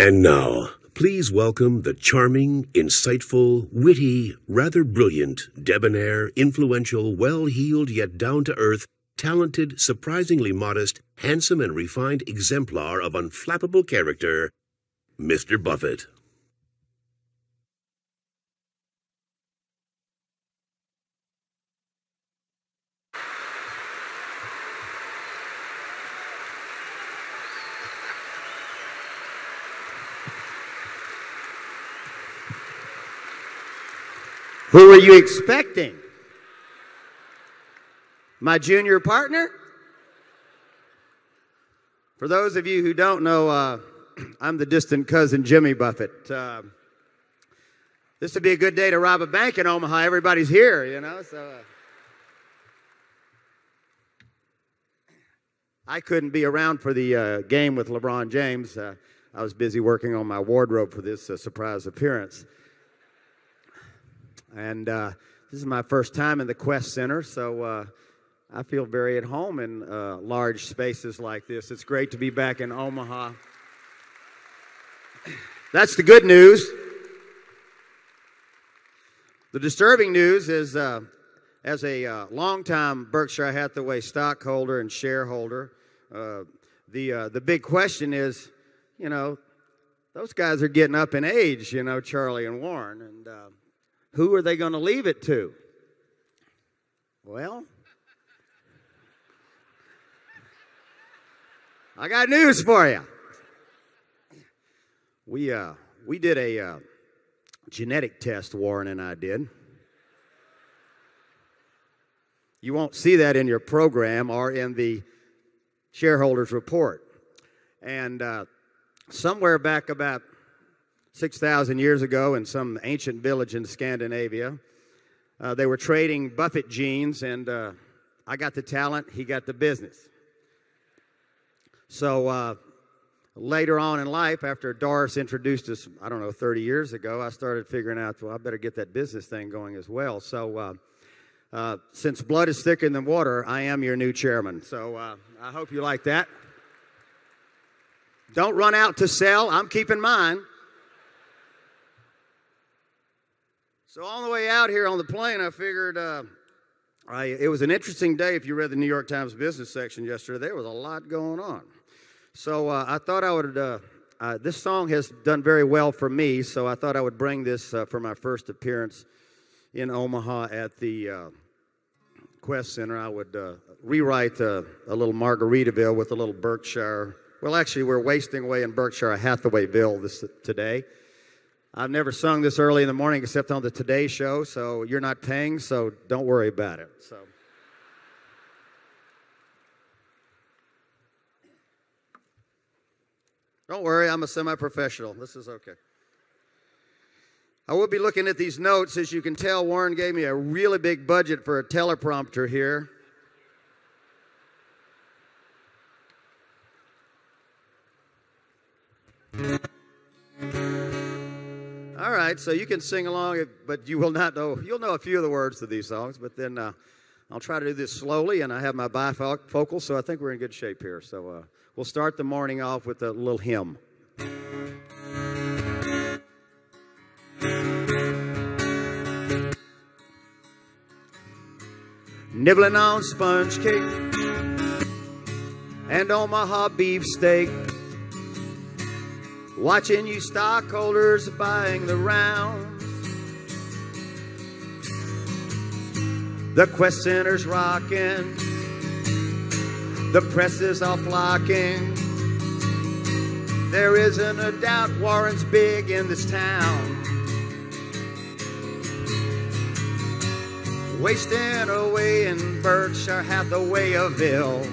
And now, please welcome the charming, insightful, witty, rather brilliant, debonair, influential, well heeled yet down to earth, talented, surprisingly modest, handsome, and refined exemplar of unflappable character, Mr. Buffett. Who were you expecting? My junior partner? For those of you who don't know, uh, I'm the distant cousin Jimmy Buffett. Uh, this would be a good day to rob a bank in Omaha. Everybody's here, you know. So uh, I couldn't be around for the uh, game with LeBron James. Uh, I was busy working on my wardrobe for this uh, surprise appearance. And uh, this is my first time in the Qwest Center, so uh, I feel very at home in uh, large spaces like this. It's great to be back in Omaha. That's the good news. The disturbing news is uh, as a uh, longtime Berkshire Hathaway stockholder and shareholder, uh, the, the big question is you know, those guys are getting up in age, you know, Charlie and Warren. And who are they going to leave it to? Well, I got news for you. We, uh, we did a uh, genetic test, Warren and I did. You won't see that in your program or in the shareholders report. And uh, somewhere back about 6,000 years ago in some ancient village in Scandinavia. Uh, they were trading Buffett genes, and uh, I got the talent, he got the business. So uh, later on in life, after Doris introduced us, I don't know, 30 years ago, I started figuring out, well, I better get that business thing going as well. So uh, uh, since blood is thicker than water, I am your new chairman. So uh, I hope you like that. Don't run out to sell. I'm keeping mine. So on the way out here on the plane, I figured uh, I, it was an interesting day. If you read the New York Times business section yesterday, there was a lot going on. So uh, I thought I would. Uh, uh this song has done very well for me, so I thought I would bring this uh, for my first appearance in Omaha at the uh, Qwest Center. I would rewrite a little Margaritaville with a little Berkshire. Well, actually, we're wasting away in Berkshire Hathawayville this today. I've never sung this early in the morning except on the Today Show, so you're not paying, so don't worry about it. So. Don't worry, I'm a semi professional. This is okay. I will be looking at these notes. As you can tell, Warren gave me a really big budget for a teleprompter here. All right, so you can sing along, but you will not know. You'll know a few of the words to these songs, but then uh, I'll try to do this slowly, and I have my bifocal, so I think we're in good shape here. So uh, we'll start the morning off with a little hymn. Nibbling on sponge cake and Omaha beefsteak Watching you stockholders buying the rounds. The Qwest Center's rocking. The press is all flocking. There isn't a doubt Warren's big in this town. Wasting away in Berkshire Hathawayville.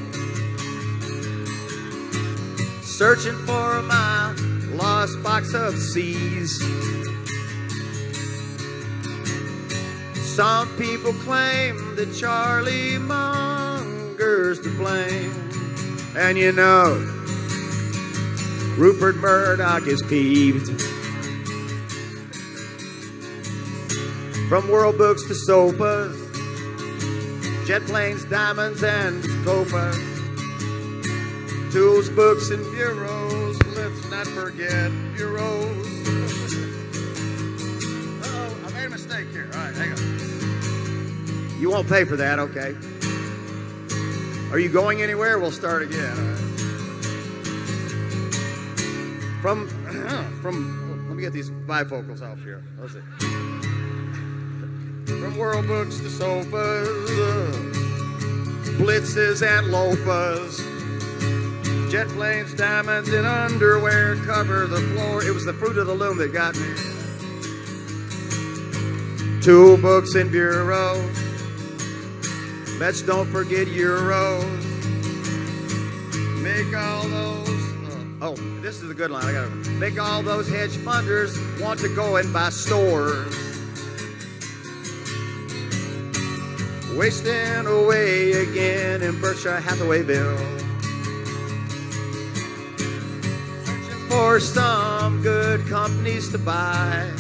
Searching for my lost box of See's. Some people claim that Charlie Munger's to blame. And you know, Rupert Murdoch is peeved. From world books to sofas, jet planes, diamonds, and copas, tools, books, and bureaus, lifts, not forget your rose. oh, I made a mistake here. All right, hang on. You won't pay for that, okay? Are you going anywhere? We'll start again. From, from, let me get these bifocals off here. Let's see. From world books to sofas, blitzes and loafers, jet planes, diamonds, and underwear cover the floor. It was the fruit of the loom that got me. Two books in bureau. Let's don't forget euros. Make all those. Uh, oh, this is a good line. I gotta make all those hedge funders want to go and buy stores. Wasting away again in Berkshire Hathawayville. For some good companies to buy.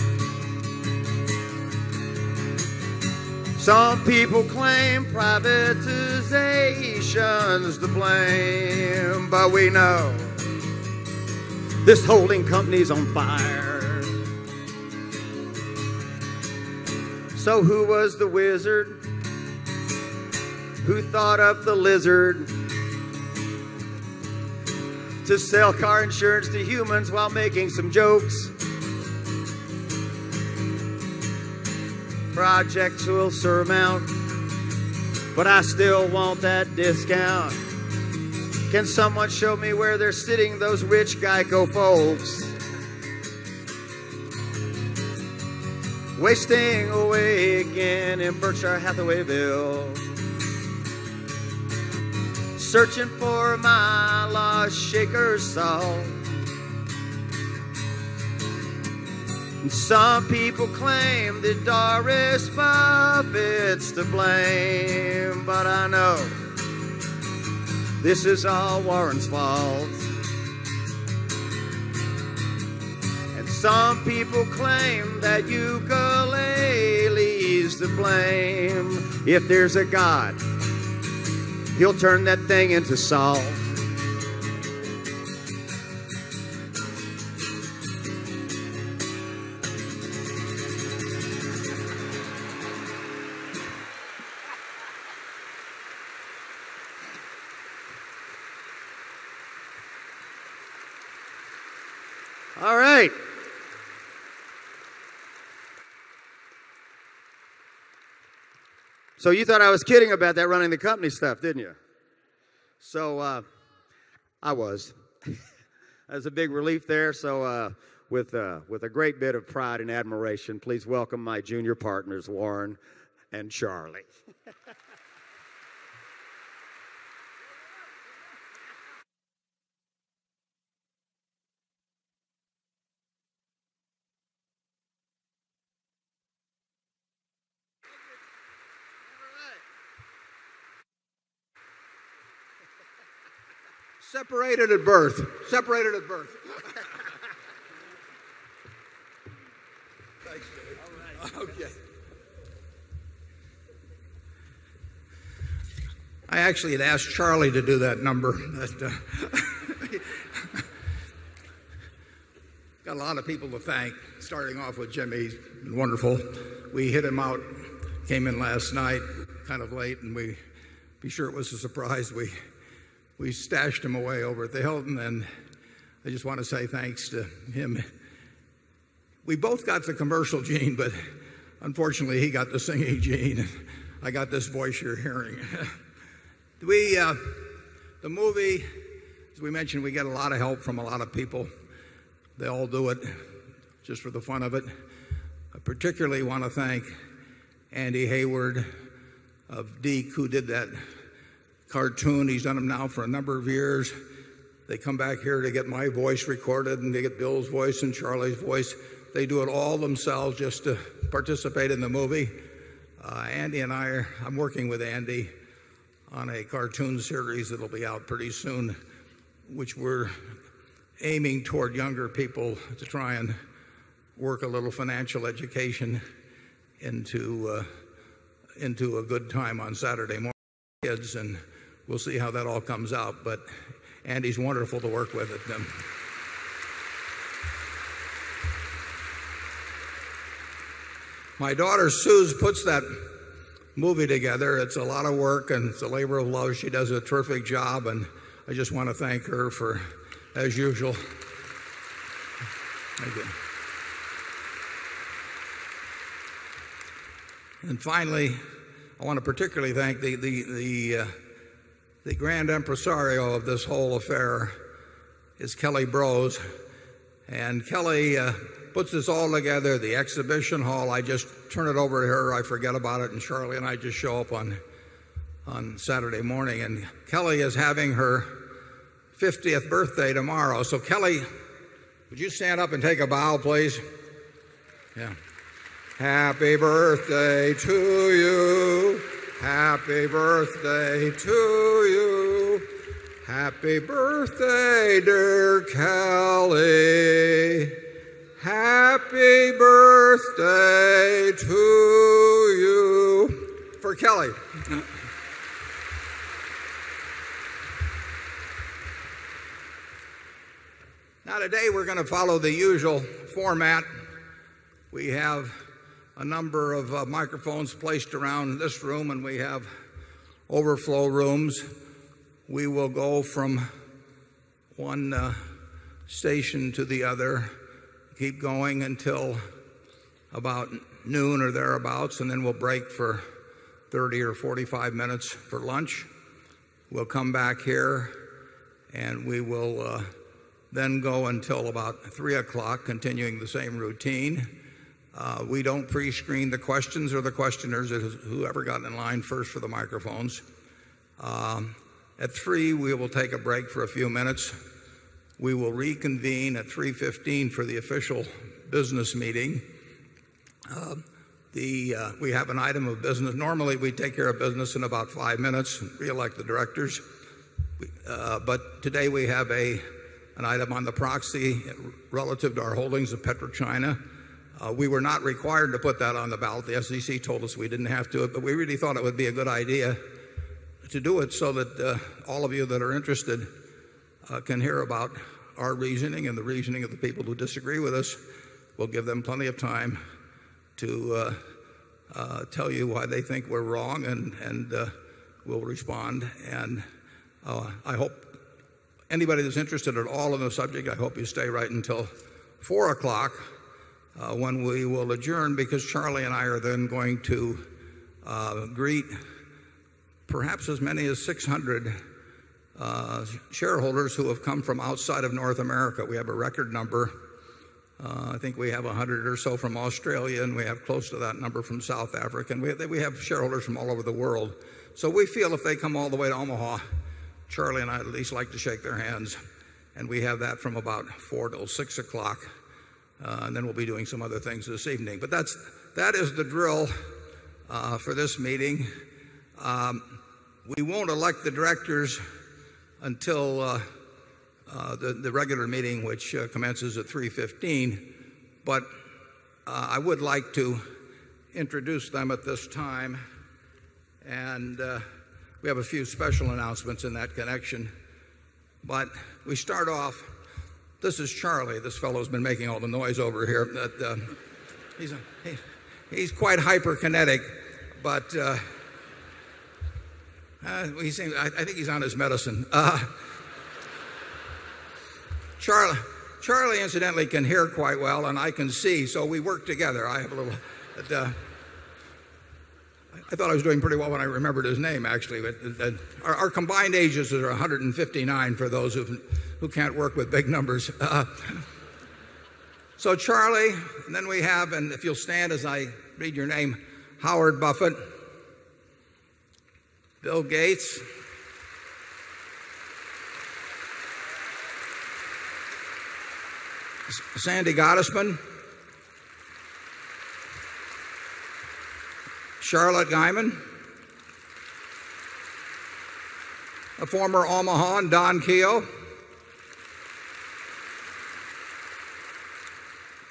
Some people claim privatization's to blame, but we know this holding company's on fire. So, who was the wizard who thought up the lizard to sell car insurance to humans while making some jokes? projects will surmount, but I still want that discount. Can someone show me where they're sitting, those rich Geico folks? Wasting away again in Berkshire Hathawayville. Searching for my lost shaker salt. Some people claim that Doris Buffett's to blame, but I know this is all Warren's fault. And some people claim that ukulele's to blame. If there's a God, he'll turn that thing into salt. So you thought I was kidding about that running the company stuff, didn't you? So uh, I was. that was a big relief there. So uh, with uh, with a great bit of pride and admiration, please welcome my junior partners, Warren and Charlie. Separated at birth. Separated at birth. Thanks, Dave. All right. Okay. I actually had asked Charlie to do that number. But, uh, got a lot of people to thank, starting off with Jimmy. Wonderful. We hit him out, came in last night, kind of late, and we be sure it was a surprise. We we stashed him away over at the Hilton, and I just want to say thanks to him. We both got the commercial gene, but unfortunately, he got the singing gene. And I got this voice you're hearing. we, uh, the movie, as we mentioned, we get a lot of help from a lot of people. They all do it just for the fun of it. I particularly want to thank Andy Heyward of DIC, who did that cartoon. He's done them now for a number of years. They come back here to get my voice recorded and they get Bill's voice and Charlie's voice. They do it all themselves just to participate in the movie. Uh, Andy and I, are, I'm working with Andy on a cartoon series that'll be out pretty soon, which we're aiming toward younger people to try and work a little financial education into, uh, into a good time on Saturday morning. Kids and we'll see how that all comes out. But Andy's wonderful to work with at them. My daughter Suze puts that movie together. It's a lot of work and it's a labor of love. She does a terrific job, and I just want to thank her for, as usual. Thank you. And finally, I want to particularly thank the, the, the uh, the grand impresario of this whole affair is Kelly Broz. And Kelly uh, puts this all together, the exhibition hall. I just turn it over to her. I forget about it. And Charlie and I just show up on, on Saturday morning. And Kelly is having her 50th birthday tomorrow. So, Kelly, would you stand up and take a bow, please? Yeah. Happy birthday to you. Happy birthday to you. Happy birthday, dear Kelly. Happy birthday to you. For Kelly. Now, today we're going to follow the usual format. We have a number of uh, microphones placed around this room and we have overflow rooms. We will go from one uh, station to the other, keep going until about noon or thereabouts, and then we'll break for 30 or 45 minutes for lunch. We'll come back here and we will uh, then go until about 3 o'clock, continuing the same routine. Uh, we don't pre screen the questions or the questioners, whoever got in line first for the microphones. Um, at 3, we will take a break for a few minutes. We will reconvene at 3:15 for the official business meeting. Uh, the, uh, we have an item of business. Normally, we take care of business in about five minutes, re-elect the directors. Uh, but today we have a, an item on the proxy relative to our holdings of PetroChina. Uh, we were not required to put that on the ballot. The SEC told us we didn't have to, but we really thought it would be a good idea to do it so that uh, all of you that are interested uh, can hear about our reasoning and the reasoning of the people who disagree with us. We'll give them plenty of time to uh, uh, tell you why they think we're wrong, and, and uh, we'll respond. And I hope anybody that's interested at all in the subject, I hope you stay right until 4 o'clock when we will adjourn because Charlie and I are then going to uh, greet perhaps as many as 600 uh, shareholders who have come from outside of North America. We have a record number. Uh, I think we have 100 or so from Australia, and we have close to that number from South Africa. And we we have shareholders from all over the world. So we feel if they come all the way to Omaha, Charlie and I at least like to shake their hands. And we have that from about 4 till 6 o'clock. Uh, and then we'll be doing some other things this evening. But that's, that is the drill uh, for this meeting. Um, we won't elect the directors until uh, uh, the, the regular meeting, which uh, commences at 3:15. But uh, I would like to introduce them at this time, and we have a few special announcements in that connection. But we start off this is Charlie. This fellow's been making all the noise over here. That, uh, he's, a, he, he's quite hyperkinetic, but uh, uh, he seems, I, I, think he's on his medicine. Uh, Charlie, Charlie, incidentally, can hear quite well, and I can see, so we work together. I have a little. But, uh, I thought I was doing pretty well when I remembered his name, actually. But, uh, our, our, combined ages are 159 for those who who can't work with big numbers. Uh, so, Charlie, and then we have, and if you'll stand as I read your name, Howard Buffett, Bill Gates, Sandy Gottesman, Charlotte Guyman, a former Omaha, Don Keough,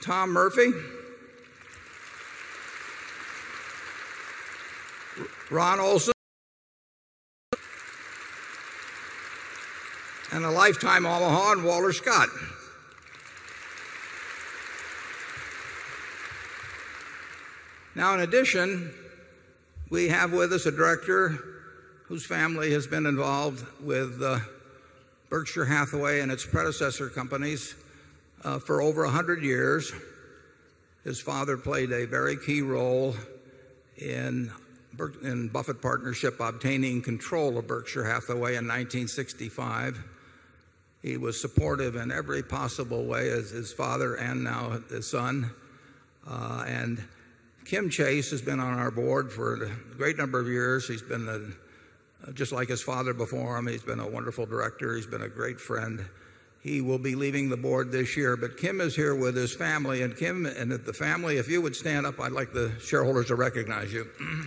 Tom Murphy, Ron Olson, and a lifetime Omaha and Walter Scott. Now, in addition, we have with us a director whose family has been involved with uh, Berkshire Hathaway and its predecessor companies Uh, for over 100 years. His father played a very key role in Buffett Partnership obtaining control of Berkshire Hathaway in 1965. He was supportive in every possible way as his father and now his son. Uh, and Kim Chace has been on our board for a great number of years. He's been just like his father before him. He's been a wonderful director. He's been a great friend. He will be leaving the board this year, but Kim is here with his family. And Kim and the family, if you would stand up, I'd like the shareholders to recognize you.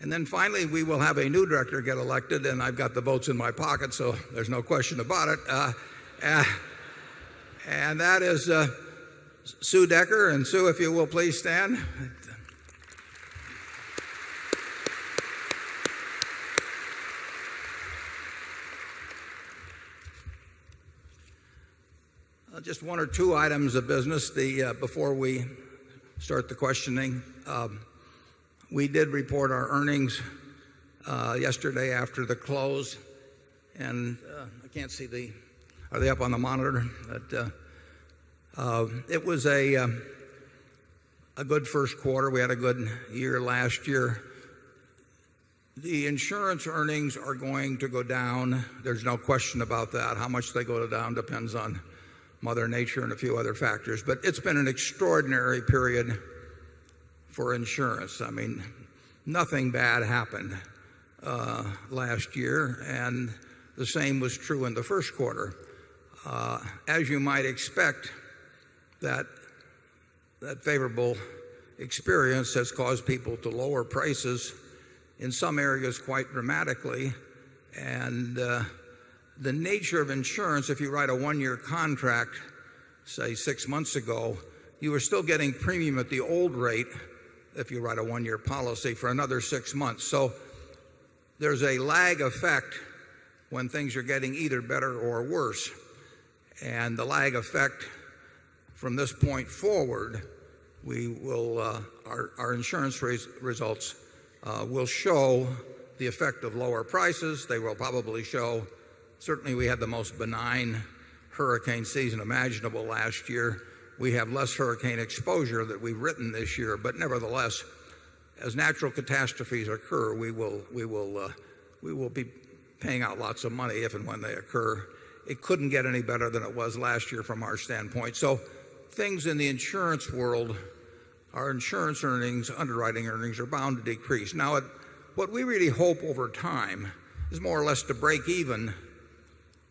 And then finally, we will have a new director get elected, and I've got the votes in my pocket, so there's no question about it. Uh, uh, And that is uh, Sue Decker. And Sue, if you will please stand. Uh, just 1 or 2 items of business The uh, before we start the questioning. Um, we did report our earnings yesterday after the close. And I can't see the are they up on the monitor? But, uh, uh, It was a uh, a good first quarter. We had a good year last year. The insurance earnings are going to go down. There's no question about that. How much they go down depends on mother nature and a few other factors. But it's been an extraordinary period for insurance. I mean, nothing bad happened last year and the same was true in the Q1. As you might expect, that that favorable experience has caused people to lower prices in some areas quite dramatically. And uh, the nature of insurance, if you write a 1 year contract, say 6 months ago, you were still getting premium at the old rate if you write a 1 year policy for another 6 months. So there's a lag effect when things are getting either better or worse. And the lag effect from this point forward, we will uh, our insurance results uh, will show the effect of lower prices. They will probably show certainly we had the most benign hurricane season imaginable last year. We have less hurricane exposure that we've written this year. But nevertheless, as natural catastrophes occur, we will uh, be paying out lots of money if and when they occur. It couldn't get any better than it was last year from our standpoint. So things in the insurance world, our insurance earnings, underwriting earnings are bound to decrease. Now what we really hope over time is more or less to break even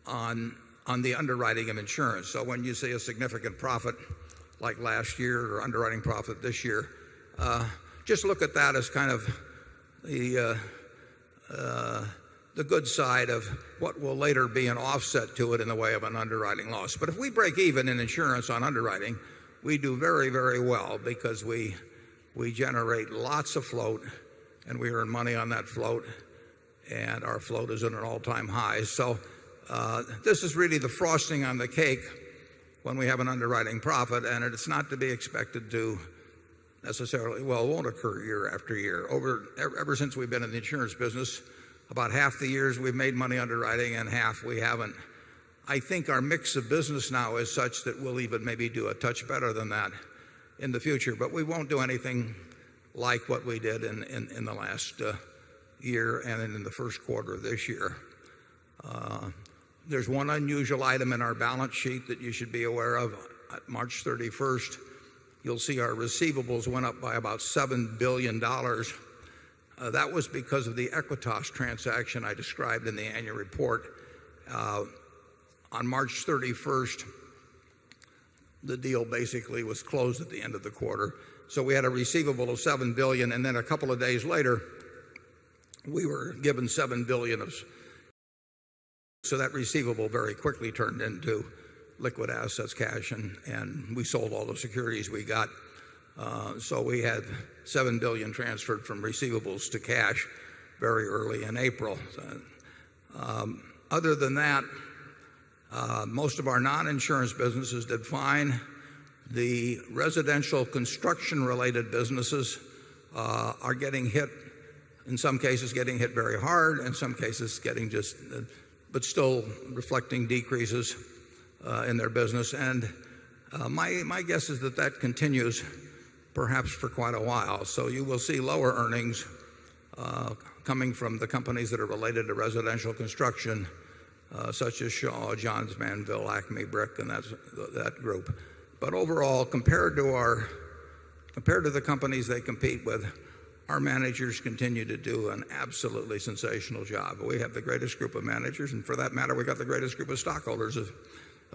on the underwriting of insurance. So when you see a significant profit like last year or underwriting profit this year, uh, just look at that as kind of the uh, uh, good side of what will later be an offset to it in the way of an underwriting loss. But if we break even in insurance on underwriting, we do very, very well because we we generate lots of float and we earn money on that float and our float is at an all time high. So uh, this is really the frosting on the cake when we have an underwriting profit and it's not to be expected to necessarily well, it won't occur year after year. Ever since we've been in the insurance business, about half the years we've made money underwriting and half we haven't. I think our mix of business now is such that we'll even maybe do a touch better than that in the future. But we won't do anything like what we did in in the last uh, year and in the first quarter of this year. Uh, there's one unusual item in our balance sheet that you should be aware of. At March 31st, you'll see our receivables went up by about $7,000,000,000 Uh, that was because of the Equitas transaction I described in the annual report. Uh, on March 31st, the deal basically was closed at the end of the quarter. So we had a receivable of 7,000,000,000 and then a couple of days later, we were given 7,000,000,000 of So that receivable very quickly turned into liquid assets cash and we sold all the securities we got Uh, so we had 7,000,000,000 transferred from receivables to cash very early in April. Um, other than that, uh, most of our non insurance businesses did fine. The residential construction related businesses uh, are getting hit, in some cases getting hit very hard, in some cases getting just but still reflecting decreases in their business. And my guess is that that continues perhaps for quite a while. So you will see lower earnings uh, coming from the companies that are related to residential construction, uh, such as Shaw, Johns Manville, Acme Brick and that group. But overall, compared to our compared to the companies they compete with, our managers continue to do an absolutely sensational job. We have the greatest group of managers and for that matter, we got the greatest group of stockholders of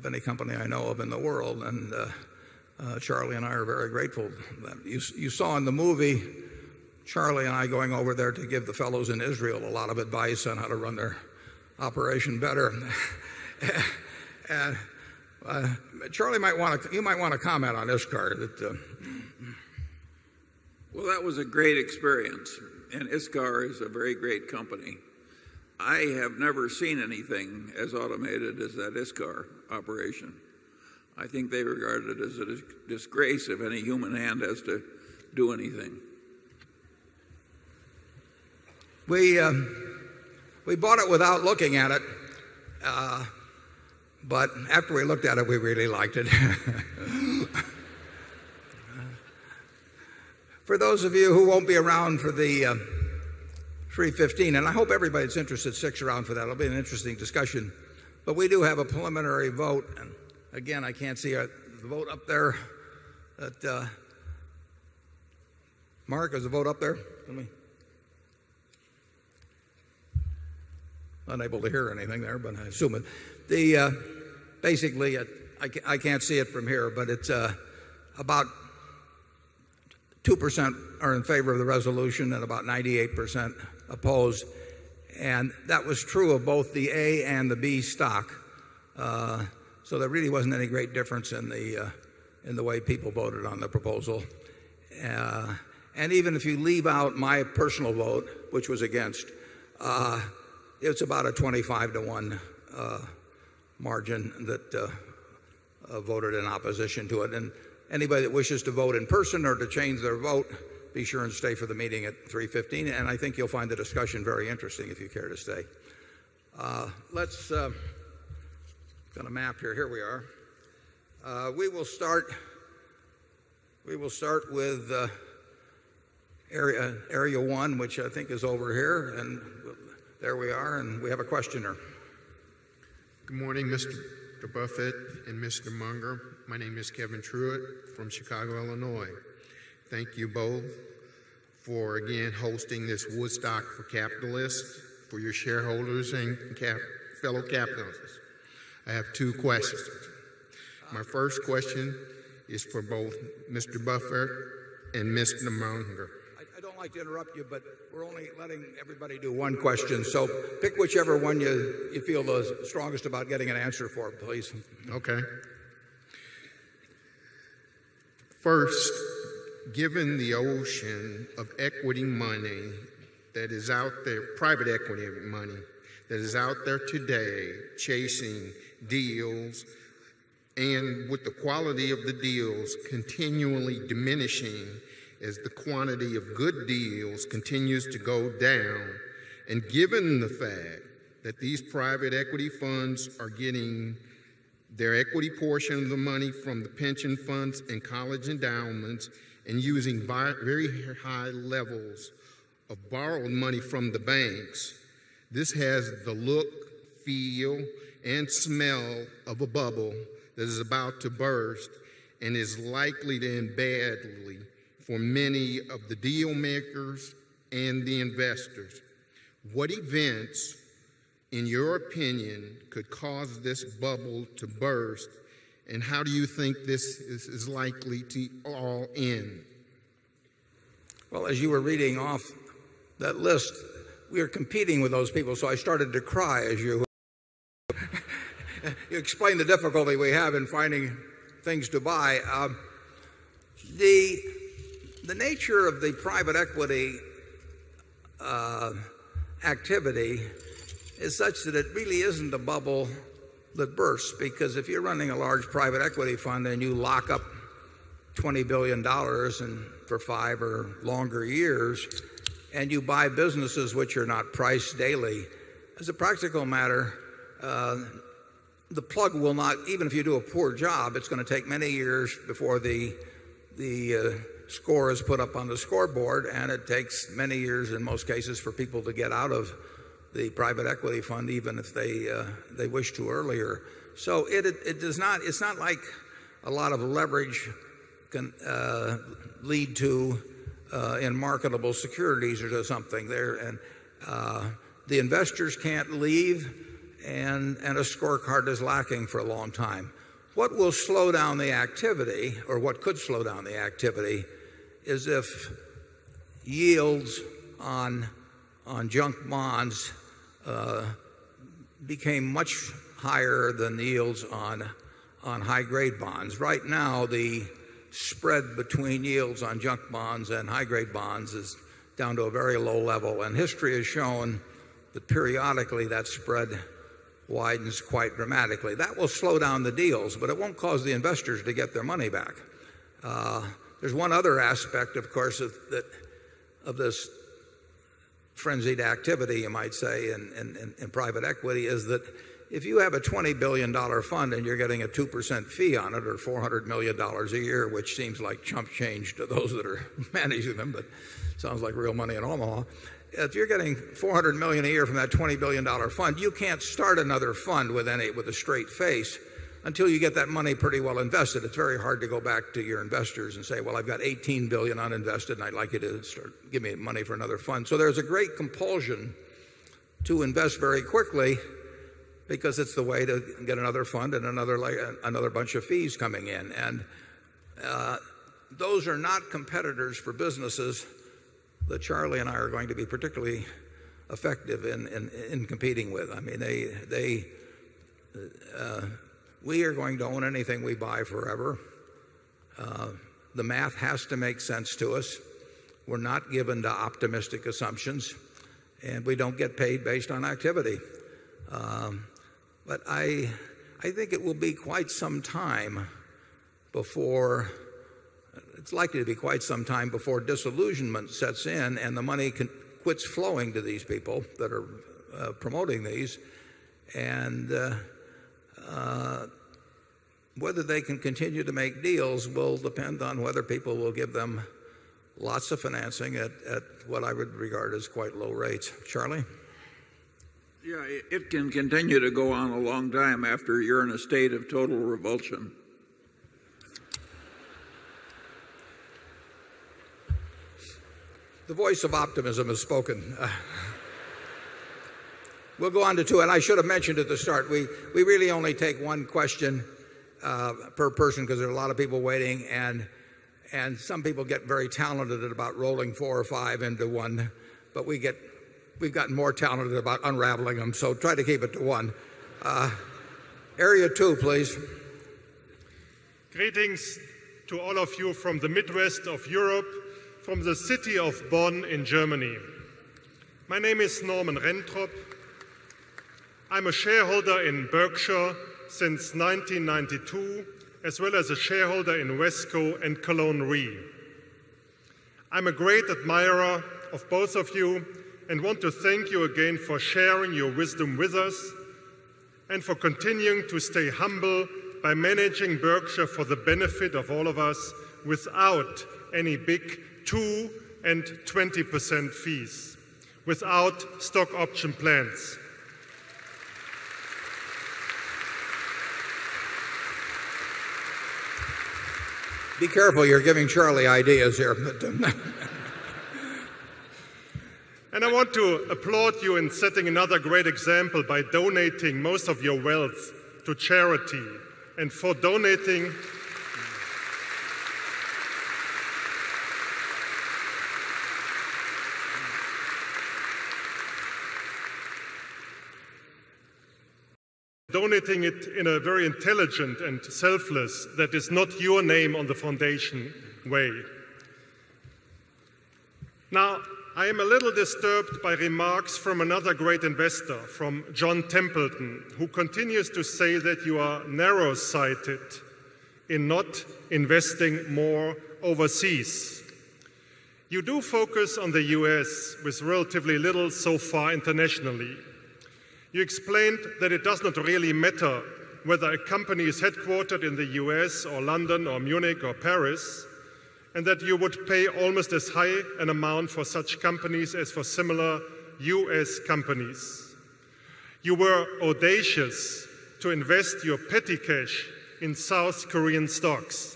any company I know of in the world. And uh, Uh, Charlie and I are very grateful. You saw in the movie, Charlie and I going over there to give the fellows in Israel a lot of advice on how to run their operation better. And uh, Charlie might want to you might want to comment on ISCAR. Uh, well, that was a great experience and ISCAR is a very great company. I have never seen anything as automated as that ISCAR operation. I think they regard it as a disgrace if any human hand has to do anything. We um, we bought it without looking at it. Uh, but after we looked at it, we really liked it. For those of you who won't be around for the uh, 315 and I hope everybody that's interested sticks around for that. It'll be an interesting discussion. But we do have a preliminary vote. And again, I can't see the vote up there. Uh, Mark, is the vote up there? Unable to hear anything there, but I assume it. The uh, basically, I can't see it from here, but it's uh, about 2% are in favor of the resolution and about 98% opposed. And that was true of both the A and the B stock. So there really wasn't any great difference in the uh, in the way people voted on the proposal. Uh, and even if you leave out my personal vote, which was against, uh, it's about a 25 to 1 margin that voted in opposition to it. And anybody that wishes to vote in person or to change their vote, be sure and stay for the meeting at 3:15 and I think you'll find the discussion very interesting if you care to stay. Let's got a map here. Here we are. Uh, we will start We will start with uh, area area 1, which I think is over here. And there we are. And we have a questioner. Good morning, Mr. Buffett and Mr. Munger. My name is Kevin Truitt from Chicago, Illinois. Thank you both for again hosting this Woodstock for Capitalists for your shareholders and fellow capitalists. I have two questions. My first question is for both Mr. Buffett and Mr. Munger. I don't like to interrupt you, but we're only letting everybody do one question. So pick whichever one you feel the strongest about getting an answer for, please. Okay. First, given the ocean of equity money that is out there, private equity money that is out there today chasing deals and with the quality of the deals continually diminishing as the quantity of good deals continues to go down. And given the fact that these private equity funds are getting their equity portion of the money from the pension funds and college endowments and using very high levels of borrowed money from the banks, this has the look, feel and smell of a bubble that is about to burst and is likely to end badly for many of the deal makers and the investors. What events, in your opinion, could cause this bubble to burst? And how do you think this is likely to all end? Well, as you were reading off that list, we are competing with those people. So I started to cry as you explained the difficulty we have in finding things to buy. Um, the the nature of the private equity uh, activity is such that it really isn't a bubble that bursts because if you're running a large private equity fund and you lock up $20,000,000,000 and for 5 or longer years and you buy businesses which are not priced daily, as a practical matter, uh, the plug will not even if you do a poor job, it's going to take many years before the the uh, score is put up on the scoreboard and it takes many years in most cases for people to get out of the private equity fund even if they uh, they wish to earlier. So it it does not it's not like a lot of leverage can uh, lead to in marketable securities or to something there. And the investors can't leave and a scorecard is lacking for a long time. What will slow down the activity or what could slow down the activity is if yields on on junk bonds uh, became much higher than yields on, on high grade bonds. Right now, the spread between yields on junk bonds and high grade bonds is down to a very low level. And history has shown that periodically that spread widens quite dramatically. That will slow down the deals, but it won't cause the investors to get their money back. Uh, there's one other aspect, of course, of this frenzied activity, you might say, in private equity is that if you have a $20,000,000,000 fund and you're getting a 2% fee on it or $400,000,000 a year, which seems like chump change to those that are managing them, but sounds like real money in Omaha. If you're getting 400,000,000 a year from that $20,000,000,000 fund, you can't start another fund with any with a straight face until you get that money pretty well invested. It's very hard to go back to your investors and say, well, I've got 18,000,000,000 uninvested and I'd like you to start give me money for another fund. So there's a great compulsion to invest very quickly because it's the way to get another fund and another bunch of fees coming in. And uh, those are not competitors for businesses that Charlie and I are going to be particularly effective in in competing with. I mean, they they uh, we are going to own anything we buy forever. Uh, the math has to make sense to us. We're not given to optimistic assumptions and we don't get paid based on activity. Um, but I, I think it will be quite some time before it's likely to be quite some time before disillusionment sets in and the money quits flowing to these people that are uh, promoting these. And uh, uh, whether they can continue to make deals will depend on whether people will give them lots of financing at at what I would regard as quite low rates. Charlie? Yeah, It can continue to go on a long time after you're in a state of total revulsion. The voice of optimism has spoken. Uh, we'll go on to 2. And I should have mentioned at the start, we we really only take one question uh, per person because there are a lot of people waiting and some people get very talented at about rolling 4 or 5 into 1, but we get we've gotten more talented about unraveling them. So try to keep it to 1. Uh, area 2, please. Greetings to all of you from the Midwest of Europe, from the city of Bonn in Germany. My name is Norman Rentrop. I'm a shareholder in Berkshire since 1992 as well as a shareholder in Wesco and Cologne Re. I'm a great admirer of both of you and want to thank you again for sharing your wisdom with us and for continuing to stay humble by managing Berkshire for the benefit of all of us without any big 2% 20% fees, without stock option plans. Be careful, you're giving Charlie ideas here. Um, and I want to applaud you in setting another great example by donating most of your wealth to charity and for donating donating it in a very intelligent and selfless that is not your name on the foundation way. Now, I am a little disturbed by remarks from another great investor, from John Templeton, who continues to say that you are narrow sighted in not investing more overseas. You do focus on the US with relatively little so far internationally. You explained that it does not really matter whether a company is headquartered in the US or London or Munich or Paris, and that you would pay almost as high an amount for such companies as for similar US companies. You were audacious to invest your petty cash in South Korean stocks.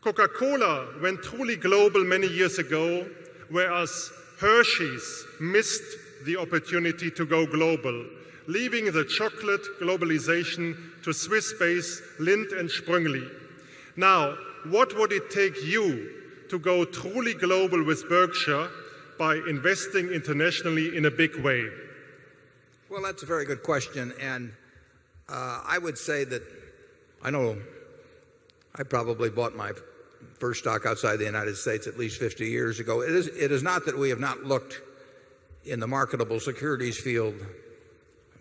Coca Cola went truly global many years ago, whereas Hershey's missed the opportunity to go global, leaving the chocolate globalization to Swiss based Lindt and Sprüngli. Now, what would it take you to go truly global with Berkshire by investing internationally in a big way? Well, that's a very good question. And uh, I would say that I know I probably bought my first stock outside the United States at least 50 years ago. It is, it is not that we have not looked in the marketable securities field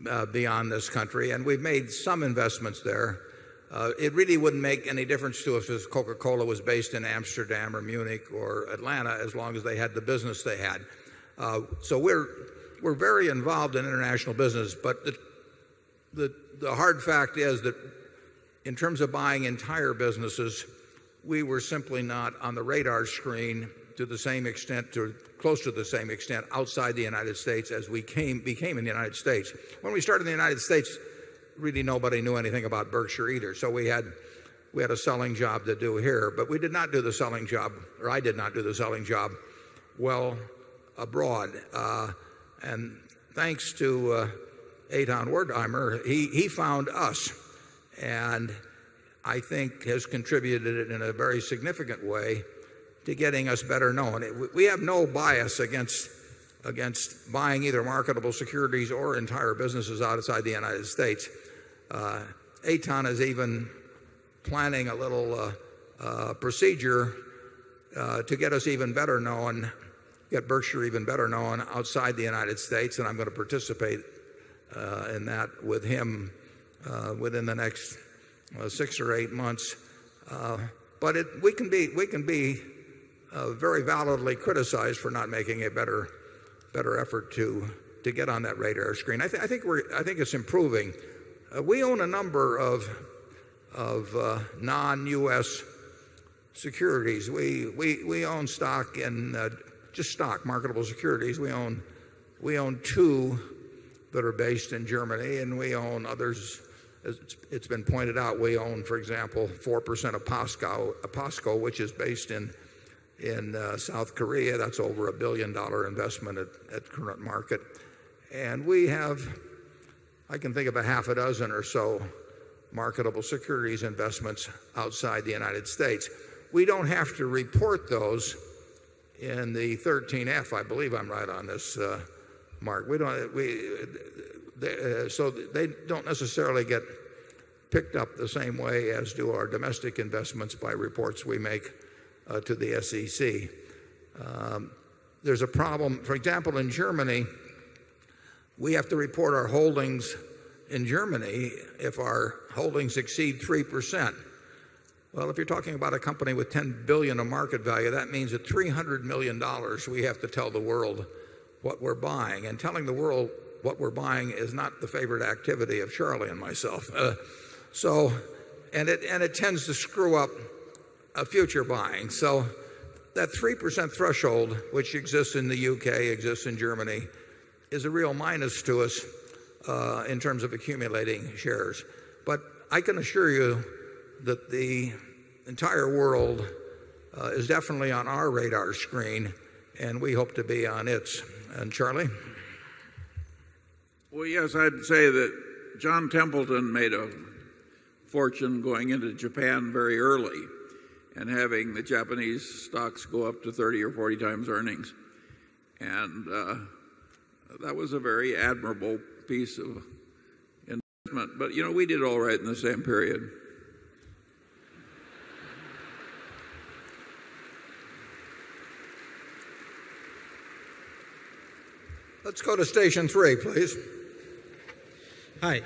uh, beyond this country, and we've made some investments there. Uh, it really wouldn't make any difference to us if Coca Cola was based in Amsterdam or Munich or Atlanta as long as they had the business they had. Uh, so we're, we're very involved in international business, but the hard fact is that in terms of buying entire businesses, we were simply not on the radar screen to the same extent, to close to the same extent outside the United States as we came, became in the United States. When we started in the United States, really nobody knew anything about Berkshire either. So we had, we had a selling job to do here, but we did not do the selling job, or I did not do the selling job well abroad. Uh, and thanks to uh, Eitan Wertheimer, he, he found us and I think has contributed it in a very significant way to getting us better known. We have no bias against, against buying either marketable securities or entire businesses outside the United States. Uh, Eitan is even planning a little uh, uh, procedure uh, to get us even better known, get Berkshire even better known outside the United States, and I'm going to participate uh, in that with him uh, within the next uh, six or eight months. But it, we can be, we can be very validly criticized for not making a better, better effort to, to get on that radar screen. I, th- I, think, we're, I think it's improving. Uh, we own a number of, of uh, non US securities. We, own stock in uh, just stock, marketable securities. We own, we own two that are based in Germany, and we own others it's, been pointed out, we own, for example, 4% of POSCO, which is based in, in uh, South Korea. That's over a billion dollar investment at, current market. And we have, I can think of a half a dozen or so marketable securities investments outside the United States. We don't have to report those in the 13F. I believe I'm right on this, uh, Marc. We don't, we, they, uh, so they don't necessarily get picked up the same way as do our domestic investments by reports we make uh, to the SEC. Um, there's a problem, for example, in Germany, we have to report our holdings in Germany if our holdings exceed 3%. Well, if you're talking about a company with 10 billion of market value, that means at 300 million dollars we have to tell the world what we're buying. And telling the world what we're buying is not the favorite activity of Charlie and myself. Uh, so, and it, and it tends to screw up future buying. So, that 3% threshold, which exists in the UK, exists in Germany, is a real minus to us uh, in terms of accumulating shares. But I can assure you that the entire world uh, is definitely on our radar screen, and we hope to be on its. And Charlie? Well, yes, I'd say that John Templeton made a fortune going into Japan very early and having the Japanese stocks go up to 30 or 40 times earnings. And uh, that was a very admirable piece of investment. But, you know, we did all right in the same period. Let's go to station three, please. Hi.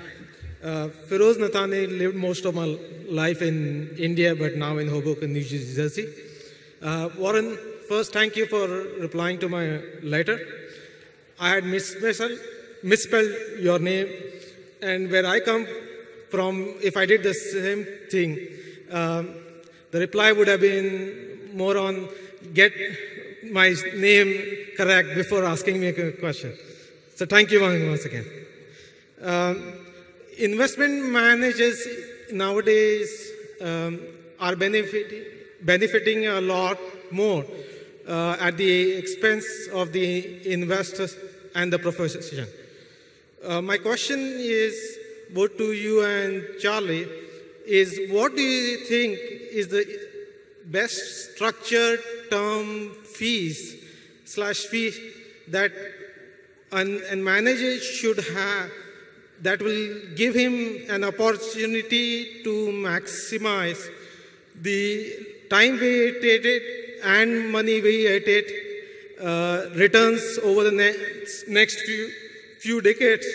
Uh, Feroz Nathani lived most of my life in India, but now in Hoboken, New Jersey. Uh, Warren, first, thank you for replying to my letter. I had misspelled, misspelled your name, and where I come from, if I did the same thing, um, the reply would have been more on get my name correct before asking me a question. So thank you once again. Um, investment managers nowadays um, are benefit, benefiting a lot more uh, at the expense of the investors and the profession. Uh, my question is both to you and Charlie is what do you think is the best structured term fees slash fee that an, a manager should have that will give him an opportunity to maximize the time weighted and money weighted uh, returns over the next, next few, few decades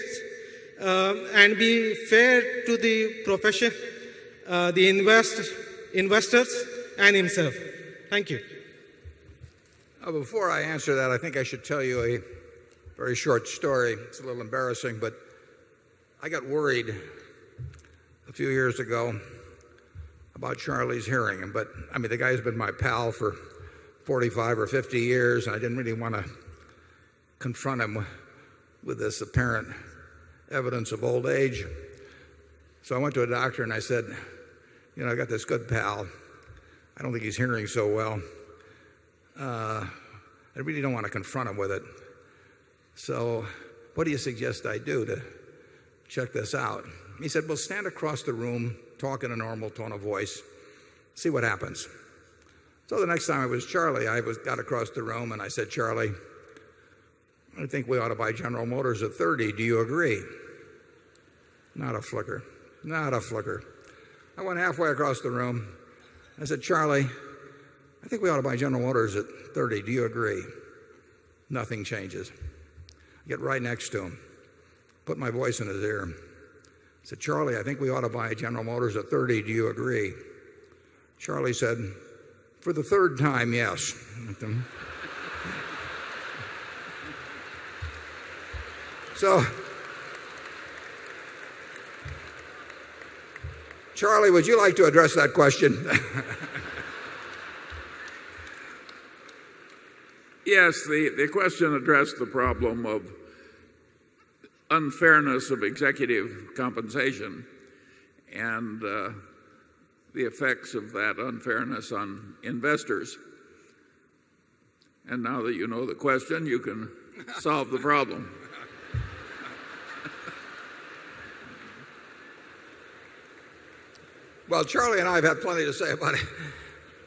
um, and be fair to the profession, uh, the invest, investors, and himself. Thank you. Uh, before I answer that, I think I should tell you a very short story. It's a little embarrassing, but I got worried a few years ago about Charlie's hearing. But I mean, the guy's been my pal for 45 or 50 years, and I didn't really want to confront him with this apparent evidence of old age. So I went to a doctor and I said, You know, I got this good pal. I don't think he's hearing so well. Uh, I really don't want to confront him with it. So, what do you suggest I do to check this out? He said, Well, stand across the room, talk in a normal tone of voice, see what happens. So the next time I was Charlie, I was, got across the room and I said, Charlie, I think we ought to buy General Motors at 30. Do you agree? Not a flicker. Not a flicker. I went halfway across the room. I said, Charlie, I think we ought to buy General Motors at 30. Do you agree? Nothing changes. I get right next to him, put my voice in his ear. I said, Charlie, I think we ought to buy General Motors at 30. Do you agree? Charlie said, For the third time, yes. so, Charlie, would you like to address that question? Yes, the, the question addressed the problem of unfairness of executive compensation and uh, the effects of that unfairness on investors. And now that you know the question, you can solve the problem. Well, Charlie and I have had plenty to say about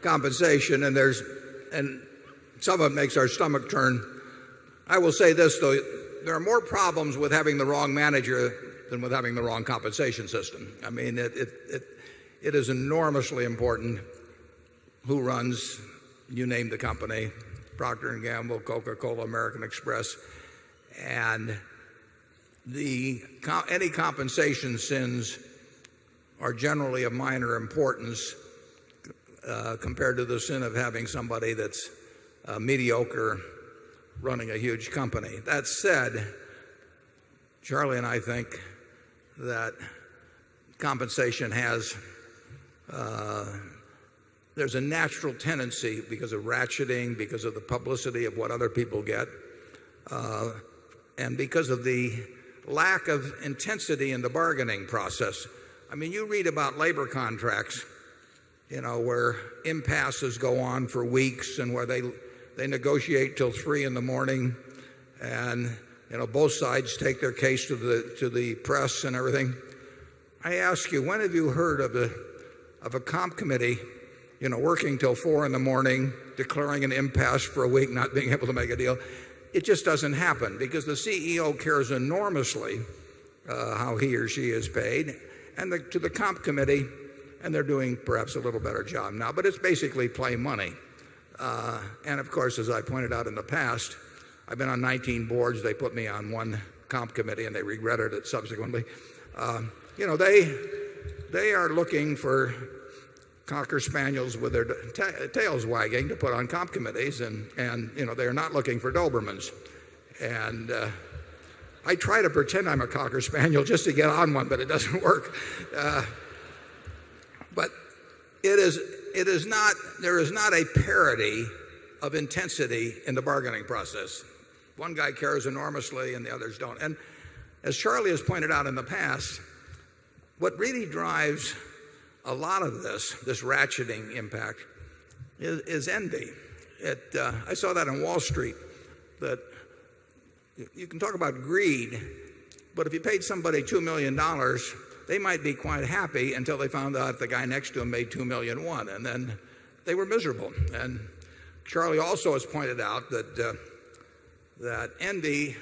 compensation, and there's and some of it makes our stomach turn. I will say this, though there are more problems with having the wrong manager than with having the wrong compensation system. I mean, it, it, it, it is enormously important who runs, you name the company, Procter & Gamble, Coca-Cola, American Express, and the, any compensation sins are generally of minor importance uh, compared to the sin of having somebody that's uh, mediocre running a huge company. That said, Charlie and I think that compensation has uh, there's a natural tendency because of ratcheting, because of the publicity of what other people get, uh, and because of the lack of intensity in the bargaining process. I mean, you read about labor contracts, you know, where impasses go on for weeks and where they they negotiate till 3 in the morning and you know both sides take their case to the to the press and everything. I ask you, when have you heard of a of a comp committee, you know, working till 4 in the morning, declaring an impasse for a week, not being able to make a deal? It just doesn't happen because the CEO cares enormously uh, how he or she is paid, and the, to the comp committee, and they're doing perhaps a little better job now, but it's basically play money. Uh, and of course, as I pointed out in the past, I've been on 19 boards. They put me on one comp committee and they regretted it subsequently. Um, you know, they, they are looking for cocker spaniels with their tails wagging to put on comp committees and, you know, they're not looking for Dobermans. And uh, I try to pretend I'm a cocker spaniel just to get on one, but it doesn't work. Uh, but it is, it is not, there is not a parity of intensity in the bargaining process. One guy cares enormously and the others don't. And as Charlie has pointed out in the past, what really drives a lot of this, this ratcheting impact, is, is envy. It, uh, I saw that in Wall Street that you can talk about greed, but if you paid somebody $2,000,000 they might be quite happy until they found out the guy next to them made 2,000,001 and then they were miserable. And Charlie also has pointed out that, that envy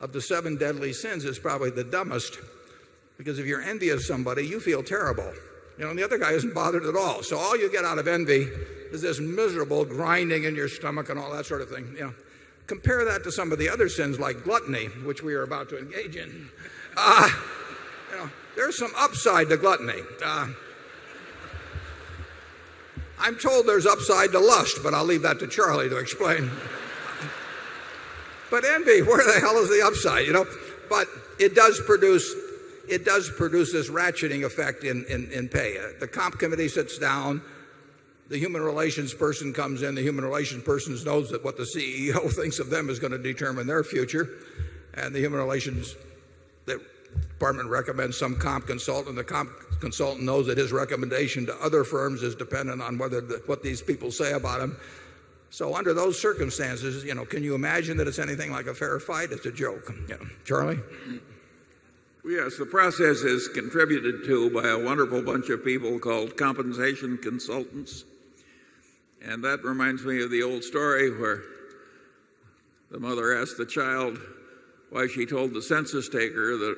of the 7 deadly sins is probably the dumbest because if you're envious of somebody, you feel terrible. You know, and the other guy isn't bothered at all. So all you get out of envy is this miserable grinding in your stomach and all that sort of thing. You know, compare that to some of the other sins like gluttony, which we are about to engage in. Uh, there's some upside to gluttony. Uh, I'm told there's upside to lust, but I'll leave that to Charlie to explain. But envy, where the hell is the upside, you know? But it does produce it does produce this ratcheting effect in, in, in pay. The comp committee sits down, the human relations person comes in, the human relations person knows that what the CEO thinks of them is going to determine their future, and the human relations department recommends some comp consultant. The comp consultant knows that his recommendation to other firms is dependent on whether the, what these people say about him. So under those circumstances, you know, can you imagine that it's anything like a fair fight? It's a joke. You know, Charlie? Yes, the process is contributed to by a wonderful bunch of people called compensation consultants. And that reminds me of the old story where the mother asked the child why she told the census taker that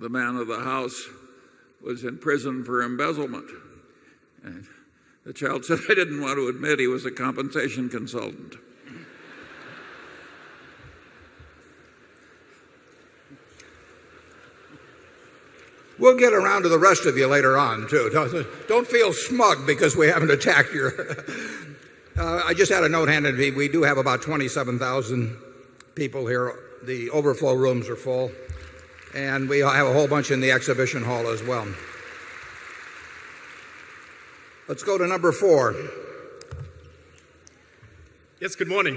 the man of the house was in prison for embezzlement. And the child said, I didn't want to admit he was a compensation consultant. We'll get around to the rest of you later on, too. Don't feel smug because we haven't attacked your. Uh, I just had a note handed to me. We do have about 27,000 people here. The overflow rooms are full. And we have a whole bunch in the exhibition hall as well. Let's go to number 4. Yes, good morning.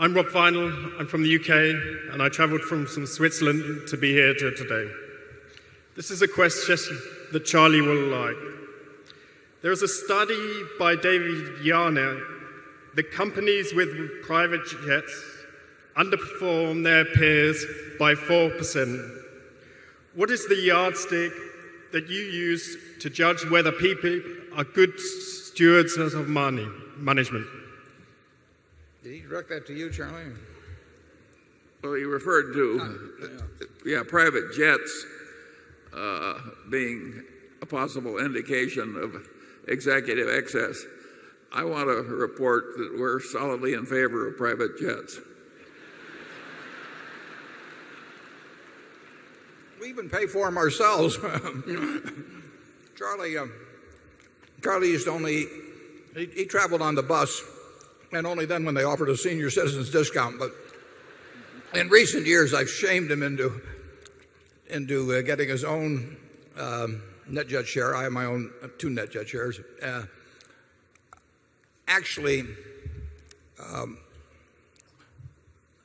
I'm Rob Final. I'm from the UK, and I traveled from Switzerland to be here today. This is a question that Charlie will like. There is a study by David Yermack that companies with private jets underperform their peers by 4%. What is the yardstick that you use to judge whether people are good stewards of money management? Did he direct that to you, Charlie? Well, he referred to, yeah, private jets uh, being a possible indication of executive excess. I want to report that we're solidly in favor of private jets. Even pay for them ourselves. Charlie, uh, Charlie used to only, he, he traveled on the bus and only then when they offered a senior citizens discount. But in recent years, I've shamed him into, into uh, getting his own um, NetJet share. I have my own uh, 2 NetJet shares. Actually, um,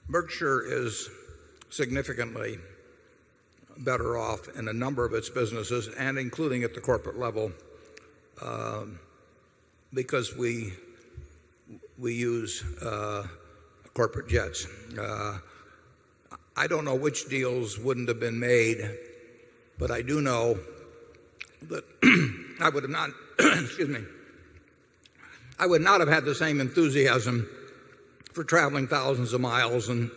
Berkshire is significantly better off in a number of its businesses and including at the corporate level um, because we use uh, corporate jets. Uh, I don't know which deals wouldn't have been made, but I do know that I would have not excuse me, I would not have had the same enthusiasm for traveling thousands of miles and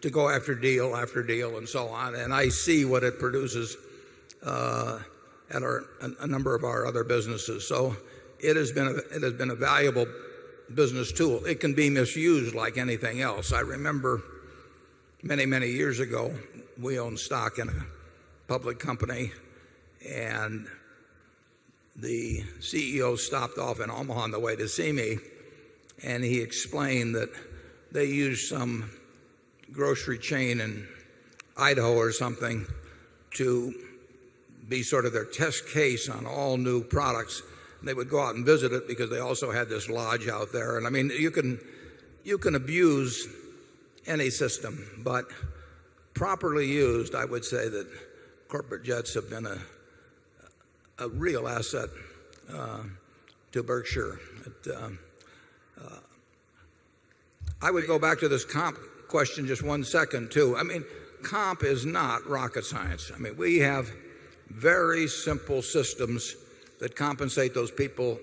to go after deal after deal and so on. And I see what it produces uh, at our a number of our other businesses. So it has been a, it has been a valuable business tool. It can be misused like anything else. I remember many, many years ago, we owned stock in a public company and the CEO stopped off in Omaha on the way to see me and he explained that they used some grocery chain in Idaho or something to be sort of their test case on all new products. They would go out and visit it because they also had this lodge out there. And I mean, you can, you can abuse any system, but properly used, I would say that corporate jets have been a, a real asset uh, to Berkshire. Uh, uh, I would go back to this comp question just one second too. I mean, comp is not rocket science. I mean, we have very simple systems that compensate those people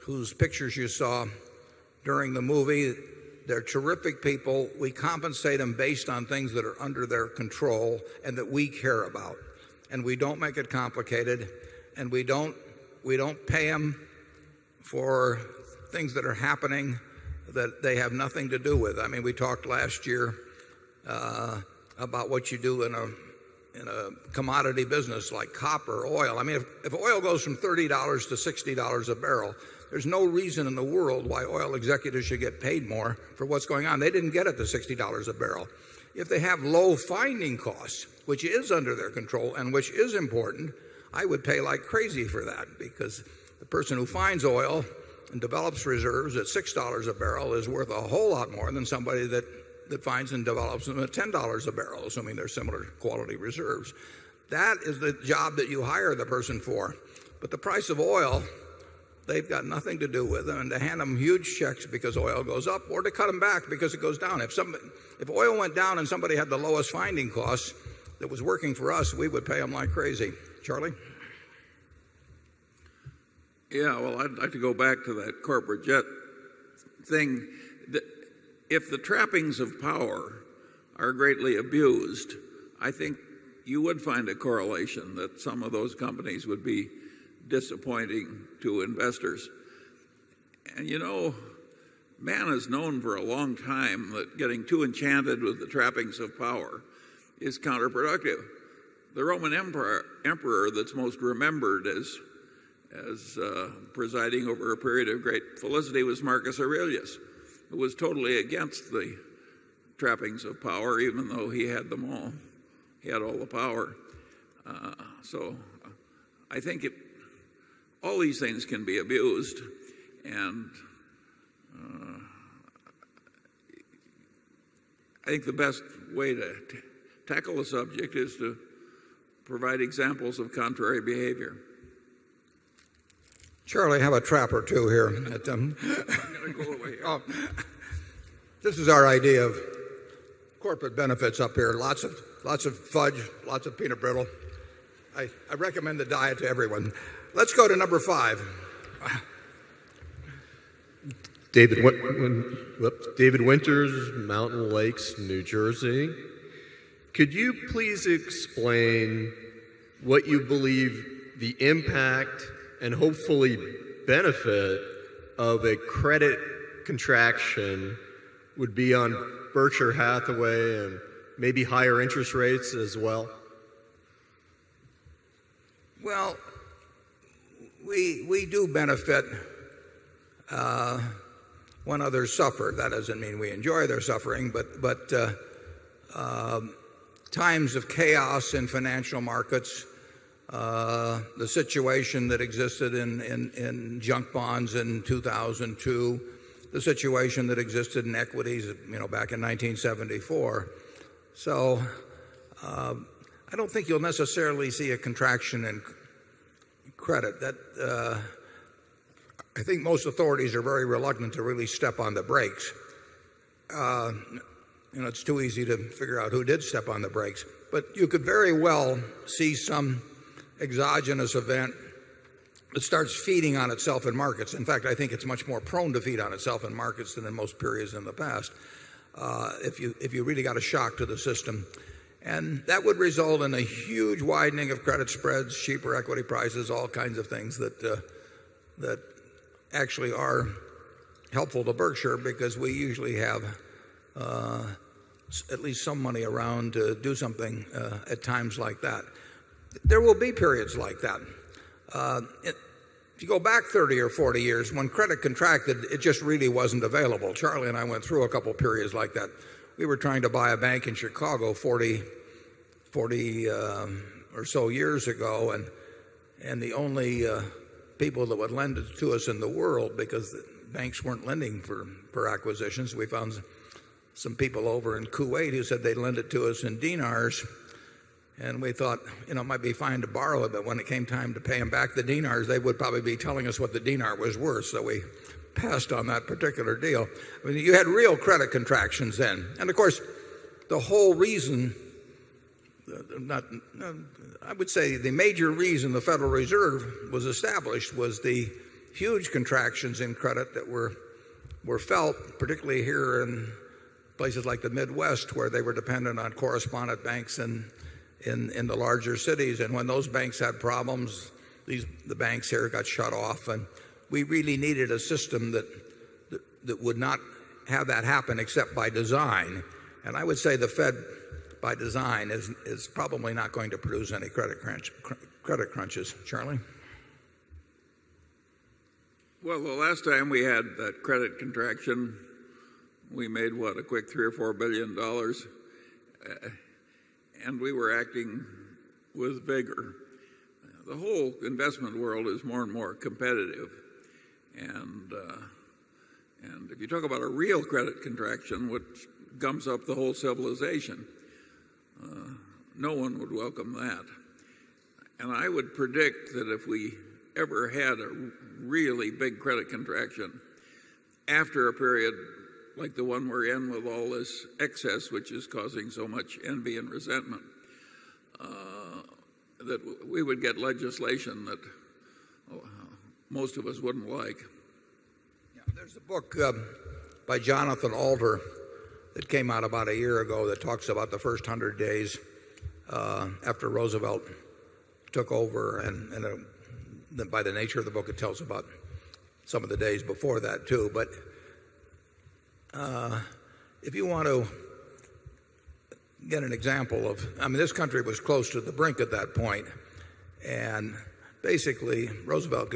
whose pictures you saw during the movie. They're terrific people. We compensate them based on things that are under their control and that we care about. And we don't make it complicated and we don't we don't pay them for things that are happening that they have nothing to do with. I mean, we talked last year uh, about what you do in a in a commodity business like copper, oil. I mean, if oil goes from $30 to $60 a barrel, there's no reason in the world why oil executives should get paid more for what's going on. They didn't get it to $60 a barrel. If they have low finding costs, which is under their control and which is important, I would pay like crazy for that because the person who finds oil and develops reserves at $6 a barrel is worth a whole lot more than somebody that that finds and develops them at $10 a barrel, assuming they're similar quality reserves. That is the job that you hire the person for. But the price of oil, they've got nothing to do with them and to hand them huge checks because oil goes up or to cut them back because it goes down. If oil went down and somebody had the lowest finding costs that was working for us, we would pay them like crazy. Charlie? Yeah. Well, I'd like to go back to that corporate jet thing. If the trappings of power are greatly abused, I think you would find a correlation that some of those companies would be disappointing to investors. And you know, man has known for a long time that getting too enchanted with the trappings of power is counterproductive. The Roman emperor that's most remembered as Uh, presiding over a period of great felicity was Marcus Aurelius, who was totally against the trappings of power even though he had them all. He had all the power. Uh, so I think all these things can be abused and uh, I think the best way to tackle the subject is to provide examples of contrary behavior. Charlie, have a trap or 2 here. Um, oh, this is our idea of corporate benefits up here. Lots of lots of fudge, lots of peanut brittle. I I recommend the diet to everyone. Let's go to number 5. David Winters, Mountain Lakes, New Jersey. Could you please explain what you believe the impact and hopefully benefit of a credit contraction would be on Berkshire Hathaway and maybe higher interest rates as well? Well, we we do benefit uh, when others suffer. That doesn't mean we enjoy their suffering, but uh, um, times of chaos in financial markets, Uh, the situation that existed in in junk bonds in 2,002, the situation that existed in equities you know, back in 1974. So uh, I don't think you'll necessarily see a contraction in credit. That uh, I think most authorities are very reluctant to really step on the brakes. You know, It's too easy to figure out who did step on the brakes. But you could very well see some exogenous event that starts feeding on itself in markets. In fact, I think it's much more prone to feed on itself in markets than in most periods in the past, uh, if you if you really got a shock to the system. And that would result in a huge widening of credit spreads, cheaper equity prices, all kinds of things that uh, actually are helpful to Berkshire because we usually have uh, at least some money around to do something at times like that. There will be periods like that. Uh, if you go back 30 or 40 years, when credit contracted, it just really wasn't available. Charlie and I went through a couple periods like that. We were trying to buy a bank in Chicago 40, 40 um, or so years ago, and and the only uh, people that would lend it to us in the world because the banks weren't lending for, for acquisitions. We found some people over in Kuwait who said they'd lend it to us in dinars. And we thought, you know, it might be fine to borrow it, but when it came time to pay them back the dinars, they would probably be telling us what the dinar was worth. So we passed on that particular deal. I mean, you had real credit contractions then. And of course, the whole reason, not, I would say the major reason the Federal Reserve was established was the huge contractions in credit that were were felt, particularly here in places like the Midwest where they were dependent on correspondent banks in in the larger cities. And when those banks had problems, the banks here got shut off. And we really needed a system that that would not have that happen except by design. And I would say the Fed, by design, is probably not going to produce any credit crunches. Charlie? Well, the last time we had that credit contraction, we made what, a quick 3 or $4,000,000,000 and we were acting with vigor. The whole investment world is more and more competitive. And uh, and if you talk about a real credit contraction, which gums up the whole civilization, uh, no one would welcome that. And I would predict that if we ever had a really big credit contraction after a period like the one we're in with all this excess, which is causing so much envy and resentment, uh, that we would get legislation that oh, most of us wouldn't like. There's a book uh, by Jonathan Alter that came out about a year ago that talks about the 1st 100 days uh, after Roosevelt took over. And by the nature of the book, it tells about some of the days before that too. But if you want to get an example of I mean, this country was close to the brink at that. And basically, Roosevelt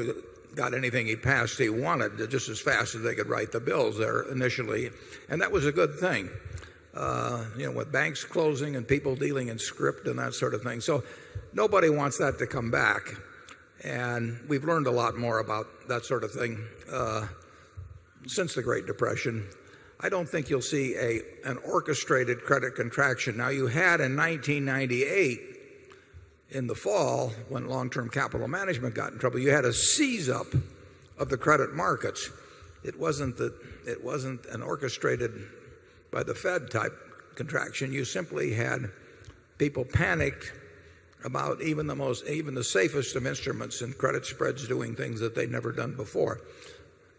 got anything he passed he wanted just as fast as they could write the bills there initially. And that was a good thing, Uh, you know, with banks closing and people dealing in script and that sort of thing. So nobody wants that to come back. And we've learned a lot more about that sort of thing since the Great Depression. I don't think you'll see a, an orchestrated credit contraction. Now, you had in 1998, in the fall, when long term capital management got in trouble, you had a seize up of the credit markets. It wasn't, that It wasn't an orchestrated by the Fed type contraction. You simply had people panicked about even the most even the safest of instruments and credit spreads doing things that they'd never done before.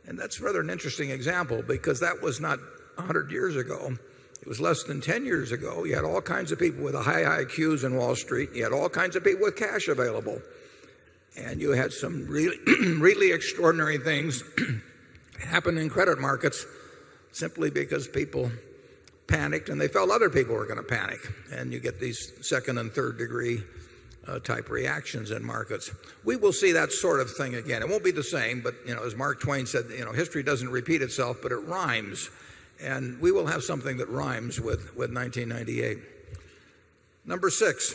And that's rather an interesting example because that was not 100 years ago. It was less than 10 years ago. You had all kinds of people with high IQs in Wall Street. You had all kinds of people with cash available. And you had some really, really extraordinary things happen in credit markets simply because people panicked and they felt other people were going to panic. And you get these second and third degree Uh, type reactions in markets. We will see that sort of thing again. It won't be the same, but you know, as Mark Twain said, you know, history doesn't repeat itself, but it rhymes. And we will have something that rhymes with with 1998. Number 6.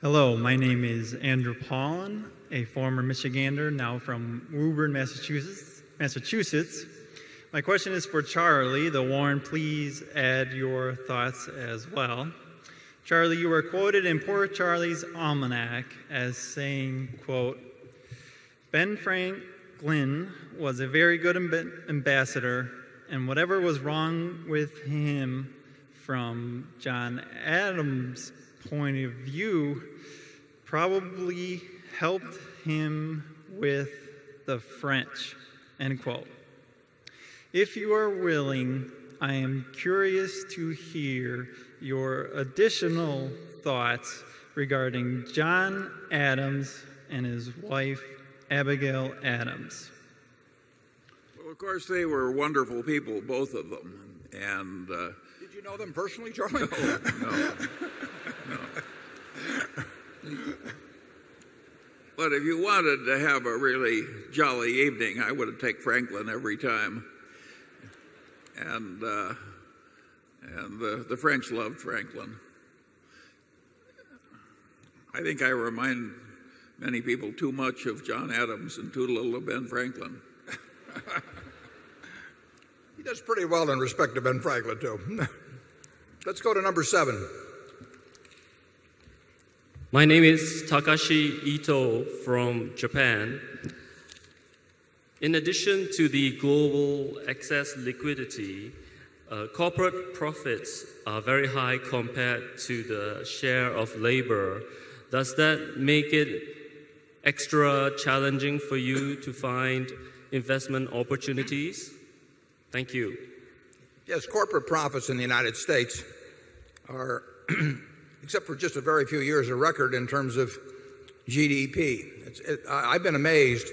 Hello. My name is Andrew Paulin, a former Michigander, now from Woburn, Massachusetts. Massachusetts. My question is for Charlie. The Warren, please add your thoughts as well. Charlie, you were quoted in Poor Charlie's Almanack as saying, quote, Ben Franklin was a very good ambassador, and whatever was wrong with him from John Adams' point of view probably helped him with the French, end quote. If you are willing, I am curious to hear your additional thoughts regarding John Adams and his wife, Abigail Adams. Well, of course, they were wonderful people, both of them. And uh, Did you know them personally, Charlie? no, no. But if you wanted to have a really jolly evening, I would take Franklin every time. And, uh, and the, the French loved Franklin. I think I remind many people too much of John Adams and too little of Ben Franklin. He does pretty well in respect to Ben Franklin, too. Let's go to number 7. My name is Takashi Ito from Japan. In addition to the global excess liquidity, uh, corporate profits are very high compared to the share of labor. Does that make it extra challenging for you to find investment opportunities? Thank you. Yes, corporate profits in the United States are, except for just a very few years, a record in terms of GDP. It, I've been amazed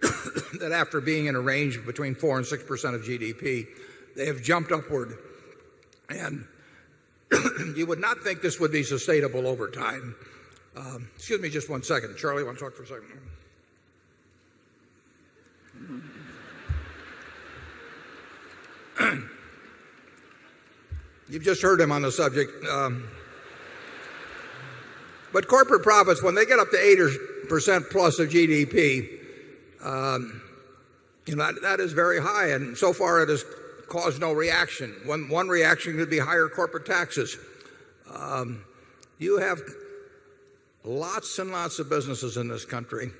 that after being in a range between 4 and 6% of GDP, they have jumped upward. And you would not think this would be sustainable over time. Um, excuse me just one second. Charlie, want to talk for a second? You've just heard him on the subject. Um, but corporate profits, when they get up to 8% plus of GDP, that, that is very high. And so far, it has caused no reaction. One, one reaction could be higher corporate taxes. Um, you have lots and lots of businesses in this country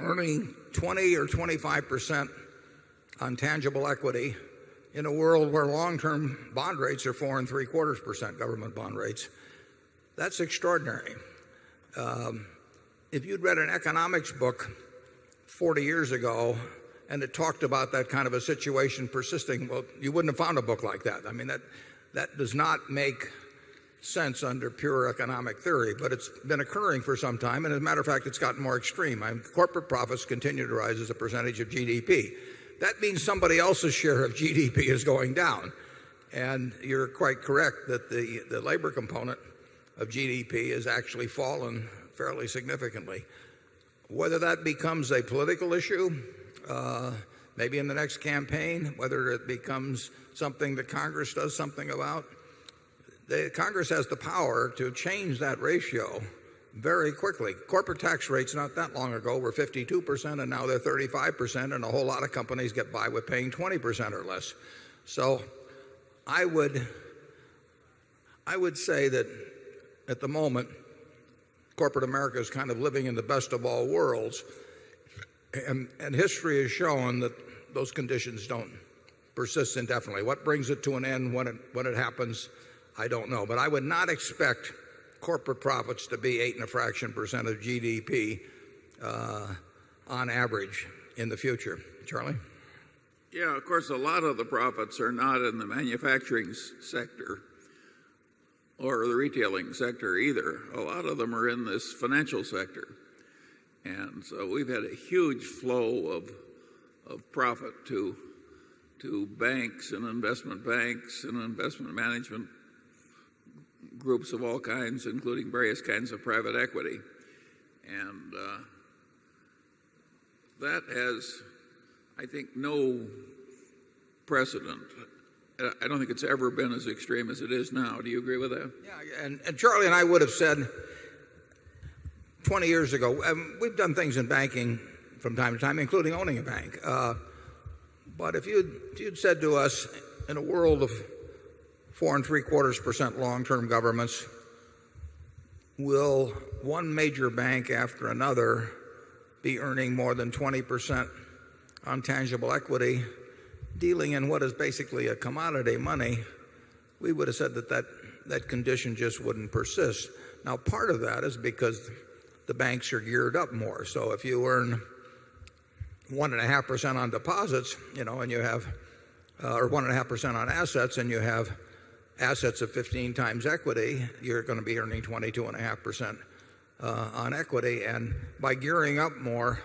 earning 20 or 25% on tangible equity in a world where long term bond rates are 4 and 3 quarters percent government bond rates. That's extraordinary. Um, if you'd read an economics book 40 years ago and it talked about that kind of a situation persisting, well, you wouldn't have found a book like that. I mean, that, that does not make sense under pure economic theory, but it's been occurring for some time. And as a matter of fact, it's gotten more extreme. I mean, corporate profits continue to rise as a percentage of GDP. That means somebody else's share of GDP is going down. And you're quite correct that the, the labor component of GDP has actually fallen fairly significantly. Whether that becomes a political issue, uh, maybe in the next campaign, whether it becomes something that Congress does something about, the, Congress has the power to change that ratio very quickly. Corporate tax rates not that long ago were 52% and now they're 35% and a whole lot of companies get by with paying 20% or less. So I would I would say that at the moment corporate America is kind of living in the best of all worlds. And, and history has shown that those conditions don't persist indefinitely. What brings it to an end when it, when it happens, I don't know. But I would not expect corporate profits to be 8 and a fraction percent of GDP uh, on average in the future. Charlie? Yeah, of course, a lot of the profits are not in the manufacturing sector or the retailing sector either. A lot of them are in this financial sector. And so we've had a huge flow of, of profit to, to banks and investment banks and investment management groups of all kinds, including various kinds of private equity. And uh, that has, I think, no precedent. I don't think it's ever been as extreme as it is now. Do you agree with that? Yeah, and, and Charlie and I would have said 20 years ago, um, we've done things in banking from time to time, including owning a bank. Uh, but if you'd, if you'd said to us, in a world of four and three quarters percent long term governments, will one major bank after another be earning more than 20% on tangible equity, dealing in what is basically a commodity money, we would have said that that, that condition just wouldn't persist. Now, part of that is because the banks are geared up more. So if you earn 1.5% on deposits, you know, and you have, uh, or 1.5% on assets, and you have assets of 15 times equity, you're going to be earning 22.5% uh, on equity. And by gearing up more,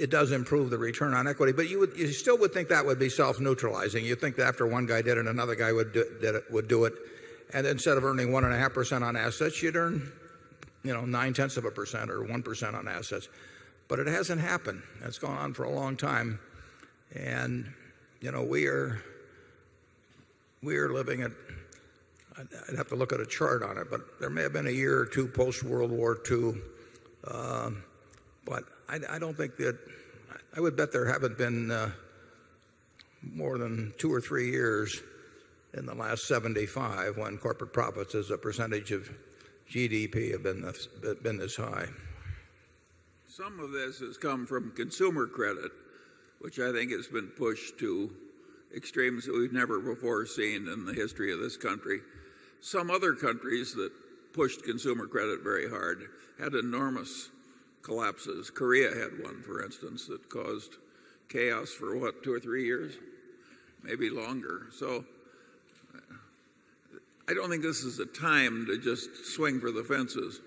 it does improve the return on equity. But you still would think that would be self neutralizing. You think that after one guy did it, another guy would do it. And instead of earning 1.5% on assets, you'd earn you know, 9 tenths of a percent or 1% on assets. But it hasn't happened. It's gone on for a long time. And you know, we are living at I'd have to look at a chart on it, but there may have been a year or 2 post World War II. Uh, but I don't think that I would bet there haven't been uh, more than 2 or 3 years in the last 75 when corporate profits as a percentage of GDP have been this high. Some of this has come from consumer credit, which I think has been pushed to extremes that we've never before seen in the history of this country. Some other countries that pushed consumer credit very hard had enormous collapses. Korea had one, for instance, that caused chaos for what, 2 or 3 years, maybe longer. So I don't think this is a time to just swing for the fences.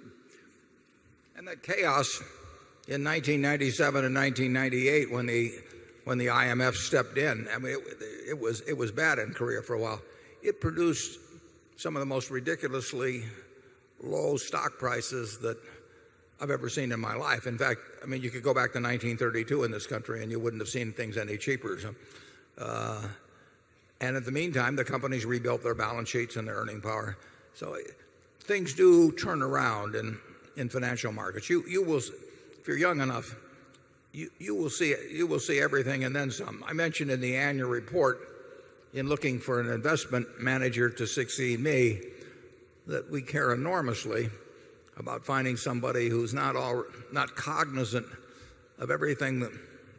And that chaos in 1997 and 1998 when the when the IMF stepped in, I mean, it, it was it was bad in Korea for a while. It produced some of the most ridiculously low stock prices that I've ever seen in my life. In fact, I mean, you could go back to 1932 in this country and you wouldn't have seen things any cheaper. Uh, and in the meantime, the companies rebuilt their balance sheets and their earning power. So eh, things do turn around in in financial markets. You, You will if you're young enough, you, you, will see, you will see everything and then some. I mentioned in the annual report in looking for an investment manager to succeed me that we care enormously about finding somebody who's not all not cognizant of everything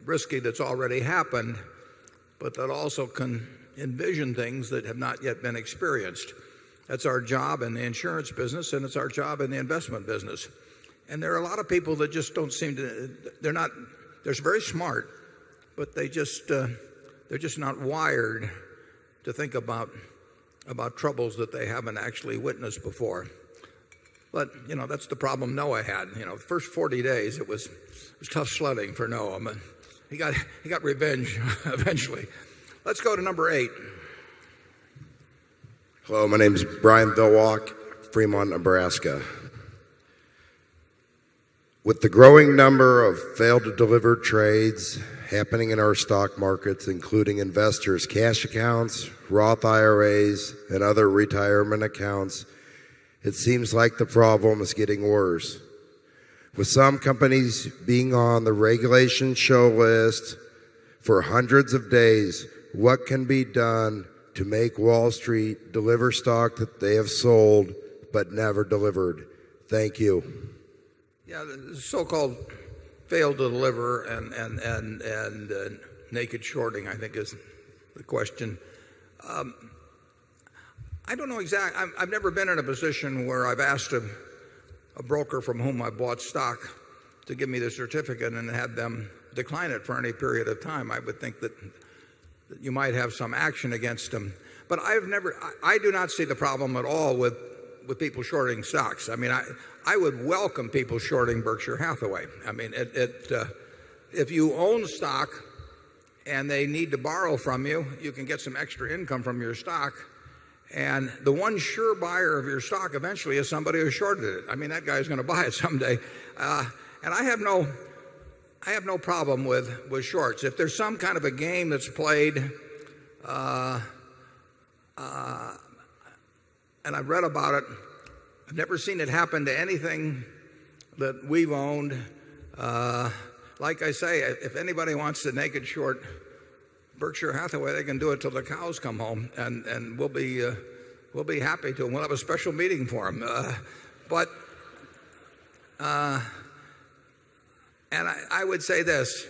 risky that's already happened, but that also can envision things that have not yet been experienced. That's our job in the insurance business and it's our job in the investment business. And there are a lot of people that just don't seem to they're not they're very smart, but they just uh, they're just not wired to think about about troubles that they haven't actually witnessed before. But you know, that's the problem Noah had. You know, The 1st 40 days, it was it was tough sledding for Noah. But he got revenge eventually. Let's go to number 8. Hello. My name is Brian Bilwalk, Fremont, Nebraska. With the growing number of failed to deliver trades happening in our stock markets, including investors' cash accounts, Roth IRAs and other retirement accounts, it seems like the problem is getting worse. With some companies being on the regulation SHO list for hundreds of days, what can be done to make Wall Street deliver stock that they have sold but never delivered? Thank you. Yeah, the so called failed to deliver and uh, naked shorting, I think is the question. Um, I don't know exactly. I've never been in a position where I've asked a broker from whom I bought stock to give me the certificate and had them decline it for any period of time. I would think that you might have some action against them. But I've never I do not see the problem at all with with people shorting stocks. I mean, I I would welcome people shorting Berkshire Hathaway. I mean, it, it uh, if you own stock and they need to borrow from you, you can get some extra income from your stock. And the one sure buyer of your stock eventually is somebody who shorted it. I mean, that guy is going to buy it someday. Uh, and I have no I have no problem with with shorts. If there's some kind of a game that's played, uh, uh, and I've read about it, I've never seen it happen to anything that we've owned. Like I say, if anybody wants to naked short Berkshire Hathaway, they can do it till the cows come home and and we'll be uh, we'll be happy to. We'll have a special meeting for them. Uh, but uh, and I would say this,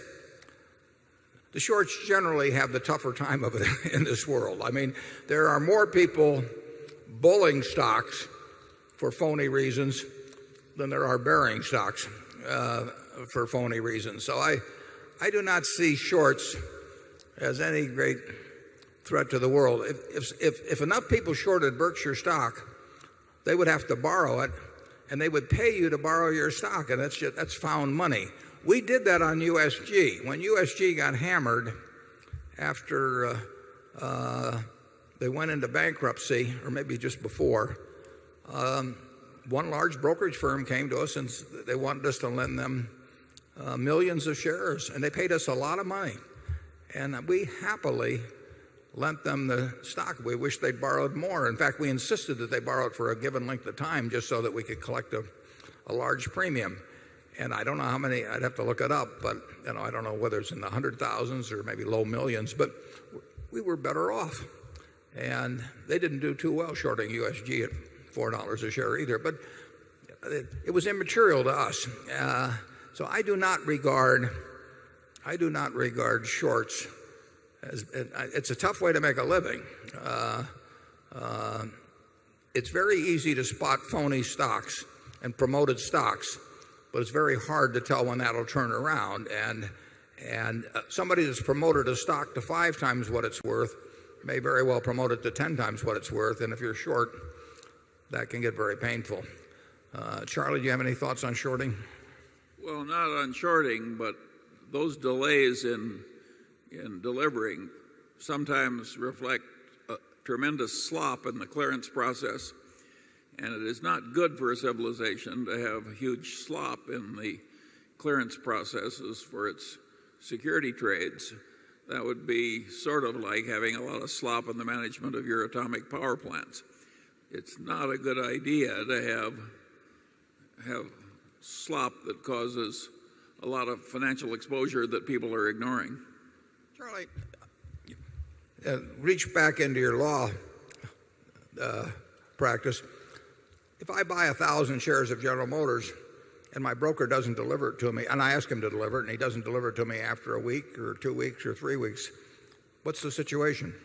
the shorts generally have the tougher time of it in this world. I mean, there are more people bulling stocks for phony reasons than there are bearing stocks for phony reasons. So I, I do not see shorts as any great threat to the world. If if enough people shorted Berkshire stock, they would have to borrow it and they would pay you to borrow your stock and that's just, that's found money. We did that on USG. When USG got hammered after uh, uh, they went into bankruptcy, or maybe just before, um, one large brokerage firm came to us and they wanted us to lend them uh, millions of shares, and they paid us a lot of money. And we happily lent them the stock. We wish they'd borrowed more. In fact, we insisted that they borrow it for a given length of time just so that we could collect a, a large premium. And I don't know how many, I'd have to look it up, but you know, I don't know whether it's in the hundred thousands or maybe low millions, but we were better off. And they didn't do too well shorting USG at $4 a share either, but it, it was immaterial to us. Uh, so I do not regard, I do not regard shorts as, it's a tough way to make a living. Uh, uh, it's very easy to spot phony stocks and promoted stocks, but it's very hard to tell when that'll turn around. And, and somebody that's promoted a stock to 5 times what it's worth may very well promote it to 10 times what it's worth. And if you're short, that can get very painful. Uh, Charlie, do you have any thoughts on shorting? Well, not on shorting, but those delays in, in delivering sometimes reflect a tremendous slop in the clearance process. And it is not good for a civilization to have a huge slop in the clearance processes for its security trades. That would be sort of like having a lot of slop in the management of your atomic power plants. It's not a good idea to have, have slop that causes a lot of financial exposure that people are ignoring. Charlie, uh, reach back into your law uh, practice. If I buy a thousand shares of General Motors and my broker doesn't deliver it to me, and I ask him to deliver it, and he doesn't deliver it to me after a week or two weeks or three weeks, what's the situation?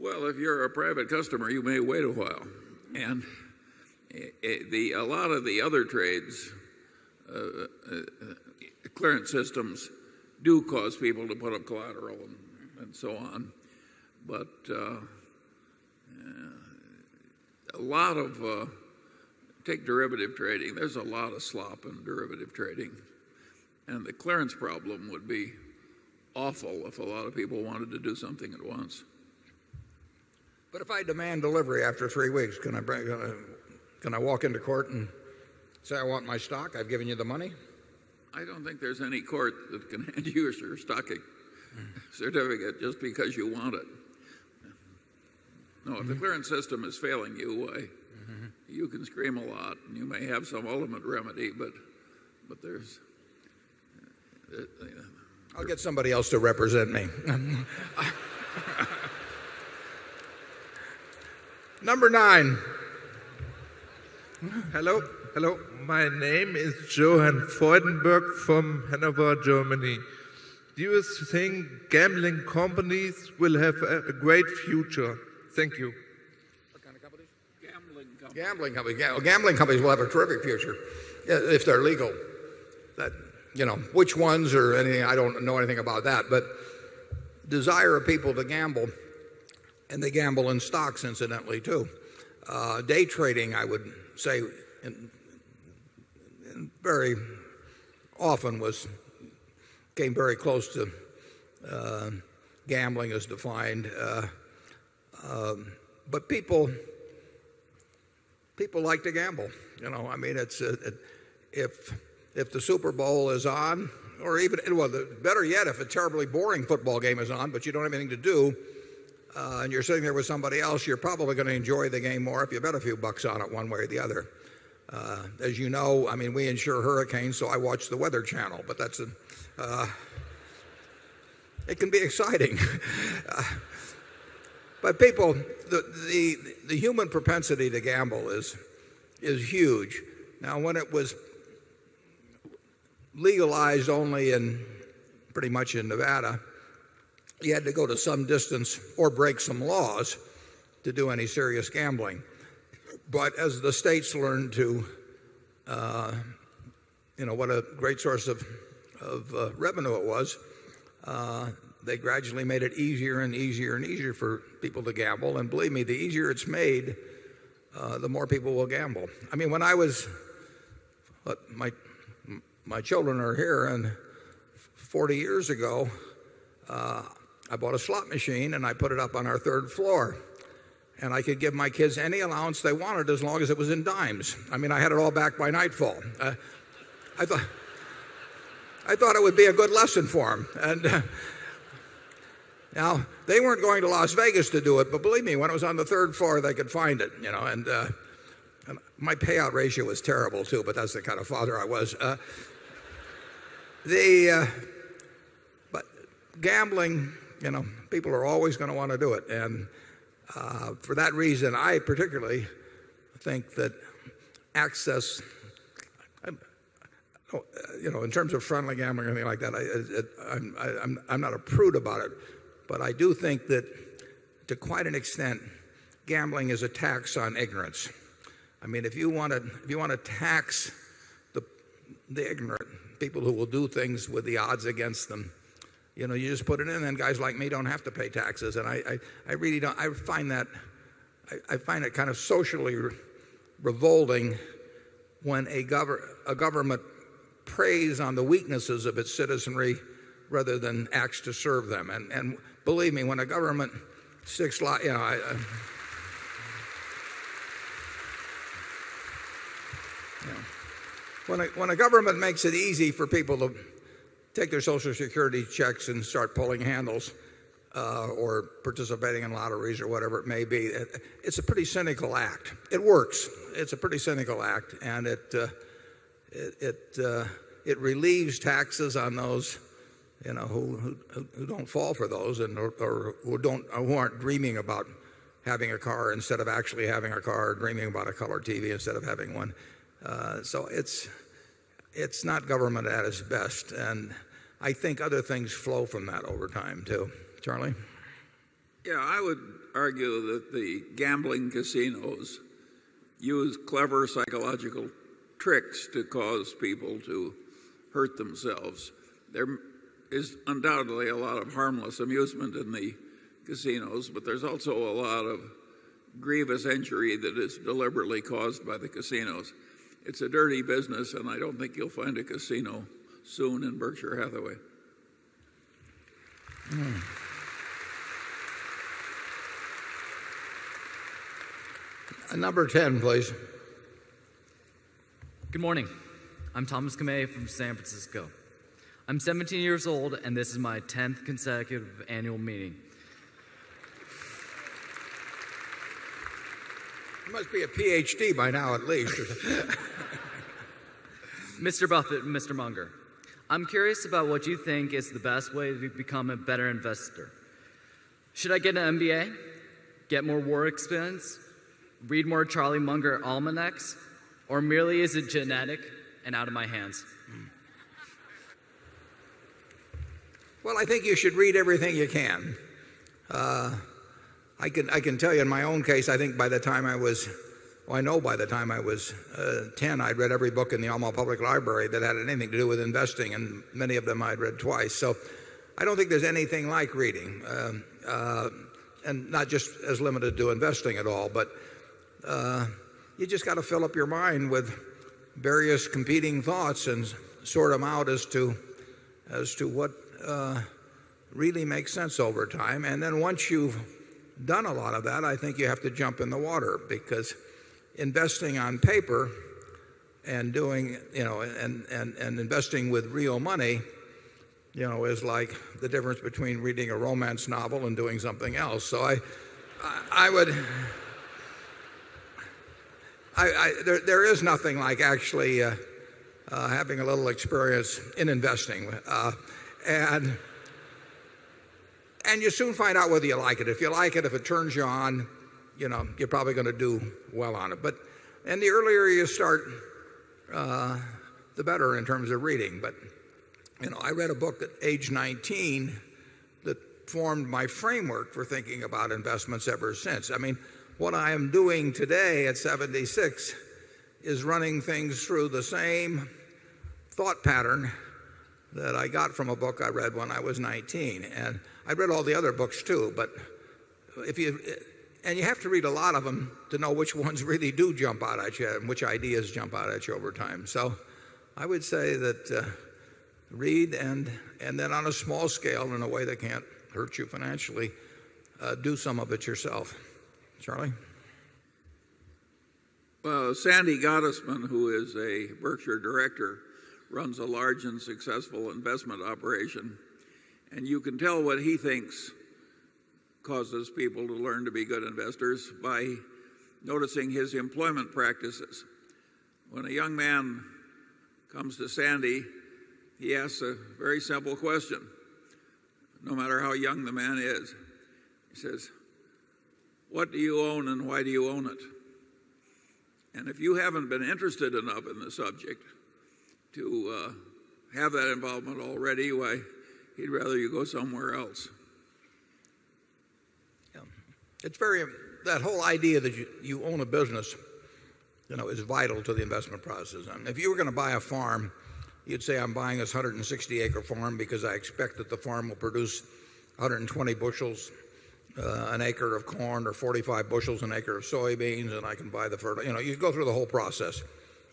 Well, if you're a private customer, you may wait a while. And the, a lot of the other trades, Uh, uh, uh, clearance systems, do cause people to put up collateral and, and so on. But uh, a lot of uh, take derivative trading. There's a lot of slop in derivative trading. And the clearance problem would be awful if a lot of people wanted to do something at once. But if I demand delivery after three weeks, can I, bring, can I walk into court and say I want my stock? I've given you the money? I don't think there's any court that can hand you your stock certificate just because you want it. No, if the mm-hmm. clearance system is failing you, why, mm-hmm. you can scream a lot and you may have some ultimate remedy, but, but there's. Uh, uh, I'll get somebody else to represent me. Number nine. Hello, hello. My name is Johann Freudenberg from Hanover, Germany. Do you think gambling companies will have a great future? Thank you. What kind of companies? Gambling companies. Gambling companies. Well, gambling companies will have a terrific future if they're legal. That you know which ones or anything. I don't know anything about that, but desire of people to gamble and they gamble in stocks, incidentally, too. Uh, day trading, I would say, in, in very often was came very close to uh, gambling as defined. Uh, um, but people people like to gamble. You know, I mean, it's uh, it, if if the Super Bowl is on, or even well, better yet, if a terribly boring football game is on, but you don't have anything to do, uh, and you're sitting there with somebody else, you're probably going to enjoy the game more if you bet a few bucks on it one way or the other. Uh, as you know, I mean, we insure hurricanes, so I watch the Weather Channel, but that's a, uh, it can be exciting. Uh, but people, the, human propensity to gamble is, is huge. Now, when it was legalized only in pretty much in Nevada, you had to go to some distance or break some laws to do any serious gambling. But as the states learned to, uh, you know, what a great source of, of uh, revenue it was, uh, they gradually made it easier and easier and easier for people to gamble. And believe me, the easier it's made, the more people will gamble. I mean, when I was my my children are here and 40 years ago, I bought a slot machine and I put it up on our 3rd floor. And I could give my kids any allowance they wanted as long as it was in dimes. I mean, I had it all back by nightfall. Uh, I thought I thought it would be a good lesson for them. And uh, now, they weren't going to Las Vegas to do it, but believe me, when it was on the 3rd floor, they could find it, you know, uh, and my payout ratio was terrible too, but that's the kind of father I was. The but gambling, you know, people are always going to want to do it. And Uh, for that reason, I particularly think that access, oh, uh, you know, in terms of friendly gambling or anything like that, I'm not a prude about it. But I do think that to quite an extent, gambling is a tax on ignorance. I mean, if you want to if you want to tax the, the ignorant, people who will do things with the odds against them, you know, you just put it in and guys like me don't have to pay taxes. And I I really don't, I find that, I find it kind of socially revolting when a government preys on the weaknesses of its citizenry rather than acts to serve them. And and believe me, when a government sticks, you know, uh, when a government makes it easy for people to take their social security checks and start pulling handles uh, or participating in lotteries or whatever it may be, it's a pretty cynical act. It works. It's a pretty cynical act and it uh, it uh, it relieves taxes on those you know who who don't fall for those and or who don't who aren't dreaming about having a car instead of actually having a car, dreaming about a color TV instead of having one. So it's it's not government at its best. And I think other things flow from that over time too. Charlie? Yeah, I would argue that the gambling casinos use clever psychological tricks to cause people to hurt themselves. There is undoubtedly a lot of harmless amusement in the casinos, but there's also a lot of grievous injury that is deliberately caused by the casinos. It's a dirty business and I don't think you'll find a casino soon in Berkshire Hathaway. Hmm. Uh, number 10, please. Good morning. I'm Thomas Kamei from San Francisco. I'm 17 years old and this is my 10th consecutive annual meeting. You must be a PhD by now at least. Mr. Buffett, Mr. Munger, I'm curious about what you think is the best way to become a better investor. Should I get an MBA? Get more war experience? Read more Charlie Munger almanacs? Or merely is it genetic and out of my hands? Well, I think you should read everything you can. Uh, I can I can tell you in my own case, I think by the time I was I know by the time I was uh, 10, I'd read every book in the Omaha Public Library that had anything to do with investing and many of them I'd read twice. So I don't think there's anything like reading um, uh, and not just as limited to investing at all, but uh, you just got to fill up your mind with various competing thoughts and sort them out as to what really makes sense over time. And then once you've done a lot of that, I think you have to jump in the water because investing on paper and doing, you know, and and, and investing with real money, you know, is like the difference between reading a romance novel and doing something else. So I I, would I, I, there, there is nothing like actually uh, uh, having a little experience in investing. Uh, and and you soon find out whether you like it. If you like it, if it turns you on, you know, you're probably going to do well on it. But and the earlier you start, uh, the better in terms of reading. But you know, I read a book at age 19 that formed my framework for thinking about investments ever since. I mean, what I am doing today at 76 is running things through the same thought pattern that I got from a book I read when I was 19. And I read all the other books too, but if you and you have to read a lot of them to know which ones really do jump out at you and which ideas jump out at you over time. So I would say that uh, read and, and then on a small scale in a way that can't hurt you financially, uh, do some of it yourself. Charlie? Well, Sandy Gottesman, who is a Berkshire director, runs a large and successful investment operation. And you can tell what he thinks causes people to learn to be good investors by noticing his employment practices. When a young man comes to Sandy, he asks a very simple question, no matter how young the man is. He says, What do you own and why do you own it? And if you haven't been interested enough in the subject to uh, have that involvement already, why, he'd rather you go somewhere else. It's very, that whole idea that you, you own a business, you know, is vital to the investment process. I mean, if you were going to buy a farm, you'd say, I'm buying this 160 acre farm because I expect that the farm will produce 120 bushels uh, an acre of corn or 45 bushels an acre of soybeans, and I can buy the fertilizer. You know, you go through the whole process.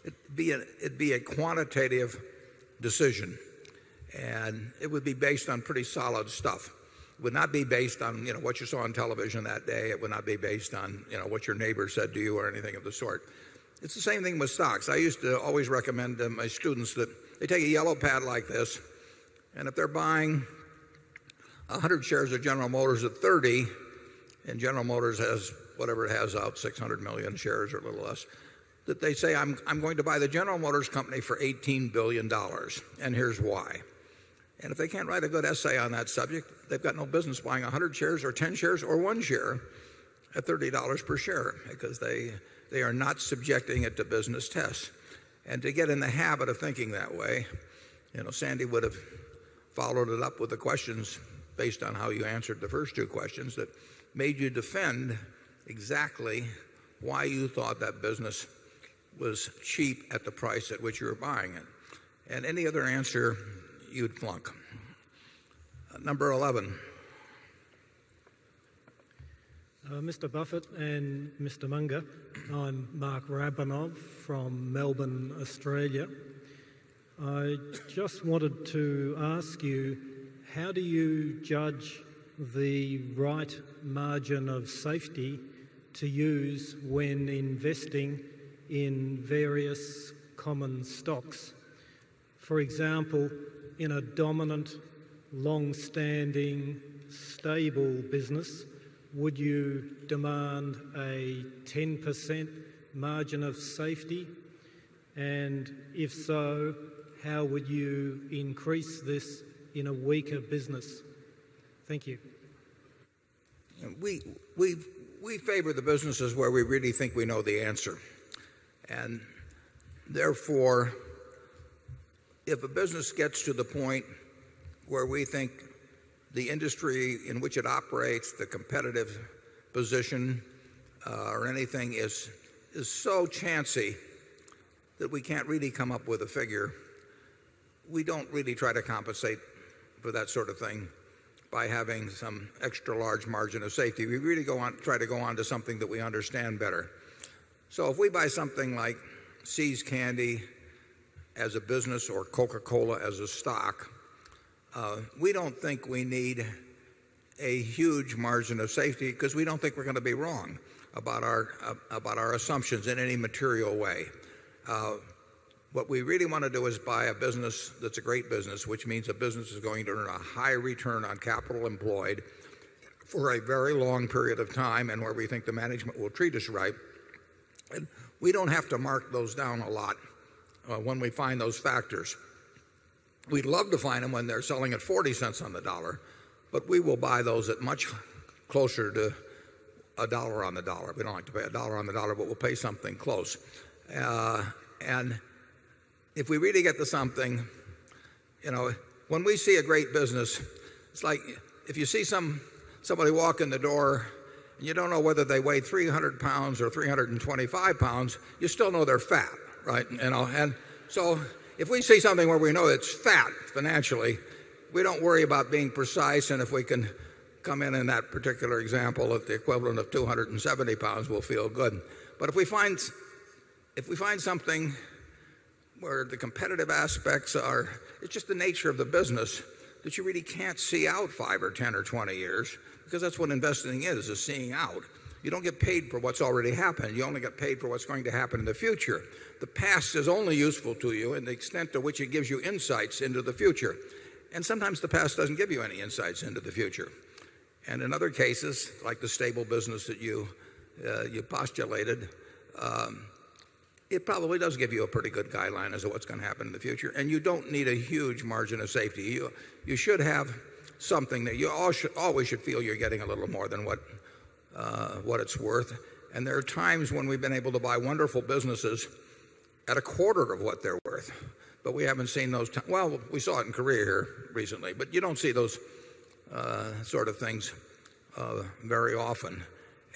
It'd be, a, it'd be a quantitative decision, and it would be based on pretty solid stuff. Would not be based on you know, what you saw on television that day. It would not be based on you know, what your neighbor said to you or anything of the sort. It's the same thing with stocks. I used to always recommend to my students that they take a yellow pad like this, and if they're buying 100 shares of General Motors at 30, and General Motors has whatever it has out, 600 million shares or a little less, that they say, I'm, I'm going to buy the General Motors company for $18 billion, and here's why. And if they can't write a good essay on that subject, they've got no business buying 100 shares or 10 shares or one share at $30 per share because they, they are not subjecting it to business tests. And to get in the habit of thinking that way, you know, Sandy would have followed it up with the questions based on how you answered the first two questions that made you defend exactly why you thought that business was cheap at the price at which you were buying it. And any other answer, you'd flunk. Uh, number 11. Uh, Mr. Buffett and Mr. Munger, I'm Mark Rabanov from Melbourne, Australia. I just wanted to ask you how do you judge the right margin of safety to use when investing in various common stocks? For example, in a dominant, long standing, stable business, would you demand a 10% margin of safety? And if so, how would you increase this in a weaker business? Thank you. We, we, we favor the businesses where we really think we know the answer. And therefore, if a business gets to the point where we think the industry in which it operates, the competitive position, uh, or anything is, is so chancy that we can't really come up with a figure, we don't really try to compensate for that sort of thing by having some extra large margin of safety. We really go on, try to go on to something that we understand better. So if we buy something like See's Candy as a business or Coca Cola as a stock, uh, we don't think we need a huge margin of safety because we don't think we're going to be wrong about our, uh, about our assumptions in any material way. Uh, what we really want to do is buy a business that's a great business, which means a business is going to earn a high return on capital employed for a very long period of time and where we think the management will treat us right. And we don't have to mark those down a lot when we find those factors. We'd love to find them when they're selling at 40 cents on the dollar, but we will buy those at much closer to a dollar on the dollar. We don't like to pay a dollar on the dollar, but we'll pay something close. Uh, and if we really get to something, you know, when we see a great business, it's like if you see some somebody walk in the door and you don't know whether they weigh 300 pounds or 325 pounds, you still know they're fat, right? And so if we see something where we know it's fat financially, we don't worry about being precise, and if we can come in in that particular example at the equivalent of 270 pounds we'll feel good. But if we find, if we find something where the competitive aspects are, it's just the nature of the business that you really can't see out 5 or 10 or 20 years because that's what investing is, is seeing out. You don't get paid for what's already happened. You only get paid for what's going to happen in the future. The past is only useful to you in the extent to which it gives you insights into the future. And sometimes the past doesn't give you any insights into the future. And in other cases, like the stable business that you, uh, you postulated, um, it probably does give you a pretty good guideline as to what's going to happen in the future. And you don't need a huge margin of safety. You, you should have something that you should, always should feel you're getting a little more than what what it's worth. And there are times when we've been able to buy wonderful businesses at a quarter of what they're worth. But we haven't seen those. Well, we saw it in Korea here recently, but you don't see those uh, sort of things uh, very often.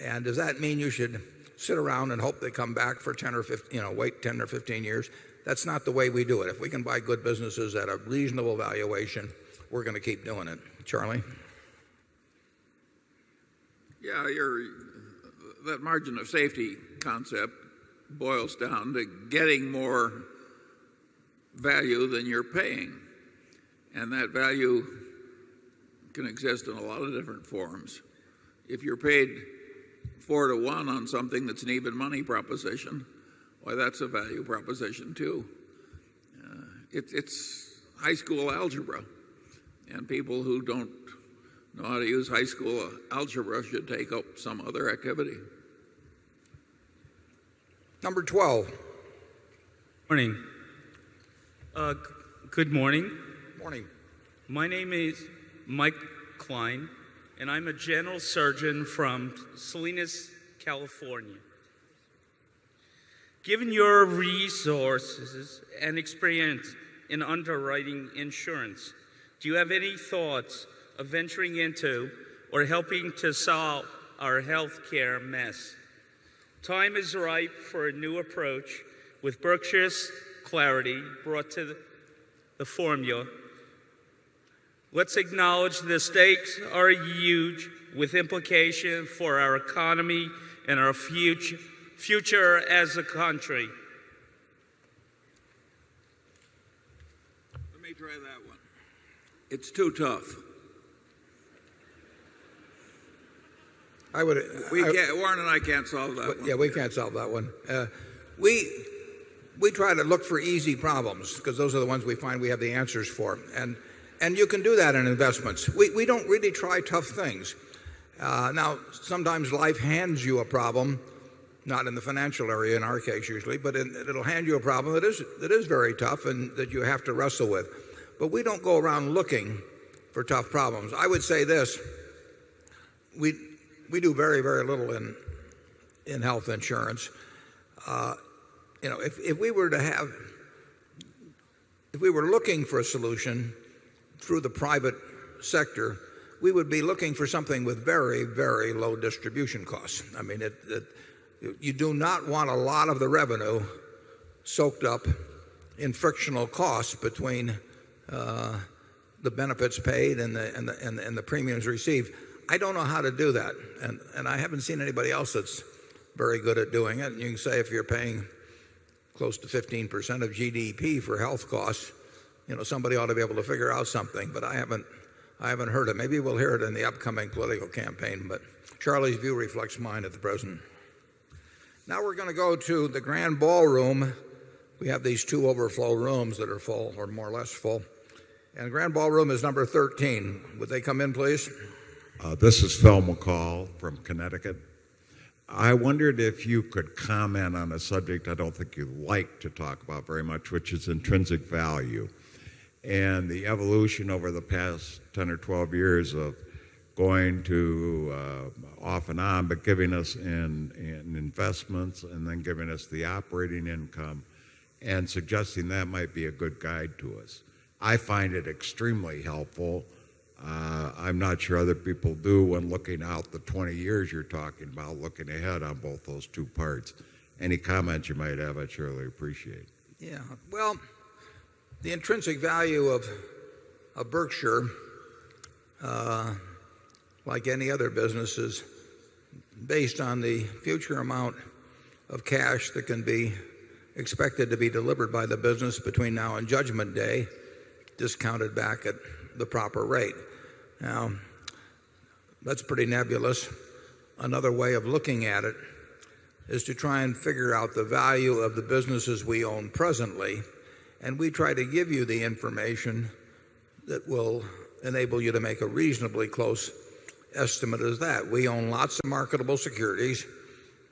And does that mean you should sit around and hope they come back for 10 or 15, you know, wait 10 or 15 years? That's not the way we do it. If we can buy good businesses at a reasonable valuation, we're going to keep doing it. Charlie? Yeah, that margin of safety concept boils down to getting more value than you're paying. And that value can exist in a lot of different forms. If you're paid four to one on something that's an even money proposition, why, that's a value proposition too. Uh, it, it's high school algebra. And people who don't know how to use high school algebra should take up some other activity. Number 12. Morning. Uh, good morning. Morning. My name is Mike Klein, and I'm a general surgeon from Salinas, California. Given your resources and experience in underwriting insurance, do you have any thoughts of venturing into or helping to solve our healthcare mess. Time is ripe for a new approach with Berkshire's clarity brought to the formula. Let's acknowledge the stakes are huge with implication for our economy and our future, future as a country. Let me try that one. It's too tough. I would. We I, can't, Warren and I can't solve that one. Yeah, we can't solve that one. Uh, we we try to look for easy problems because those are the ones we find we have the answers for, and and you can do that in investments. We we don't really try tough things. Uh, now, sometimes life hands you a problem, not in the financial area in our case usually, but in, it'll hand you a problem that is that is very tough and that you have to wrestle with. But we don't go around looking for tough problems. I would say this: we we do very, very little in, in health insurance. Uh, you know, if, if we were to have, if we were looking for a solution through the private sector, we would be looking for something with very, very low distribution costs. I mean, you do not want a lot of the revenue soaked up in frictional costs between uh, the benefits paid and the premiums received. I don't know how to do that. And, and I haven't seen anybody else that's very good at doing it. And you can say if you're paying close to 15% of GDP for health costs, you know, somebody ought to be able to figure out something. But I haven't, I haven't heard it. Maybe we'll hear it in the upcoming political campaign. But Charlie's view reflects mine at the present. Now we're going to go to the grand ballroom. We have these two overflow rooms that are full, or more or less full. And the grand ballroom is number 13. Would they come in, please? Uh, this is Phil McCall from Connecticut. I wondered if you could comment on a subject I don't think you like to talk about very much, which is intrinsic value and the evolution over the past 10 or 12 years of going to uh, off and on, but giving us in, in investments and then giving us the operating income and suggesting that might be a good guide to us. I find it extremely helpful I'm not sure other people do when looking out the 20 years you're talking about, looking ahead on both those two parts. Any comments you might have, I'd surely appreciate. Yeah, well, the intrinsic value of, of Berkshire, uh, like any other business, is based on the future amount of cash that can be expected to be delivered by the business between now and Judgment Day, discounted back at the proper rate. Now, that's pretty nebulous. Another way of looking at it is to try and figure out the value of the businesses we own presently, and we try to give you the information that will enable you to make a reasonably close estimate as that. We own lots of marketable securities.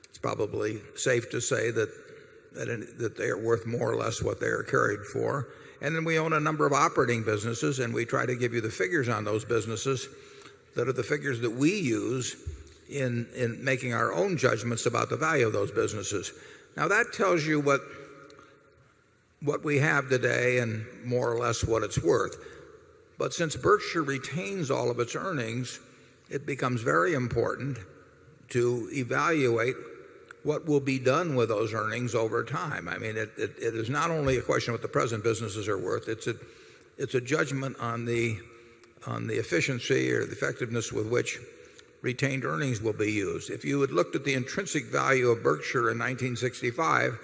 It's probably safe to say that, that, that they are worth more or less what they are carried for. And then we own a number of operating businesses, and we try to give you the figures on those businesses that are the figures that we use in, in making our own judgments about the value of those businesses. Now, that tells you what, what we have today and more or less what it's worth. But since Berkshire retains all of its earnings, it becomes very important to evaluate what will be done with those earnings over time. I mean, it, is not only a question of what the present businesses are worth, it's a, it's a judgment on the, on the efficiency or the effectiveness with which retained earnings will be used. If you had looked at the intrinsic value of Berkshire in 1965,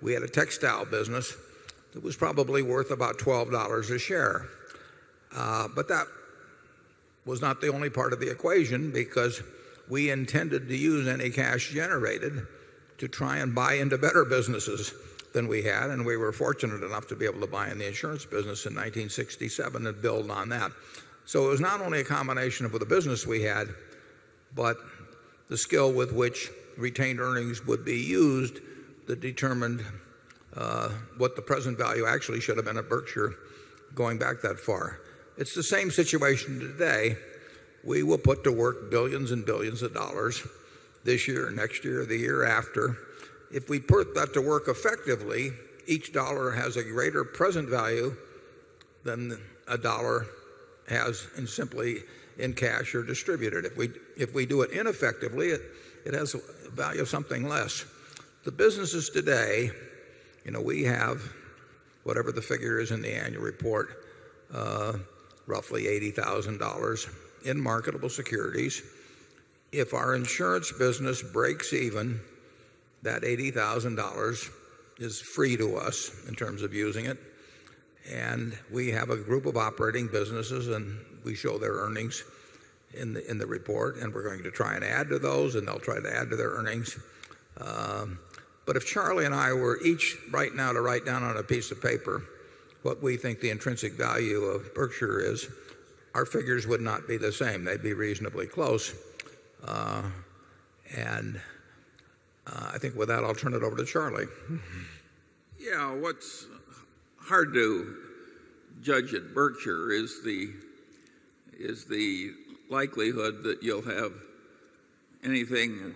we had a textile business that was probably worth about $12 a share. Uh, but that was not the only part of the equation because we intended to use any cash generated to try and buy into better businesses than we had. And we were fortunate enough to be able to buy in the insurance business in 1967 and build on that. So it was not only a combination of the business we had, but the skill with which retained earnings would be used that determined uh, what the present value actually should have been at Berkshire going back that far. It's the same situation today. We will put to work billions and billions of dollars this year, next year, the year after. If we put that to work effectively, each dollar has a greater present value than a dollar has in simply in cash or distributed. If we, if we do it ineffectively, it, it has a value of something less. The businesses today, you know, we have whatever the figure is in the annual report, uh, roughly $80,000 in marketable securities. If our insurance business breaks even, that $80,000 is free to us in terms of using it. And we have a group of operating businesses and we show their earnings in the, in the report, and we're going to try and add to those, and they'll try to add to their earnings. Um, but if Charlie and I were each right now to write down on a piece of paper what we think the intrinsic value of Berkshire is, our figures would not be the same. They'd be reasonably close. Uh, and uh, I think with that, I'll turn it over to Charlie. Yeah, what's hard to judge at Berkshire is the is the likelihood that you'll have anything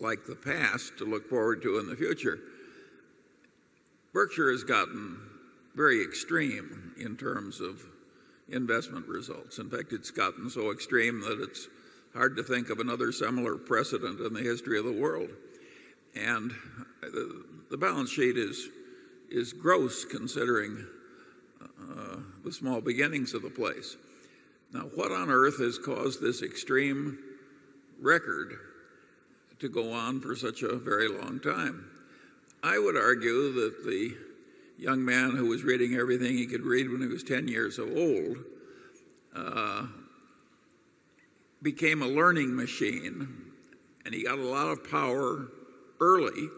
like the past to look forward to in the future. Berkshire has gotten very extreme in terms of investment results. In fact, it's gotten so extreme that it's hard to think of another similar precedent in the history of the world. And the, the balance sheet is, is gross considering uh, the small beginnings of the place. Now, what on earth has caused this extreme record to go on for such a very long time? I would argue that the young man who was reading everything he could read when he was 10 years old uh, became a learning machine and he got a lot of power early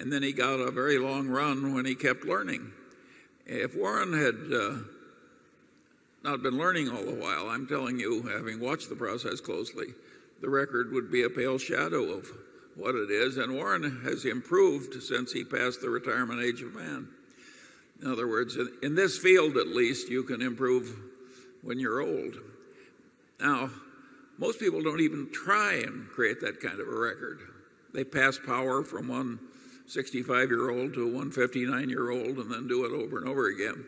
and then he got a very long run when he kept learning. If Warren had uh, not been learning all the while, I'm telling you, having watched the process closely, the record would be a pale shadow of what it is. And Warren has improved since he passed the retirement age of man. In other words, in this field at least, you can improve when you're old. Now, most people don't even try and create that kind of a record. They pass power from one 65 year old to a 159 year old and then do it over and over again.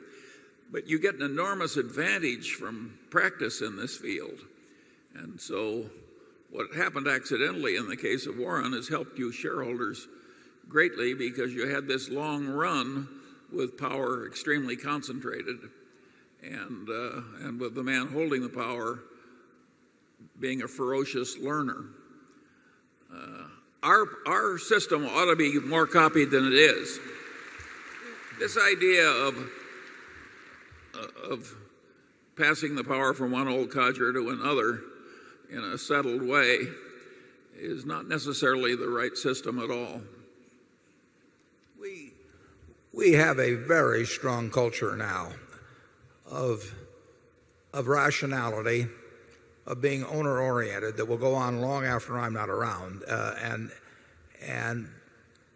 But you get an enormous advantage from practice in this field. And so, what happened accidentally in the case of Warren has helped you shareholders greatly because you had this long run with power extremely concentrated and, uh, and with the man holding the power being a ferocious learner. Uh, our, our system ought to be more copied than it is. This idea of, uh, of passing the power from one old codger to another in a settled way is not necessarily the right system at all. We have a very strong culture now of, of rationality, of being owner oriented that will go on long after I'm not around. Uh, and, and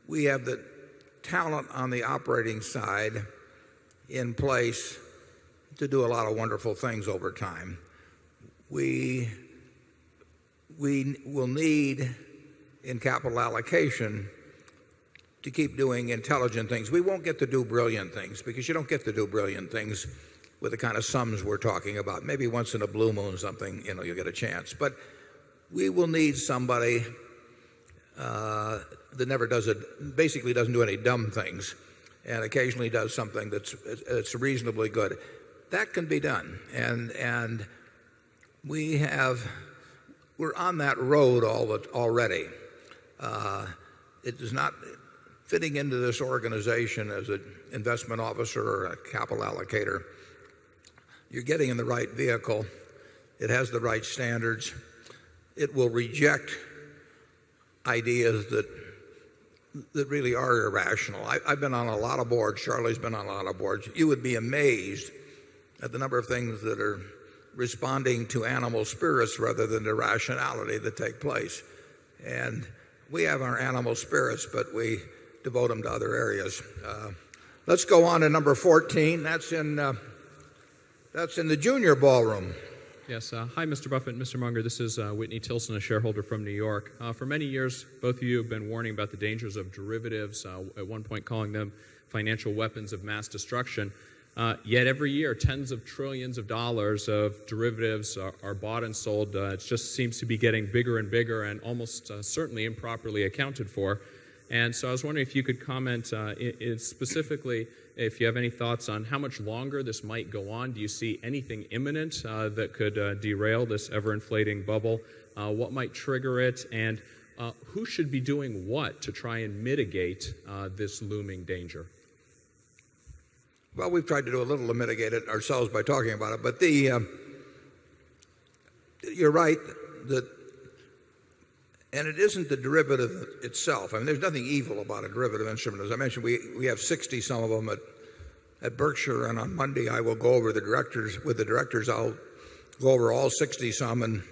we have the talent on the operating side in place to do a lot of wonderful things over time. We, we will need in capital allocation to keep doing intelligent things. We won't get to do brilliant things because you don't get to do brilliant things with the kind of sums we're talking about. Maybe once in a blue moon something, you know, you'll get a chance. But we will need somebody uh, that never does it, basically doesn't do any dumb things and occasionally does something that's, that's reasonably good. That can be done. And, and we have, we're on that road all already. Uh, it is not fitting into this organization as an investment officer or a capital allocator you're getting in the right vehicle. It has the right standards. It will reject ideas that, that really are irrational. I, I've been on a lot of boards. Charlie's been on a lot of boards. You would be amazed at the number of things that are responding to animal spirits rather than to rationality that take place. And we have our animal spirits, but we devote them to other areas. Uh, let's go on to number 14. That's in. Uh, that's in the junior ballroom. Yes. Uh, hi, Mr. Buffett, Mr. Munger. This is uh, Whitney Tilson, a shareholder from New York. Uh, for many years, both of you have been warning about the dangers of derivatives, uh, at one point calling them financial weapons of mass destruction. Uh, yet every year, tens of trillions of dollars of derivatives are, are bought and sold. Uh, it just seems to be getting bigger and bigger and almost certainly improperly accounted for. And so I was wondering if you could comment specifically if you have any thoughts on how much longer this might go on. Do you see anything imminent uh, that could uh, derail this ever inflating bubble? Uh, what might trigger it? And uh, who should be doing what to try and mitigate uh, this looming danger? Well, we've tried to do a little to mitigate it ourselves by talking about it, but the, um, you're right that and it isn't the derivative itself. I mean, there's nothing evil about a derivative instrument. As I mentioned, we, we have 60 some of them at, at Berkshire, and on Monday I will go over the directors. With the directors, I'll go over all 60 some, and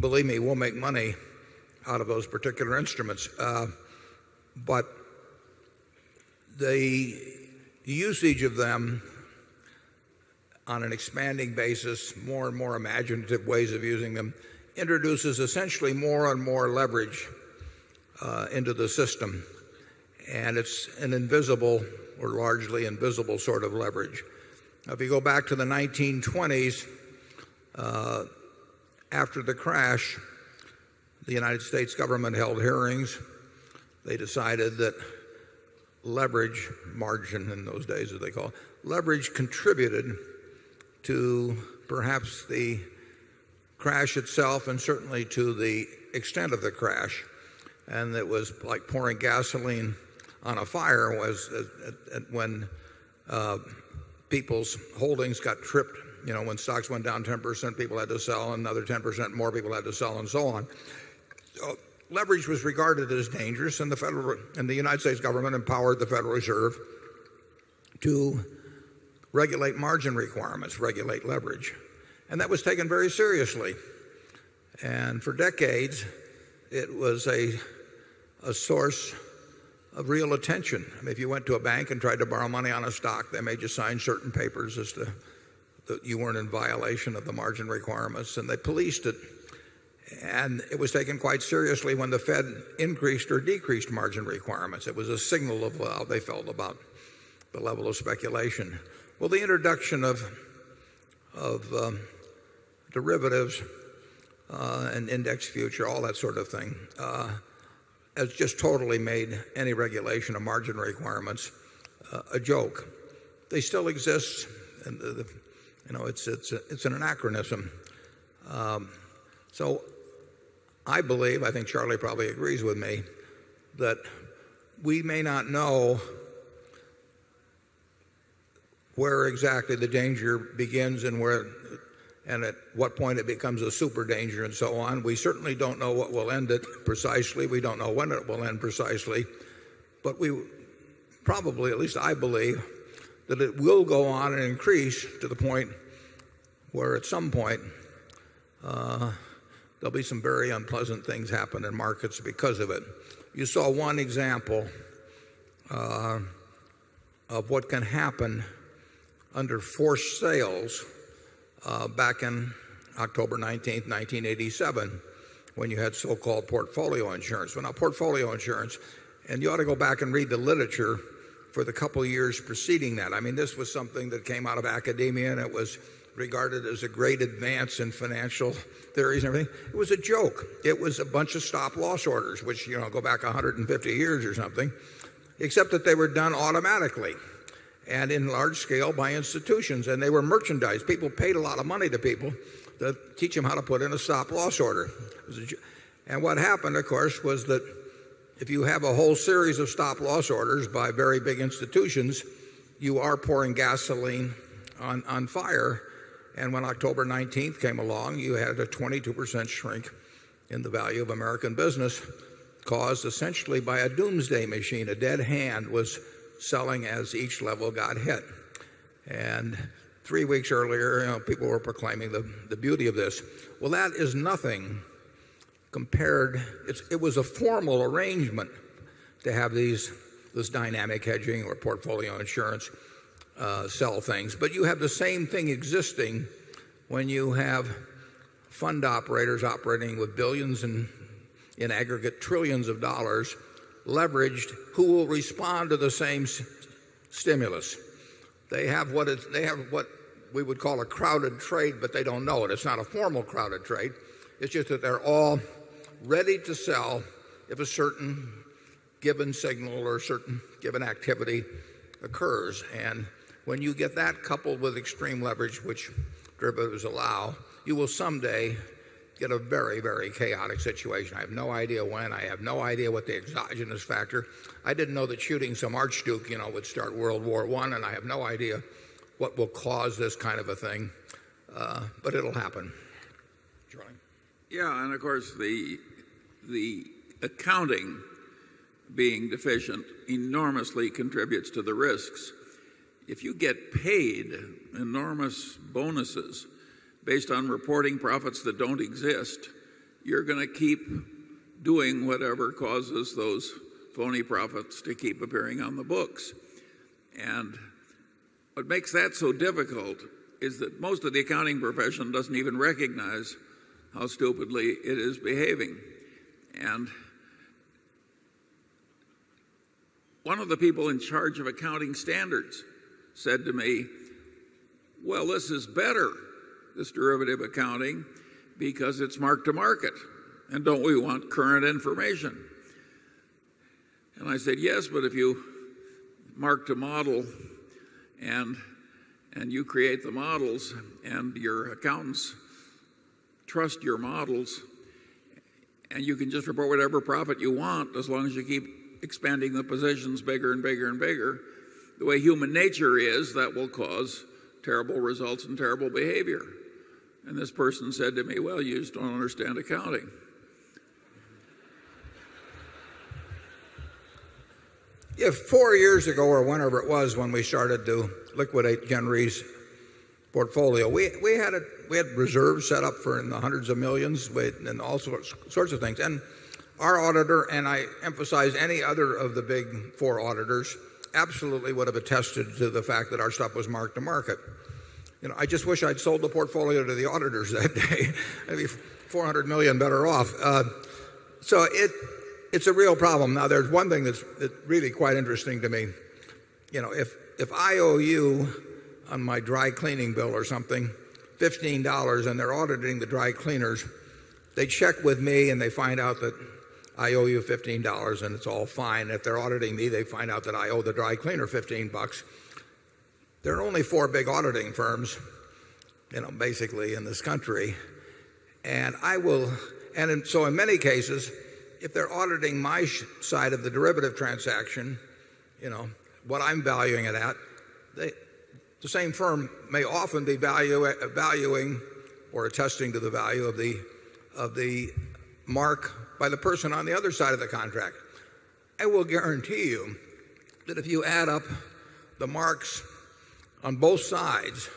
believe me, we'll make money out of those particular instruments. Uh, but the usage of them on an expanding basis, more and more imaginative ways of using them, introduces essentially more and more leverage uh, into the system. And it's an invisible or largely invisible sort of leverage. If you go back to the 1920s, uh, after the crash, the United States government held hearings. They decided that leverage, margin in those days as they call it, leverage contributed to perhaps the crash itself and certainly to the extent of the crash. And it was like pouring gasoline on a fire was when uh, people's holdings got tripped. You know, when stocks went down 10%, people had to sell, another 10% more people had to sell, and so on. So leverage was regarded as dangerous, and the federal and the United States government empowered the Federal Reserve to regulate margin requirements, regulate leverage. And that was taken very seriously. And for decades, it was a, a source of real attention. I mean, if you went to a bank and tried to borrow money on a stock, they made you sign certain papers as to that you weren't in violation of the margin requirements, and they policed it. And it was taken quite seriously when the Fed increased or decreased margin requirements. It was a signal of how they felt about the level of speculation. Well, the introduction of, of um, derivatives uh, and index future, all that sort of thing, uh, has just totally made any regulation of margin requirements uh, a joke. They still exist, and you know it's it's it's an anachronism. Um, So I believe, I think Charlie probably agrees with me, that we may not know where exactly the danger begins and where and at what point it becomes a super danger and so on. We certainly don't know what will end it precisely. We don't know when it will end precisely. But we probably, at least I believe, that it will go on and increase to the point where at some point uh, there'll be some very unpleasant things happen in markets because of it. You saw one example uh, of what can happen under forced sales Uh, back in October 19, 1987 when you had so called portfolio insurance. Well, now portfolio insurance and you ought to go back and read the literature for the couple of years preceding that. I mean, this was something that came out of academia and it was regarded as a great advance in financial theories and everything. It was a joke. It was a bunch of stop loss orders, which, you know, go back 150 years or something, except that they were done automatically and in large scale by institutions and they were merchandise. People paid a lot of money to people to teach them how to put in a stop loss order. And what happened, of course, was that if you have a whole series of stop loss orders by very big institutions, you are pouring gasoline on, on fire. And when October 19th came along, you had a 22% shrink in the value of American business caused essentially by a doomsday machine. A dead hand was selling as each level got hit. And 3 weeks earlier, you know, people were proclaiming the, the beauty of this. Well, that is nothing compared it was a formal arrangement to have these this dynamic hedging or portfolio insurance uh, sell things. But you have the same thing existing when you have fund operators operating with billions in in aggregate trillions of dollars leveraged who will respond to the same stimulus. They have what is they have what we would call a crowded trade, but they don't know it. It's not a formal crowded trade. It's just that they're all ready to sell if a certain given signal or certain given activity occurs. And when you get that coupled with extreme leverage, which derivatives allow, you will someday get a very, very chaotic situation. I have no idea when. I have no idea what the exogenous factor. I didn't know that shooting some archduke, you know, would start World War I, and I have no idea what will cause this kind of a thing. Uh, but it'll happen. Charlie? Yeah, and of course the the accounting being deficient enormously contributes to the risks. If you get paid enormous bonuses based on reporting profits that don't exist, you're going to keep doing whatever causes those phony profits to keep appearing on the books. And what makes that so difficult is that most of the accounting profession doesn't even recognize how stupidly it is behaving. And one of the people in charge of accounting standards said to me, well, this is better, this derivative accounting, because it's mark to market. And don't we want current information? And I said, yes, but if you mark to model and, and you create the models and your accountants trust your models and you can just report whatever profit you want as long as you keep expanding the positions bigger and bigger and bigger. The way human nature is, that will cause terrible results and terrible behavior. And this person said to me, Well, you just don't understand accounting. If 4 years ago or whenever it was when we started to liquidate Gen Re's portfolio, we, we, had a, we had reserves set up for in the 100 of 1000000s and all sorts, sorts of things. And our auditor, and I emphasize any other of the big four auditors, absolutely would have attested to the fact that our stuff was marked to market. You know, I just wish I'd sold the portfolio to the auditors that day. Maybe 400,000,000 better off. Uh, so it, it's a real problem. Now, there's one thing that's, really quite interesting to me. You know, if, if I owe you on my dry cleaning bill or something $15 and they're auditing the dry cleaners, they check with me and they find out that I owe you $15 and it's all fine. If they're auditing me, they find out that I owe the dry cleaner 15 bucks. There are only 4 big auditing firms, you know, basically in this country. And I will, and so in many cases, if they're auditing my side of the derivative transaction, you know, what I'm valuing it at, they, the same firm may often be value, valuing or attesting to the value of the, of the mark by the person on the other side of the contract. I will guarantee you that if you add up the marks on both sides,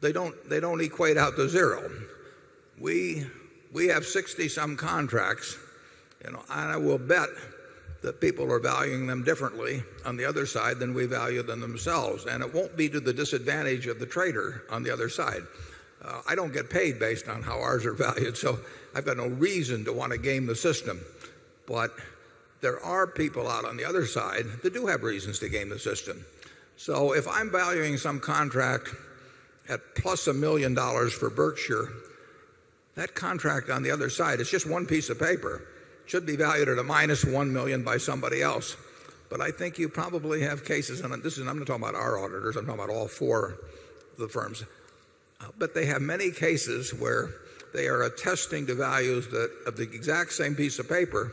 they don't, they don't equate out to 0. We, we have 60 some contracts, you know, and I will bet that people are valuing them differently on the other side than we value them themselves. And it won't be to the disadvantage of the trader on the other side. Uh, I don't get paid based on how ours are valued, so I've got no reason to want to game the system. But there are people out on the other side that do have reasons to game the system. So if I'm valuing some contract at plus a million dollars for Berkshire, that contract on the other side is just one piece of paper. It should be valued at a minus 1 million by somebody else. But I think you probably have cases, and this is, I'm not talking about our auditors, I'm talking about all four of the firms. Uh, but they have many cases where they are attesting to values that, of the exact same piece of paper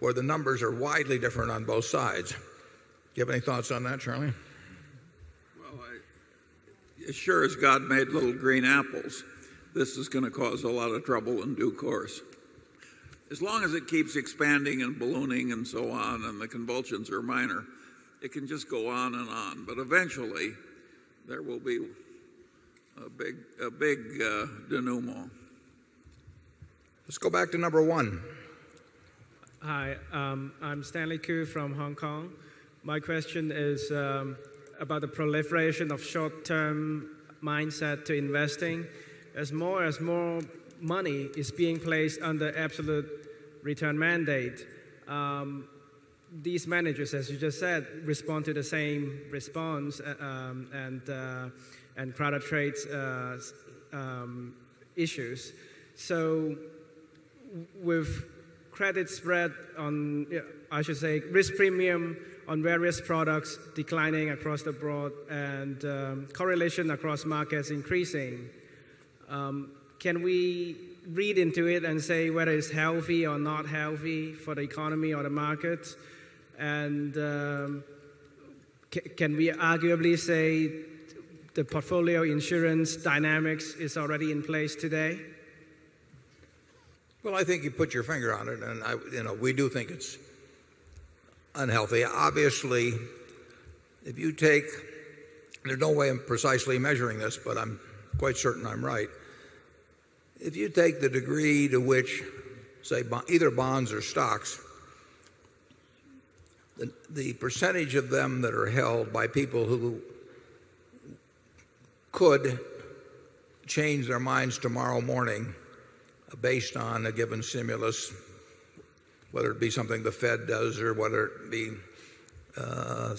where the numbers are widely different on both sides. Do you have any thoughts on that, Charlie? As sure as God made little green apples, this is going to cause a lot of trouble in due course. As long as it keeps expanding and ballooning and so on, and the convulsions are minor, it can just go on and on. But eventually, there will be a big, a big uh, denouement. Let's go back to number one. Hi, um, I'm Stanley Koo from Hong Kong. My question is um, about the proliferation of short-term mindset to investing. As more as more money is being placed under absolute return mandate, um, these managers, as you just said, respond to the same response uh, um, and uh, and crowded trades uh, um, issues. So, with credit spread on, I should say, risk premium on various products declining across the board and um, correlation across markets increasing. Um, can we read into it and say whether it's healthy or not healthy for the economy or the markets? And um, can we arguably say the portfolio insurance dynamics is already in place today? Well, I think you put your finger on it, and I, you know, we do think it's unhealthy. Obviously, if you take, there's no way I'm precisely measuring this, but I'm quite certain I'm right. If you take the degree to which, say, either bonds or stocks, the, the percentage of them that are held by people who could change their minds tomorrow morning uh, based on a given stimulus whether it be something the Fed does or whether it be uh,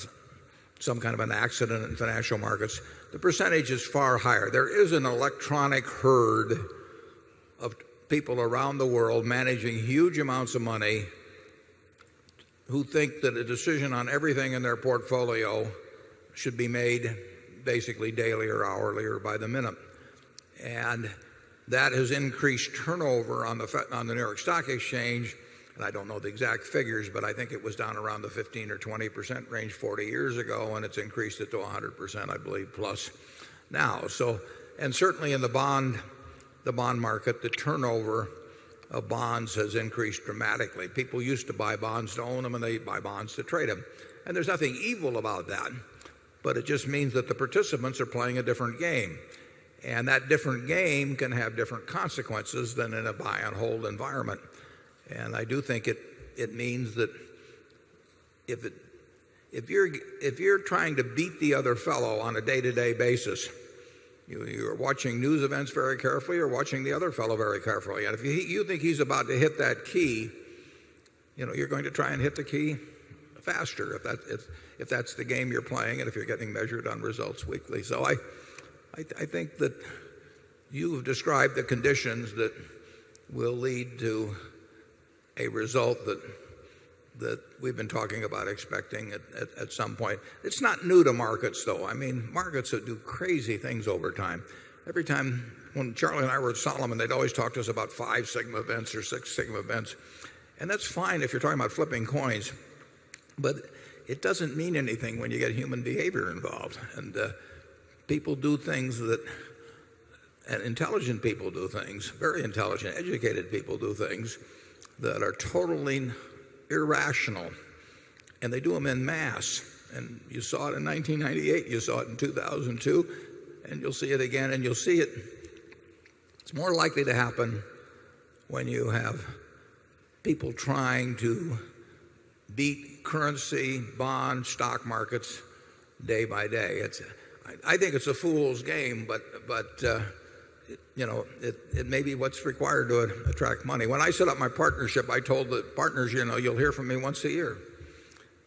some kind of an accident in financial markets, the percentage is far higher. There is an electronic herd of people around the world managing huge amounts of money who think that a decision on everything in their portfolio should be made basically daily or hourly or by the minute. And that has increased turnover on the, on the New York Stock Exchange and I don't know the exact figures, but I think it was down around the 15 or 20% range 40 years ago, and it's increased it to 100%, I believe, plus now. So, and certainly in the bond, the bond market, the turnover of bonds has increased dramatically. People used to buy bonds to own them, and they buy bonds to trade them. And there's nothing evil about that, but it just means that the participants are playing a different game. And that different game can have different consequences than in a buy and hold environment. And I do think it, it means that if, it, if, you're, if you're trying to beat the other fellow on a day to day basis, you, you're watching news events very carefully, you're watching the other fellow very carefully. And if you, you think he's about to hit that key, you know, you're going to try and hit the key faster if, that, if, if that's the game you're playing and if you're getting measured on results weekly. So I, I, I think that you have described the conditions that will lead to a result that that we've been talking about expecting at, at, some point. It's not new to markets, though. I mean, markets that do crazy things over time. every time when Charlie and I were at Salomon, they'd always talk to us about 5 sigma events or 6 sigma events. And that's fine if you're talking about flipping coins. But it doesn't mean anything when you get human behavior involved. And uh, people do things that and intelligent people do things, very intelligent, educated people do things that are totally irrational. And they do them in mass. And you saw it in 1998, you saw it in 2002, and you'll see it again, and you'll see it. It's more likely to happen when you have people trying to beat currency, bond, stock markets day by day. It's, I think it's a fool's game, but, but uh, you know, it, it may be what's required to attract money. When I set up my partnership, I told the partners, you know, you'll hear from me once a year.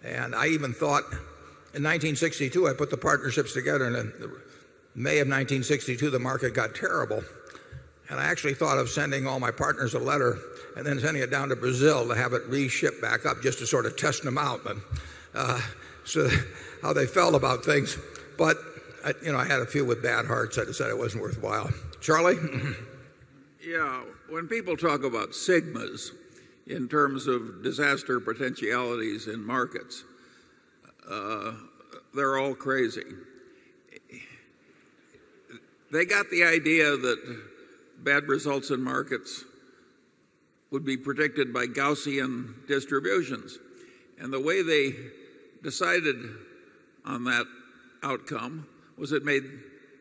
And I even thought in 1962, I put the partnerships together, and in May of 1962, the market got terrible. And I actually thought of sending all my partners a letter and then sending it down to Brazil to have it reshipped back up just to sort of test them out, but, uh, so how they felt about things. But I, you know, I had a few with bad hearts. I decided it wasn't worthwhile. Charlie? yeah, when people talk about sigmas in terms of disaster potentialities in markets, uh, they're all crazy. They got the idea that bad results in markets would be predicted by Gaussian distributions. And the way they decided on that outcome was it made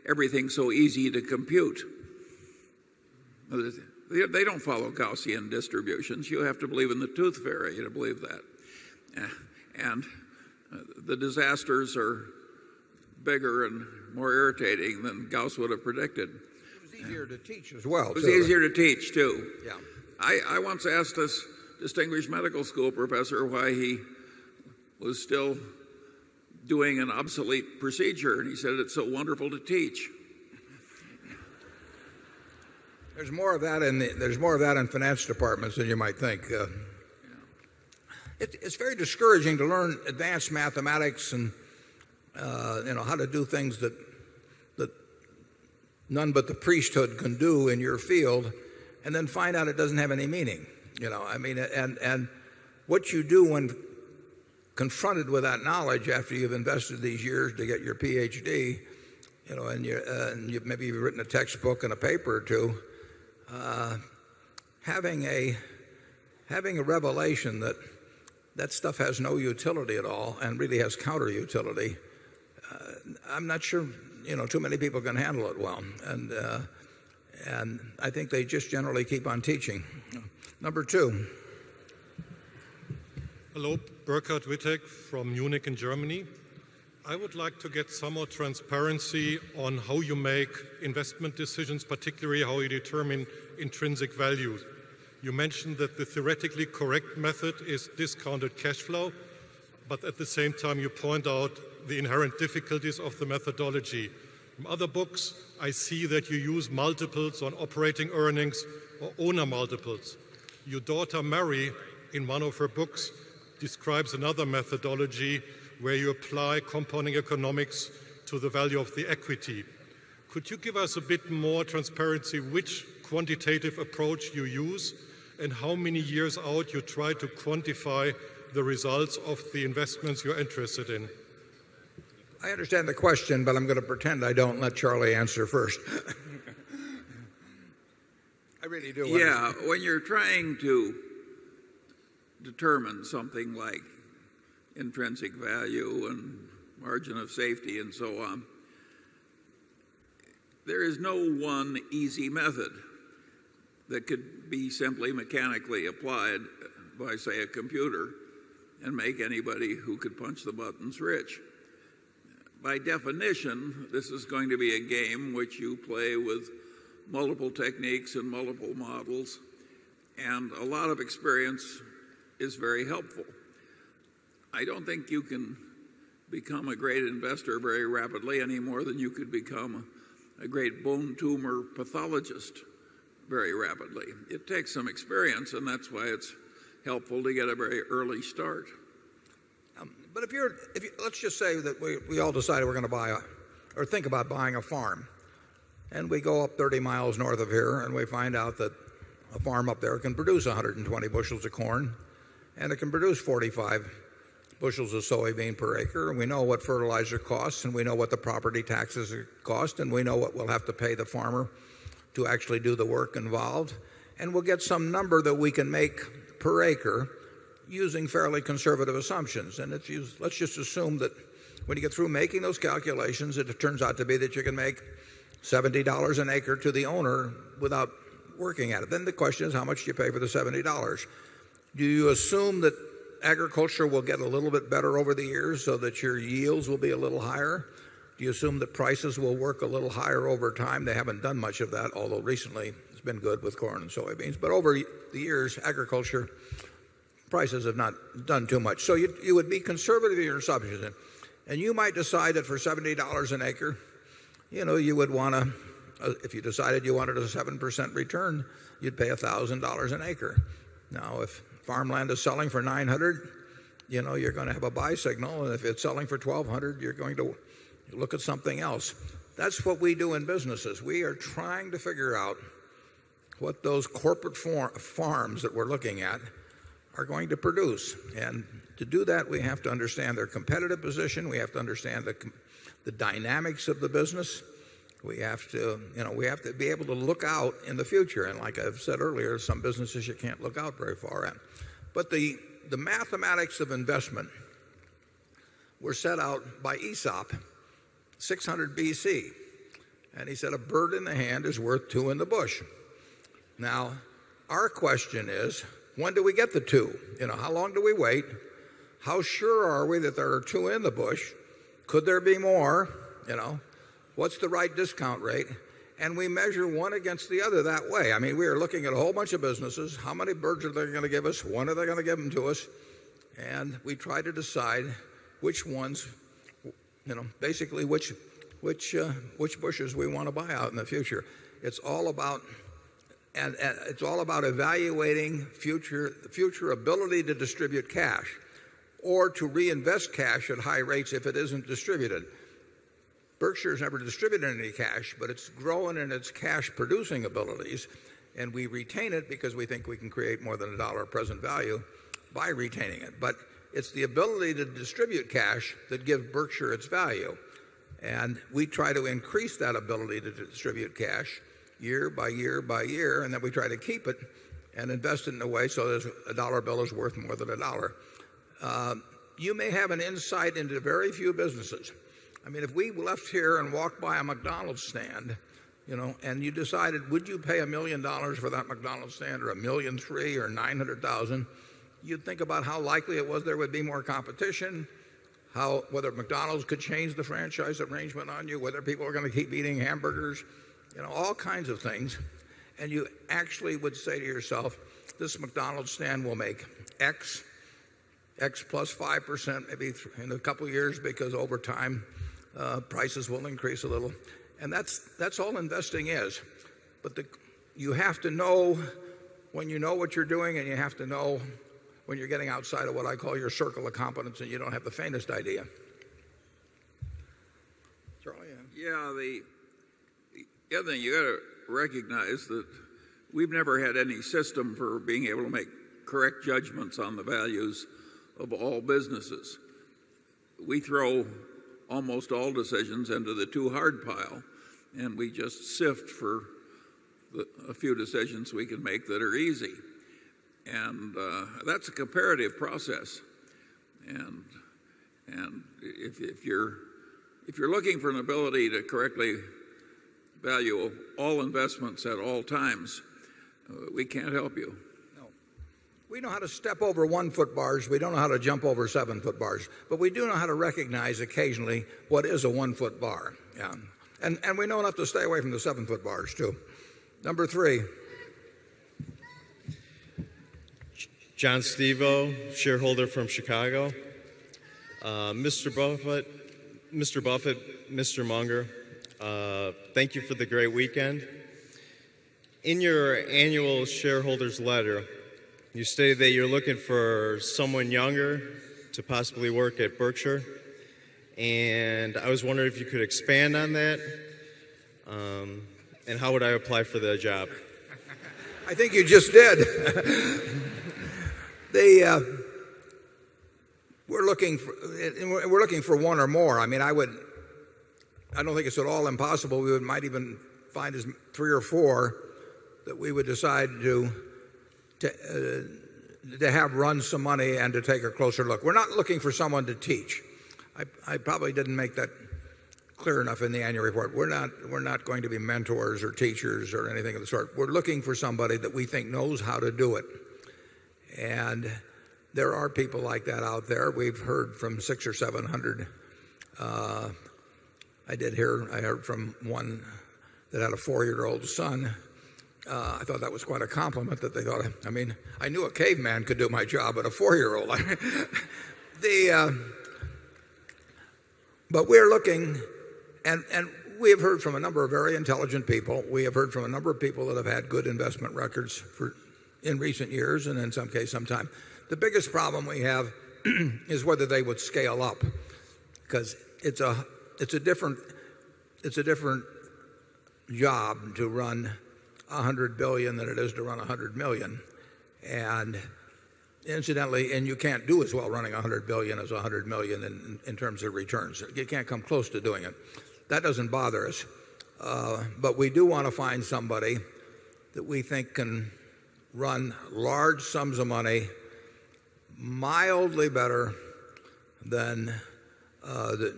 everything so easy to compute. They don't follow Gaussian distributions. You have to believe in the tooth fairy to believe that. Eh, and uh, the disasters are bigger and more irritating than Gauss would have predicted. It was easier to teach as well. It was easier to teach, too. Yeah. I, I once asked this distinguished medical school professor why he was still doing an obsolete procedure, and he said it's so wonderful to teach. There's more of that in the, there's more of that in finance departments than you might think. Uh, it, it's very discouraging to learn advanced mathematics and uh, you know how to do things that that none but the priesthood can do in your field, and then find out it doesn't have any meaning. You know, I mean, and and what you do when confronted with that knowledge after you've invested these years to get your PhD, you know, and, you uh, and you've maybe you've written a textbook and a paper or two, uh, having a having a revelation that that stuff has no utility at all and really has counter utility. Uh, I'm not sure, you know, too many people can handle it well, and uh, and I think they just generally keep on teaching. Number two. Hello, Burkhard Wittek from Munich in Germany. I would like to get some more transparency on how you make investment decisions, particularly how you determine intrinsic value. You mentioned that the theoretically correct method is discounted cash flow, but at the same time you point out the inherent difficulties of the methodology. From other books, I see that you use multiples on operating earnings or owner multiples. Your daughter Mary, in one of her books, describes another methodology where you apply compounding economics to the value of the equity. Could you give us a bit more transparency which quantitative approach you use and how many years out you try to quantify the results of the investments you're interested in? I understand the question, but I'm going to pretend I don't let Charlie answer first. I really do. Yeah, when you're trying to determine something like intrinsic value and margin of safety and so on, there is no one easy method that could be simply mechanically applied by, say, a computer and make anybody who could punch the buttons rich. By definition, this is going to be a game which you play with multiple techniques and multiple models, and a lot of experience is very helpful. I don't think you can become a great investor very rapidly any more than you could become a great bone tumor pathologist very rapidly. It takes some experience, and that's why it's helpful to get a very early start. Um, but if you're, if you, let's just say that we, we all decided we're going to buy a, or think about buying a farm. And we go up 30 miles north of here and we find out that a farm up there can produce 120 bushels of corn and it can produce 45 bushels of soybean per acre. And we know what fertilizer costs and we know what the property taxes cost and we know what we'll have to pay the farmer to actually do the work involved. And we'll get some number that we can make per acre using fairly conservative assumptions. And let's just assume that when you get through making those calculations, it turns out to be that you can make $70 an acre to the owner without working at it. Then the question is how much do you pay for the $70? Do you assume that agriculture will get a little bit better over the years so that your yields will be a little higher? Do you assume that prices will work a little higher over time? They haven't done much of that, although recently it's been good with corn and soybeans. But over the years, agriculture prices have not done too much. So you, you would be conservative in your assumptions. And you might decide that for $70 an acre, you know, you would want to, uh, if you decided you wanted a 7% return, you'd pay $1,000 an acre. Now, if farmland is selling for 900, you know, you're going to have a buy signal. And if it's selling for 1200, you're going to look at something else. That's what we do in businesses. We are trying to figure out what those corporate farms that we're looking at are going to produce. And to do that, we have to understand their competitive position. We have to understand the, the dynamics of the business. We have to, you know, we have to be able to look out in the future. And like I've said earlier, some businesses you can't look out very far at. But the, the mathematics of investment were set out by Aesop 600 BC. And he said, a bird in the hand is worth two in the bush. Now, our question is, when do we get the two? You know, how long do we wait? How sure are we that there are two in the bush? Could there be more? You know, what's the right discount rate? And we measure one against the other that way. I mean, we are looking at a whole bunch of businesses. How many birds are they going to give us? When are they going to give them to us? And we try to decide which ones, you know, basically which, which, uh, which bushes we want to buy out in the future. It's all about and, and, it's all about evaluating future, future ability to distribute cash or to reinvest cash at high rates if it isn't distributed. Berkshire has never distributed any cash, but it's growing in its cash producing abilities, and we retain it because we think we can create more than a dollar present value by retaining it. But it's the ability to distribute cash that gives Berkshire its value. And we try to increase that ability to distribute cash year by year by year, and then we try to keep it and invest it in a way so that a dollar bill is worth more than a dollar. Uh, you may have an insight into very few businesses. I mean, if we left here and walked by a McDonald's stand, you know, and you decided, would you pay a million dollars for that McDonald's stand or a million three or 900,000, you'd think about how likely it was there would be more competition, how, whether McDonald's could change the franchise arrangement on you, whether people are going to keep eating hamburgers, you know, all kinds of things. And you actually would say to yourself, this McDonald's stand will make X, X plus 5% maybe in a couple years because over time uh, prices will increase a little. And that's, that's all investing is. But the, you have to know when you know what you're doing, and you have to know when you're getting outside of what I call your circle of competence and you don't have the faintest idea. Charlie? Yeah, the the other thing you got to recognize that we've never had any system for being able to make correct judgments on the values of all businesses. We throw almost all decisions into the too hard pile, and we just sift for the, a few decisions we can make that are easy. And uh, that's a comparative process. And, and if, if, you're, if you're looking for an ability to correctly value all investments at all times, uh, we can't help you. We know how to step over one foot bars. We don't know how to jump over seven foot bars. But we do know how to recognize occasionally what is a one foot bar. Yeah. And, and we know enough to stay away from the seven foot bars, too. Number three. John Stevo, shareholder from Chicago. Uh, Mr. Buffett, Mr. Buffett, Mr. Munger, uh, thank you for the great weekend. In your annual shareholders letter, you stated that you're looking for someone younger to possibly work at Berkshire. And I was wondering if you could expand on that. Um, and how would I apply for the job? I think you just did. they, we're looking for, we're looking for one or more. I mean, I would, I don't think it's at all impossible. We would, might even find as 3 or 4 that we would decide to, to, to have run some money and to take a closer look. We're not looking for someone to teach. I, I probably didn't make that clear enough in the annual report. We're not, we're not going to be mentors or teachers or anything of the sort. We're looking for somebody that we think knows how to do it. And there are people like that out there. We've heard from 6 or 700. Uh, I did hear, I heard from one that had a 4-year-old son. Uh, I thought that was quite a compliment that they thought, I mean, I knew a caveman could do my job, but a 4-year-old. the, uh, but we're looking, and, and we have heard from a number of very intelligent people. We have heard from a number of people that have had good investment records for, in recent years and in some case, some time. The biggest problem we have is whether they would scale up because it's a, it's a different, it's a different job to run 100 billion than it is to run 100 million. And incidentally, and you can't do as well running 100 billion as 100 million in, in terms of returns. You can't come close to doing it. That doesn't bother us. Uh, but we do want to find somebody that we think can run large sums of money mildly better than uh, the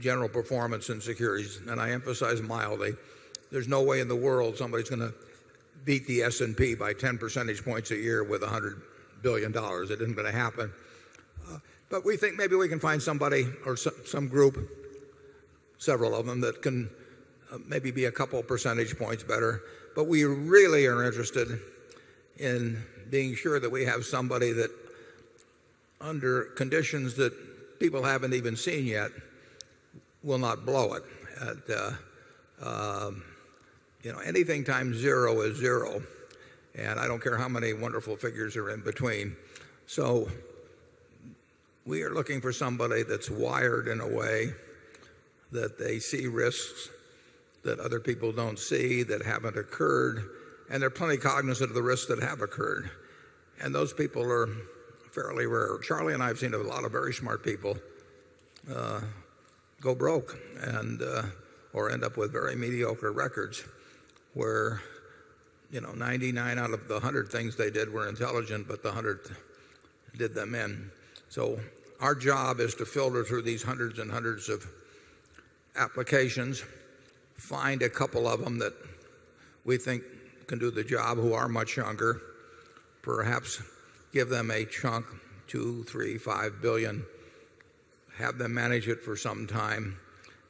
general performance in securities. And I emphasize mildly. There's no way in the world somebody's going to beat the S&P by 10 percentage points a year with 100 billion dollars. It isn't going to happen. Uh, but we think maybe we can find somebody or some, some group, several of them, that can uh, maybe be a couple percentage points better. But we really are interested in being sure that we have somebody that, under conditions that people haven't even seen yet, will not blow it. At, uh, um, you know, anything times zero is zero. And I don't care how many wonderful figures are in between. So we are looking for somebody that's wired in a way that they see risks that other people don't see, that haven't occurred, and they're plenty cognizant of the risks that have occurred. And those people are fairly rare. Charlie and I have seen a lot of very smart people uh, go broke and uh, or end up with very mediocre records where you know 99 out of the 100 things they did were intelligent but the 100 did them in. So our job is to filter through these hundreds and hundreds of applications find a couple of them that we think can do the job who are much younger perhaps give them a chunk two three five billion have them manage it for some time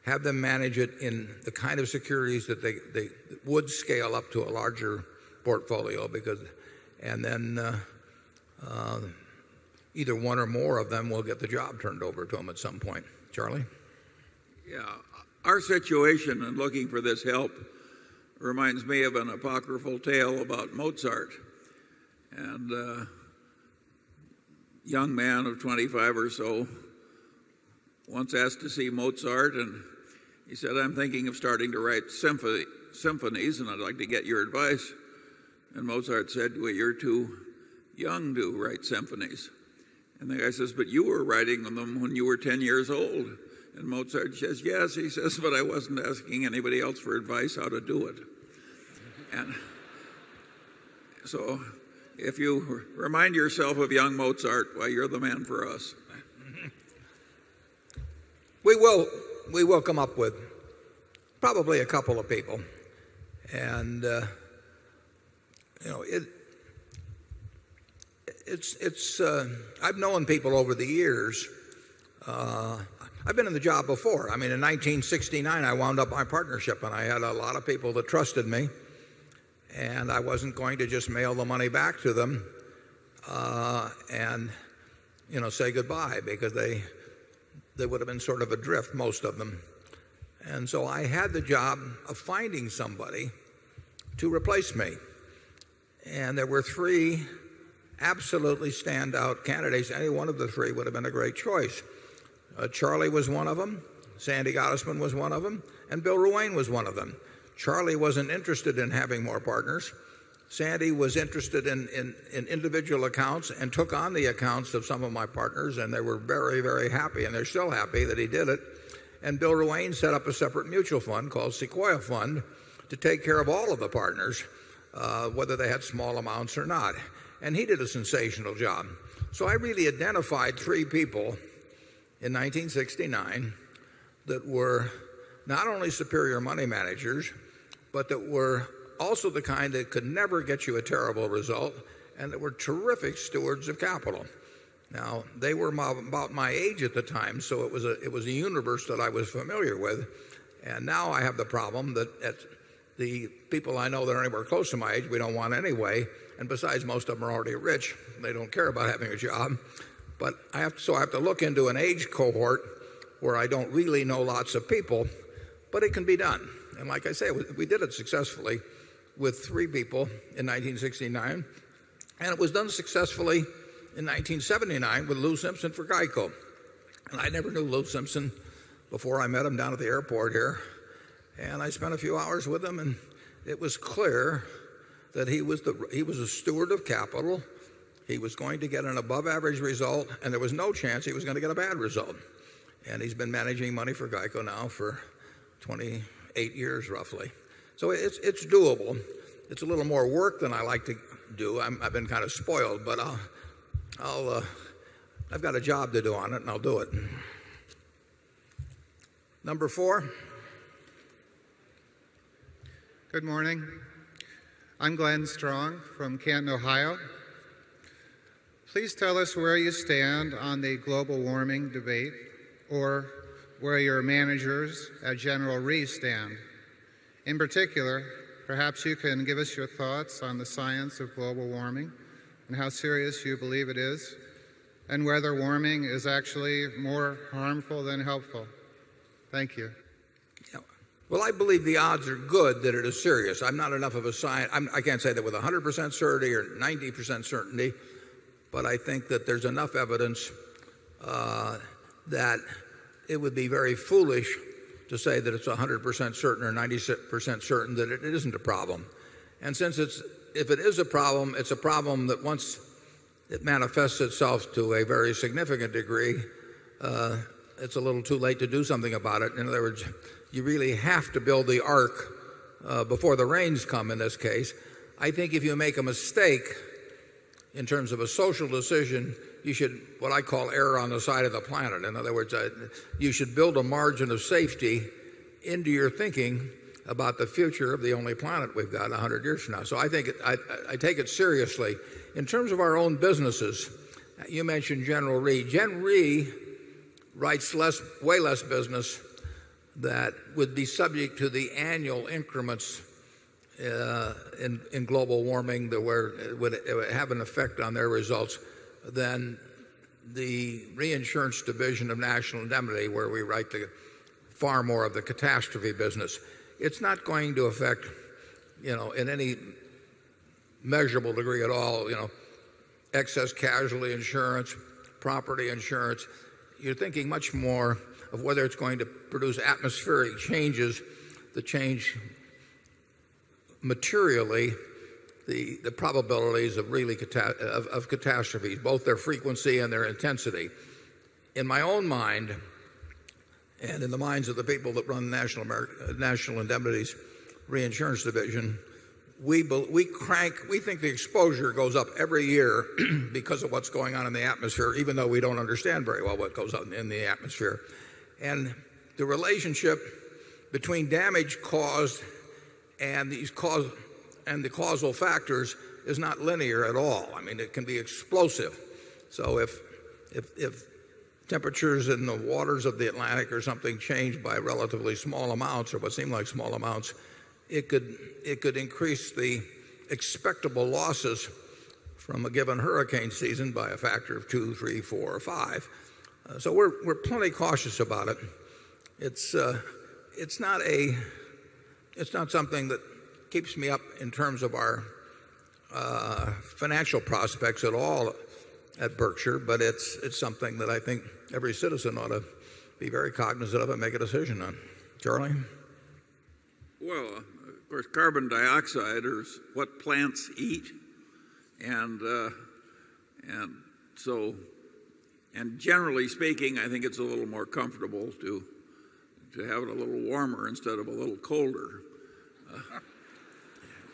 have them manage it in the kind of securities that they, they would scale up to a larger portfolio because and then uh, uh, either one or more of them will get the job turned over to them at some point. Charlie? Yeah. Our situation in looking for this help reminds me of an apocryphal tale about Mozart. And a uh, young man of 25 or so once asked to see Mozart and he said, I'm thinking of starting to write symphony, symphonies and I'd like to get your advice. And Mozart said, Well, you're too young to write symphonies. And the guy says, But you were writing them when you were 10 years old. And Mozart says, Yes, he says, but I wasn't asking anybody else for advice how to do it. And so if you remind yourself of young Mozart, why, you're the man for us. We will we will come up with probably a couple of people. And, uh, you know, it, it's, it's, uh, I've known people over the years. Uh, I've been in the job before. I mean, in 1969, I wound up my partnership and I had a lot of people that trusted me. And I wasn't going to just mail the money back to them uh, and, you know, say goodbye because they, they would have been sort of adrift, most of them. And so I had the job of finding somebody to replace me. And there were three absolutely standout candidates. Any one of the three would have been a great choice. Uh, Charlie was one of them, Sandy Gottesman was one of them, and Bill Ruane was one of them. Charlie wasn't interested in having more partners. Sandy was interested in, in, in, individual accounts and took on the accounts of some of my partners, and they were very, very happy, and they're still happy that he did it. And Bill Ruane set up a separate mutual fund called Sequoia Fund to take care of all of the partners, uh, whether they had small amounts or not. And he did a sensational job. So I really identified three people in 1969 that were not only superior money managers, but that were also the kind that could never get you a terrible result and that were terrific stewards of capital. Now, they were about my age at the time, so it was a, it was a universe that I was familiar with. And now I have the problem that at the people I know that are anywhere close to my age, we don't want anyway. And besides, most of them are already rich. They don't care about having a job. But I have to, so I have to look into an age cohort where I don't really know lots of people, but it can be done. And like I say, we did it successfully with three people in 1969, and it was done successfully in 1979 with Lou Simpson for GEICO. And I never knew Lou Simpson before I met him down at the airport here. And I spent a few hours with him, and it was clear that he was, the, he was a steward of capital. He was going to get an above average result, and there was no chance he was going to get a bad result. And he's been managing money for GEICO now for 28 years roughly. So it's, it's doable. It's a little more work than I like to do. i have been kind of spoiled, but I'll, I'll, uh, I've got a job to do on it, and I'll do it. Number four. Good morning. I'm Glenn Strong from Canton, Ohio. Please tell us where you stand on the global warming debate or where your managers at General Re stand. In particular, perhaps you can give us your thoughts on the science of global warming and how serious you believe it is, and whether warming is actually more harmful than helpful. Thank you. Well, I believe the odds are good that it is serious. I'm not enough of a scientist. I can't say that with 100% certainty or 90% certainty, but I think that there's enough evidence uh, that it would be very foolish to say that it's 100% certain or 90% certain that it isn't a problem. And since it's, if it is a problem, it's a problem that once it manifests itself to a very significant degree, uh, it's a little too late to do something about it. In other words, you really have to build the ark uh, before the rains come in this case. I think if you make a mistake in terms of a social decision, you should, what I call, err on the side of the planet. In other words, uh, you should build a margin of safety into your thinking about the future of the only planet we've got 100 years from now. So I think it, I, I take it seriously. In terms of our own businesses, you mentioned General Re. Gen Re writes less, way less business that would be subject to the annual increments uh, in, in global warming that it would, would have an effect on their results than the reinsurance division of National Indemnity, where we write the, far more of the catastrophe business. It's not going to affect, you know, in any measurable degree at all, you know, excess casualty insurance, property insurance. You're thinking much more of whether it's going to produce atmospheric changes that change materially the, the probabilities of really of, of catastrophes, both their frequency and their intensity. In my own mind, and in the minds of the people that run National, Ameri- uh, National Indemnity's reinsurance division, we, we crank, we think the exposure goes up every year because of what's going on in the atmosphere, even though we don't understand very well what goes on in the atmosphere. And the relationship between damage caused and these cause, and the causal factors is not linear at all. I mean, it can be explosive. So if, if, if temperatures in the waters of the Atlantic or something change by relatively small amounts or what seem like small amounts, it could, it could increase the expectable losses from a given hurricane season by a factor of two, three, four, or five. Uh, so we're, we're plenty cautious about it. It's, uh, it's, not a, it's not something that keeps me up in terms of our uh, financial prospects at all at Berkshire, but it's, it's something that I think every citizen ought to be very cognizant of and make a decision on. Charlie? Well, Of course, carbon dioxide is what plants eat. And, uh, and so, and generally speaking, I think it's a little more comfortable to, to have it a little warmer instead of a little colder. Uh,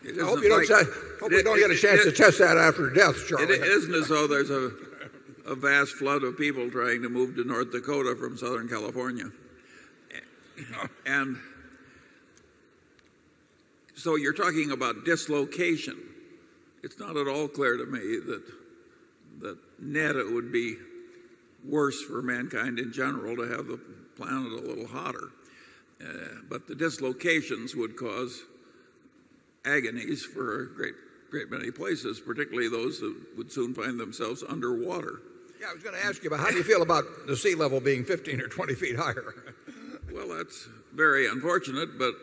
it I hope you don't like- hope we don't get a it- chance to test that after death, Charlie. It isn't as though there's a, a vast flood of people trying to move to North Dakota from Southern California. And so you're talking about dislocation. It's not at all clear to me that that net it would be worse for mankind in general to have the planet a little hotter. Uh, but the dislocations would cause agonies for a great, great many places, particularly those that would soon find themselves underwater. Yeah, I was going to ask you about how do you feel about the sea level being 15 or 20 feet higher? Well, that's very unfortunate, but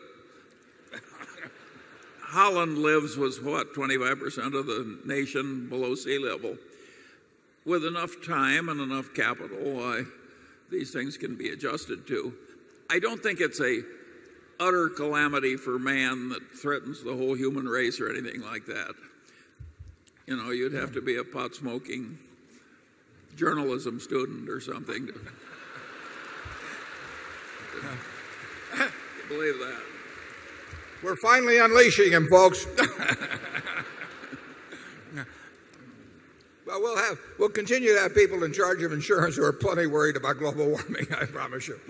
Holland lives was what, 25% of the nation below sea level. With enough time and enough capital, why these things can be adjusted to. I don't think it's a utter calamity for man that threatens the whole human race or anything like that. You know, you'd have to be a pot smoking journalism student or something to, to believe that. We're finally unleashing him, folks. well, we'll have we'll continue to have people in charge of insurance who are plenty worried about global warming. I promise you.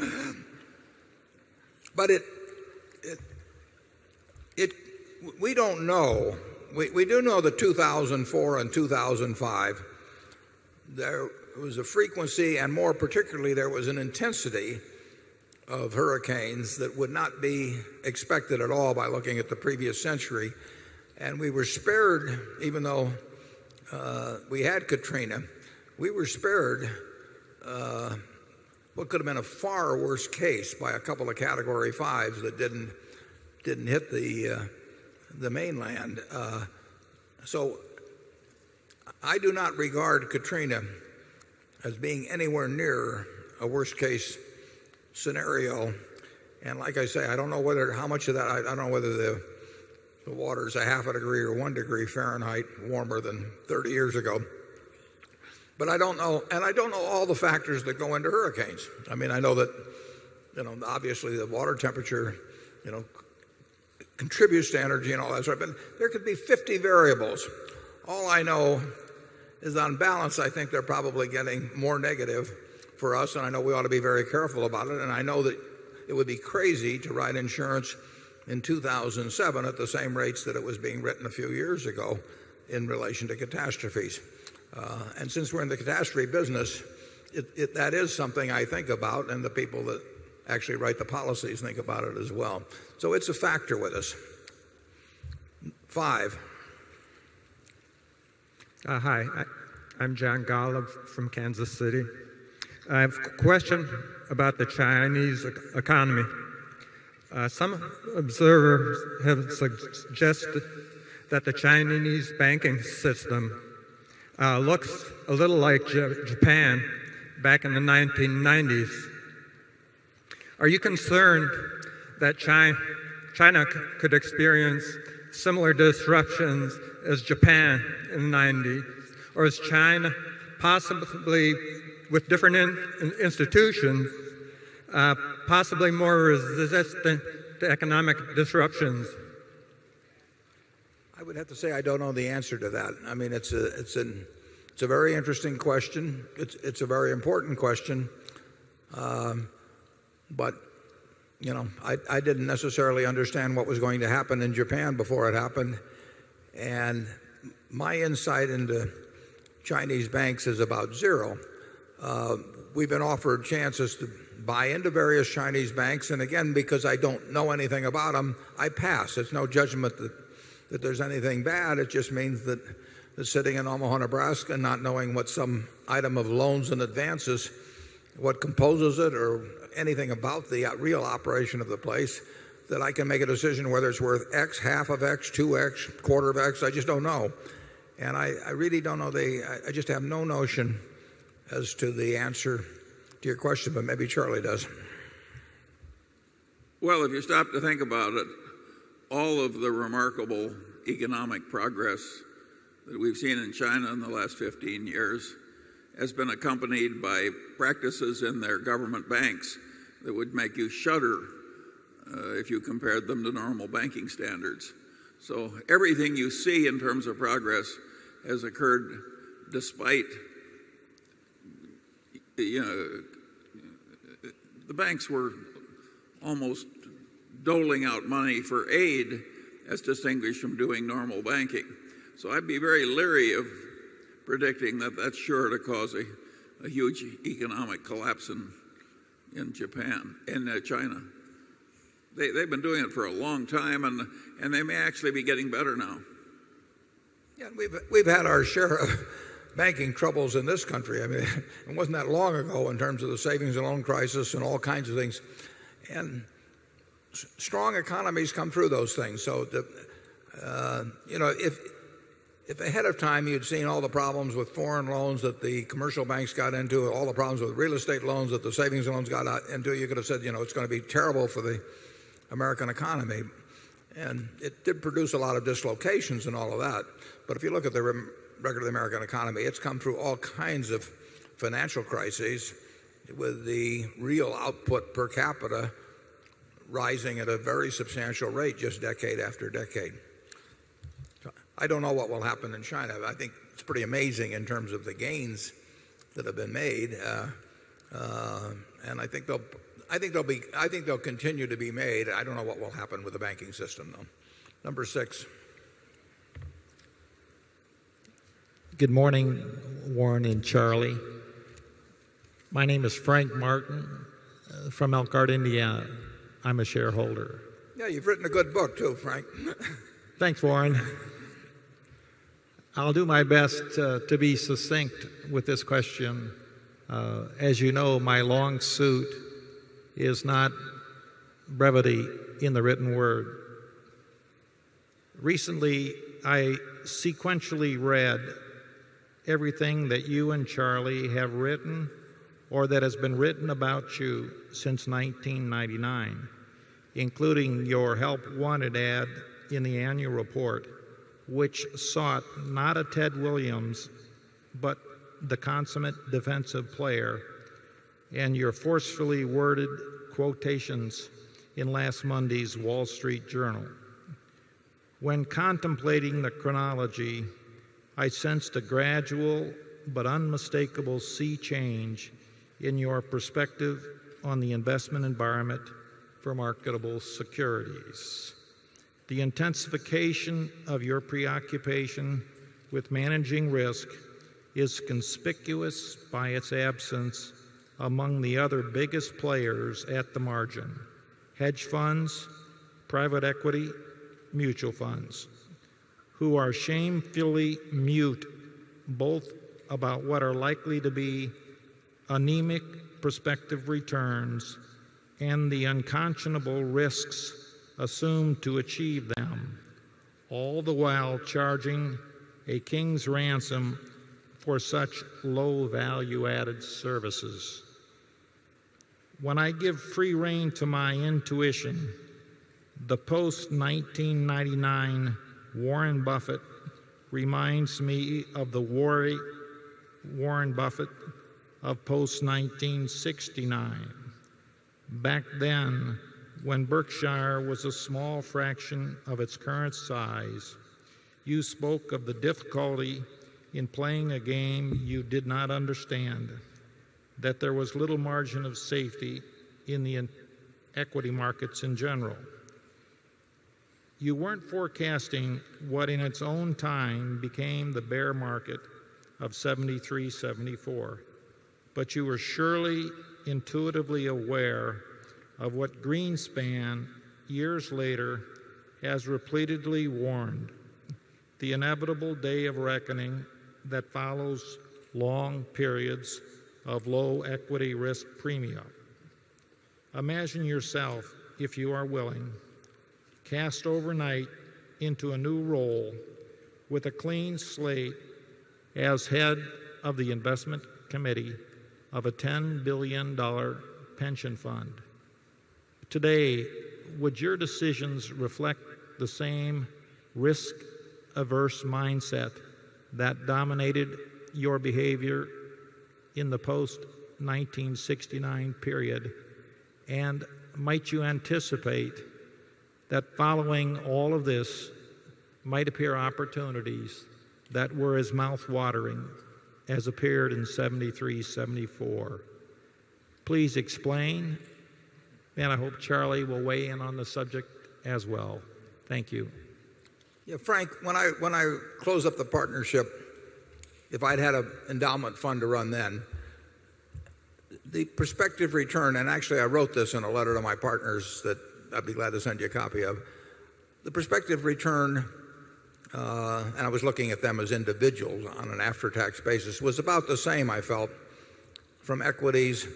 But it it it we don't know. We, we do know that 2004 and 2005 there was a frequency and more particularly there was an intensity of hurricanes that would not be expected at all by looking at the previous century. And we were spared, even though uh, we had Katrina, we were spared uh, what could have been a far worse case by a couple of category fives that didn't, didn't hit the, uh, the mainland. Uh, so I do not regard Katrina as being anywhere near a worst case scenario. And like I say, I don't know whether how much of that I, don't know whether the, the water is a half a degree or one degree Fahrenheit warmer than 30 years ago. But I don't know, and I don't know all the factors that go into hurricanes. I mean, I know that, you know, obviously the water temperature, you know, contributes to energy and all that sort. Of but there could be 50 variables. All I know is on balance, I think they're probably getting more negative for us, and I know we ought to be very careful about it. And I know that it would be crazy to write insurance in 2007 at the same rates that it was being written a few years ago in relation to catastrophes. Uh, and since we're in the catastrophe business, that is something I think about, and the people that actually write the policies think about it as well. So it's a factor with us. Five. Uh, hi, I, I'm John Golub from Kansas City. I have a question about the Chinese economy. Uh, some observers have suggested that the Chinese banking system uh, looks a little like J- Japan back in the 1990s. Are you concerned that China, could experience similar disruptions as Japan in the 90s? Or is China possibly, with different in- institutions, uh, possibly more resistant to economic disruptions? I would have to say I don't know the answer to that. I mean, it's a, it's an, it's a very interesting question. It's, it's a very important question. Um, but, you know, I, I didn't necessarily understand what was going to happen in Japan before it happened. And my insight into Chinese banks is about zero. Uh, we've been offered chances to buy into various Chinese banks. And again, because I don't know anything about them, I pass. It's no judgment that, that there's anything bad. It just means that, sitting in Omaha, Nebraska, not knowing what some item of loans and advances, what composes it, or anything about the real operation of the place, that I can make a decision whether it's worth X, half of X, 2X, quarter of X. I just don't know. And I, I really don't know the, I, I just have no notion as to the answer to your question, but maybe Charlie does. Well, if you stop to think about it, all of the remarkable economic progress that we've seen in China in the last 15 years has been accompanied by practices in their government banks that would make you shudder uh, if you compared them to normal banking standards. So everything you see in terms of progress has occurred despite you know the banks were almost doling out money for aid as distinguished from doing normal banking. So I'd be very leery of predicting that that's sure to cause a, a huge economic collapse in, in Japan, in uh, China. They, they've been doing it for a long time, and, and they may actually be getting better now. Yeah, we've, we've had our share of banking troubles in this country. I mean, it wasn't that long ago in terms of the savings and loan crisis and all kinds of things. And strong economies come through those things. So, the, uh, you know, if, if ahead of time you'd seen all the problems with foreign loans that the commercial banks got into, all the problems with real estate loans that the savings loans got into, you could have said, you know, it's going to be terrible for the American economy. And it did produce a lot of dislocations and all of that. But if you look at the record of the American economy, it's come through all kinds of financial crises with the real output per capita rising at a very substantial rate just decade after decade. I don't know what will happen in China. I think it's pretty amazing in terms of the gains that have been made. Uh, uh, and I think they'll I think they'll be I think they'll continue to be made. I don't know what will happen with the banking system though. Number 6. Good morning, Warren and Charlie. My name is Frank Martin uh, from Elkhart, Indiana. I'm a shareholder. Yeah, you've written a good book too, Frank. Thanks, Warren. I'll do my best uh, to be succinct with this question. Uh, as you know, my long suit is not brevity in the written word. Recently, I sequentially read everything that you and Charlie have written or that has been written about you since 1999, including your Help Wanted ad in the annual report, which sought not a Ted Williams, but the consummate defensive player, and your forcefully worded quotations in last Monday's Wall Street Journal. When contemplating the chronology, I sensed a gradual but unmistakable sea change in your perspective on the investment environment for marketable securities. The intensification of your preoccupation with managing risk is conspicuous by its absence among the other biggest players at the margin hedge funds, private equity, mutual funds, who are shamefully mute both about what are likely to be anemic prospective returns, and the unconscionable risks assumed to achieve them, all the while charging a king's ransom for such low value added services. When I give free rein to my intuition, the post 1999 Warren Buffett reminds me of the Warren Buffett of post 1969. Back then, when Berkshire was a small fraction of its current size, you spoke of the difficulty in playing a game you did not understand, that there was little margin of safety in the equity markets in general. You weren't forecasting what in its own time became the bear market of 73 74 but you were surely intuitively aware of what Greenspan, years later, has repeatedly warned the inevitable day of reckoning that follows long periods of low equity risk premium. Imagine yourself, if you are willing, cast overnight into a new role with a clean slate as head of the investment committee of a $10 billion pension fund. Today, would your decisions reflect the same risk averse mindset that dominated your behavior in the post 1969 period? And might you anticipate that following all of this might appear opportunities that were as mouth-watering as appeared in 73, 74? Please explain, and I hope Charlie will weigh in on the subject as well. Thank you. Yeah, Frank, when I, when I closed up the partnership, if I'd had an endowment fund to run then, the prospective return, and actually I wrote this in a letter to my partners that I'd be glad to send you a copy of. The prospective return, and I was looking at them as individuals on an after tax basis, was about the same, I felt, from equities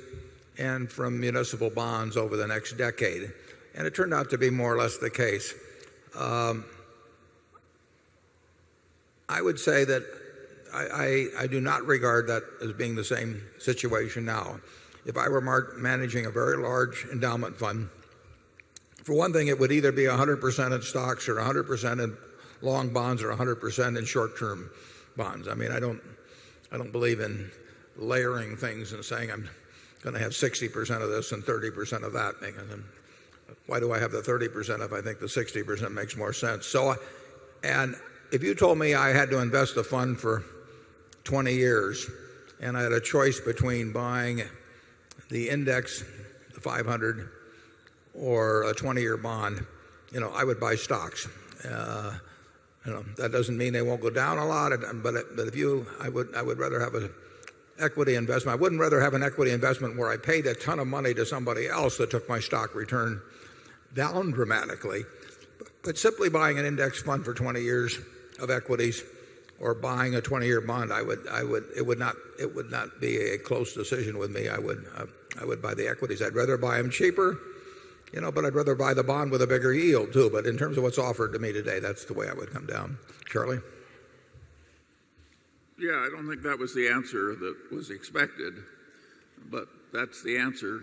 and from municipal bonds over the next decade. And it turned out to be more or less the case. Um, I would say that I, I, I do not regard that as being the same situation now. If I were managing a very large endowment fund, for one thing, it would either be 100% in stocks or 100% in long bonds are 100% in short term bonds. I mean, I don't, I don't believe in layering things and saying I'm going to have 60% of this and 30% of that. Why do I have the 30% if I think the 60% makes more sense? So, and if you told me I had to invest a fund for 20 years and I had a choice between buying the index, the 500, or a 20 year bond, you know, I would buy stocks. Uh, that doesn't mean they won't go down a lot, but, if you, I would, I would rather have an equity investment. I wouldn't rather have an equity investment where I paid a ton of money to somebody else that took my stock return down dramatically. But simply buying an index fund for 20 years of equities or buying a 20 year bond, I would, I would, it would not, it would not be a close decision with me. I would, uh, I would buy the equities. I'd rather buy them cheaper, you know, but I'd rather buy the bond with a bigger yield too. But in terms of what's offered to me today, that's the way I would come down. Charlie? Yeah, I don't think that was the answer that was expected, but that's the answer.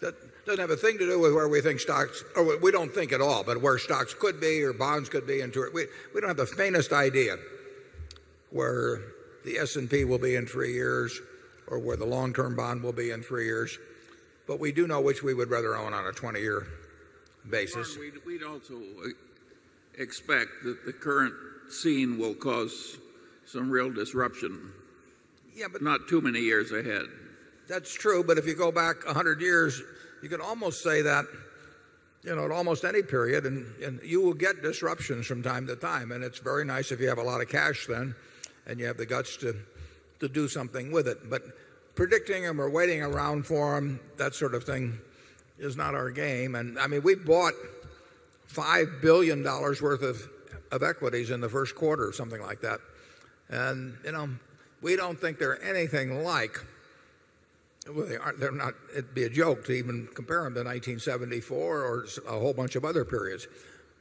That doesn't have a thing to do with where we think stocks, or we don't think at all, but where stocks could be or bonds could be. Into it. We, we don't have the faintest idea where the S&P will be in three years or where the long-term bond will be in three years. But we do know which we would rather own on a 20-year basis. We'd, we'd also expect that the current scene will cause some real disruption. Yeah, but not too many years ahead. That's true, but if you go back 100 years, you can almost say that you know, at almost any period, and, and you will get disruptions from time to time. And it's very nice if you have a lot of cash then and you have the guts to, to do something with it. But predicting them or waiting around for them, that sort of thing, is not our game. And I mean, we bought $5 billion worth of, of equities in the first quarter, or something like that. And, you know, we don't think they're anything like well, they aren't, they're not, it'd be a joke to even compare them to 1974 or a whole bunch of other periods.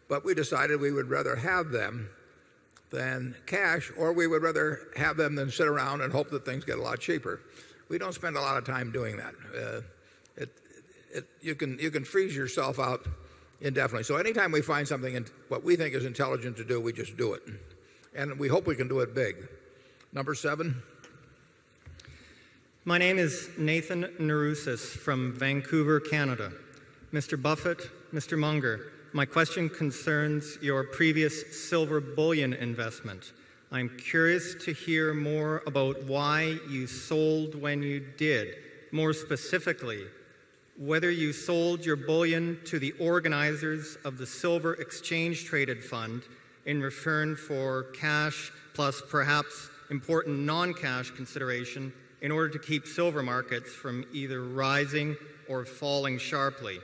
But we decided we would rather have them than cash, or we would rather have them than sit around and hope that things get a lot cheaper. We don't spend a lot of time doing that. Uh, it, it, you, can, you can freeze yourself out indefinitely. So anytime we find something, in, what we think is intelligent to do, we just do it. And we hope we can do it big. Number seven. My name is Nathan Narousis from Vancouver, Canada. Mr. Buffett, Mr. Munger, my question concerns your previous silver bullion investment. I'm curious to hear more about why you sold when you did. More specifically, whether you sold your bullion to the organizers of the Silver Exchange Traded Fund in return for cash plus perhaps important non cash consideration in order to keep silver markets from either rising or falling sharply.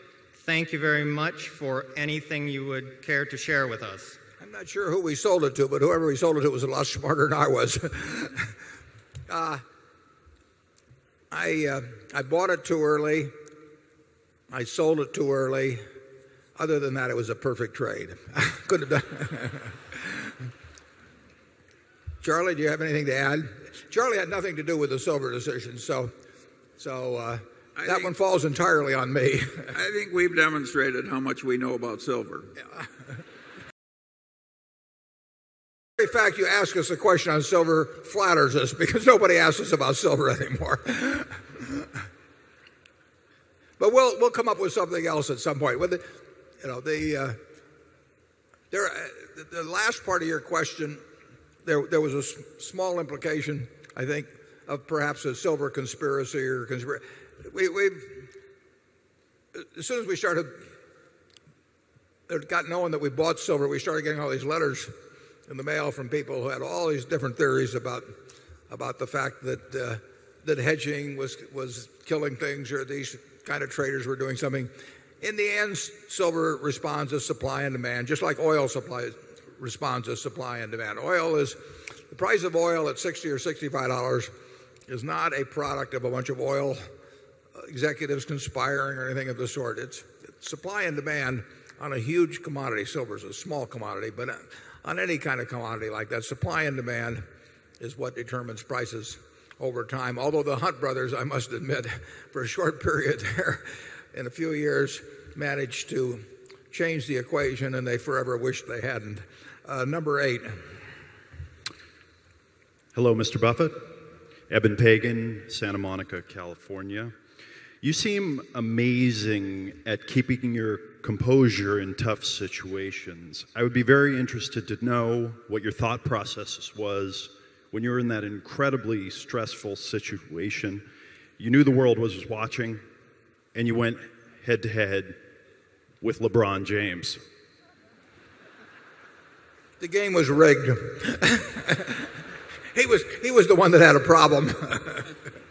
Thank you very much for anything you would care to share with us. I'm not sure who we sold it to, but whoever we sold it to was a lot smarter than I was. uh, I, uh, I bought it too early. I sold it too early. Other than that, it was a perfect trade. Could have done. Charlie, do you have anything to add? Charlie had nothing to do with the silver decision. So, so uh, that one falls entirely on me. I think we've demonstrated how much we know about silver. In fact, you ask us a question on silver flatters us because nobody asks us about silver anymore. but we'll, we'll come up with something else at some point. With the, you know, the, uh, there, uh, the last part of your question, there, there was a s- small implication, I think, of perhaps a silver conspiracy or conspiracy. We, we've, as soon as we started, it got known that we bought silver, we started getting all these letters in the mail from people who had all these different theories about, about the fact that, uh, that hedging was, was killing things or these kind of traders were doing something. In the end, silver responds to supply and demand, just like oil supply responds to supply and demand. Oil is the price of oil at 60 or 65 dollars is not a product of a bunch of oil executives conspiring or anything of the sort. It's, supply and demand on a huge commodity. Silver is a small commodity, but on any kind of commodity like that, supply and demand is what determines prices over time. Although the Hunt brothers, I must admit, for a short period there, in a few years, managed to change the equation, and they forever wished they hadn't. Uh, number eight. Hello, Mr. Buffett. Eben Pagan, Santa Monica, California. You seem amazing at keeping your composure in tough situations. I would be very interested to know what your thought process was when you were in that incredibly stressful situation. You knew the world was watching, and you went head to head with LeBron James. The game was rigged. he, was, he was the one that had a problem.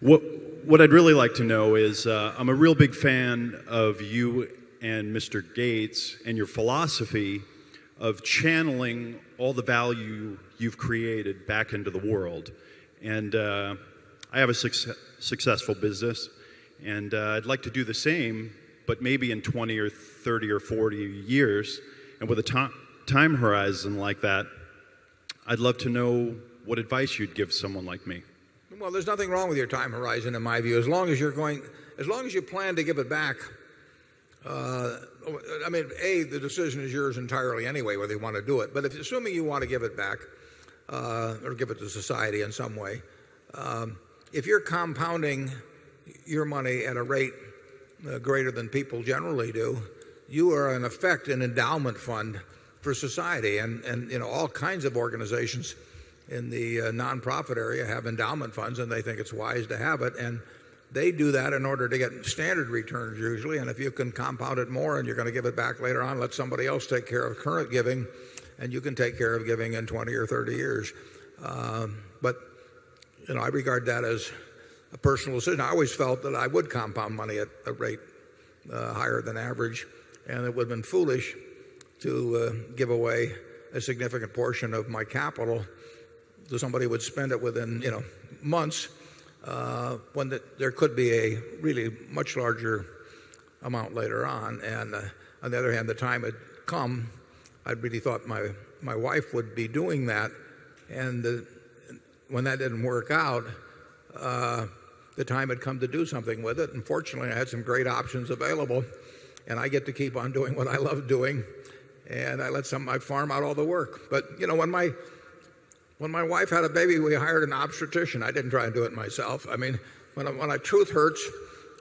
What, what I'd really like to know is uh, I'm a real big fan of you and Mr. Gates and your philosophy of channeling all the value you've created back into the world. And uh, I have a success, successful business, and uh, I'd like to do the same, but maybe in 20 or 30 or 40 years. And with a to- time horizon like that, I'd love to know what advice you'd give someone like me. Well, there's nothing wrong with your time horizon, in my view, as long as you're going, as long as you plan to give it back. Uh, I mean, a the decision is yours entirely anyway, whether you want to do it. But if assuming you want to give it back uh, or give it to society in some way, um, if you're compounding your money at a rate uh, greater than people generally do, you are in effect an endowment fund for society, and and you know all kinds of organizations in the uh, nonprofit area have endowment funds and they think it's wise to have it. And they do that in order to get standard returns usually. And if you can compound it more and you're going to give it back later on let somebody else take care of current giving and you can take care of giving in 20 or 30 years. Um, but you know i regard that as a personal decision. I always felt that i would compound money at a rate uh, higher than average and it would have been foolish to uh, give away a significant portion of my capital somebody would spend it within you know months uh, when the, there could be a really much larger amount later on. And uh, on the other hand, the time had come. I really thought my my wife would be doing that, and the, when that didn't work out, uh, the time had come to do something with it. And fortunately, I had some great options available, and I get to keep on doing what I love doing. And I let some I farm out all the work. But you know when my when my wife had a baby, we hired an obstetrician. I didn't try and do it myself. I mean, when, I, when I truth hurts,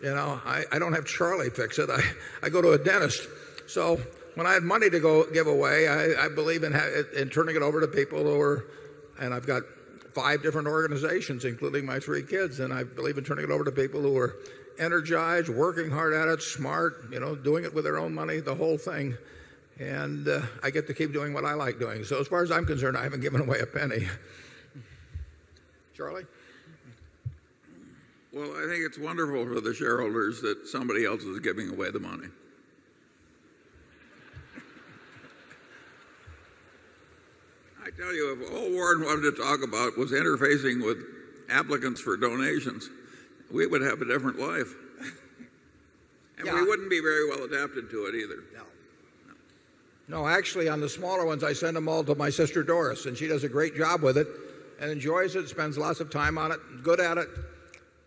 you know, I, I don't have Charlie fix it. I, I go to a dentist. So when I had money to go give away, I, I believe in, in turning it over to people who are, and I've got five different organizations, including my three kids, and I believe in turning it over to people who are energized, working hard at it, smart, you know, doing it with their own money, the whole thing and uh, I get to keep doing what I like doing. So as far as I'm concerned, I haven't given away a penny. Charlie? Well, I think it's wonderful for the shareholders that somebody else is giving away the money. I tell you, if all Warren wanted to talk about was interfacing with applicants for donations, we would have a different life. And we wouldn't be very well adapted to it either. No, actually, on the smaller ones, I send them all to my sister Doris, and she does a great job with it. and enjoys it, spends lots of time on it, good at it.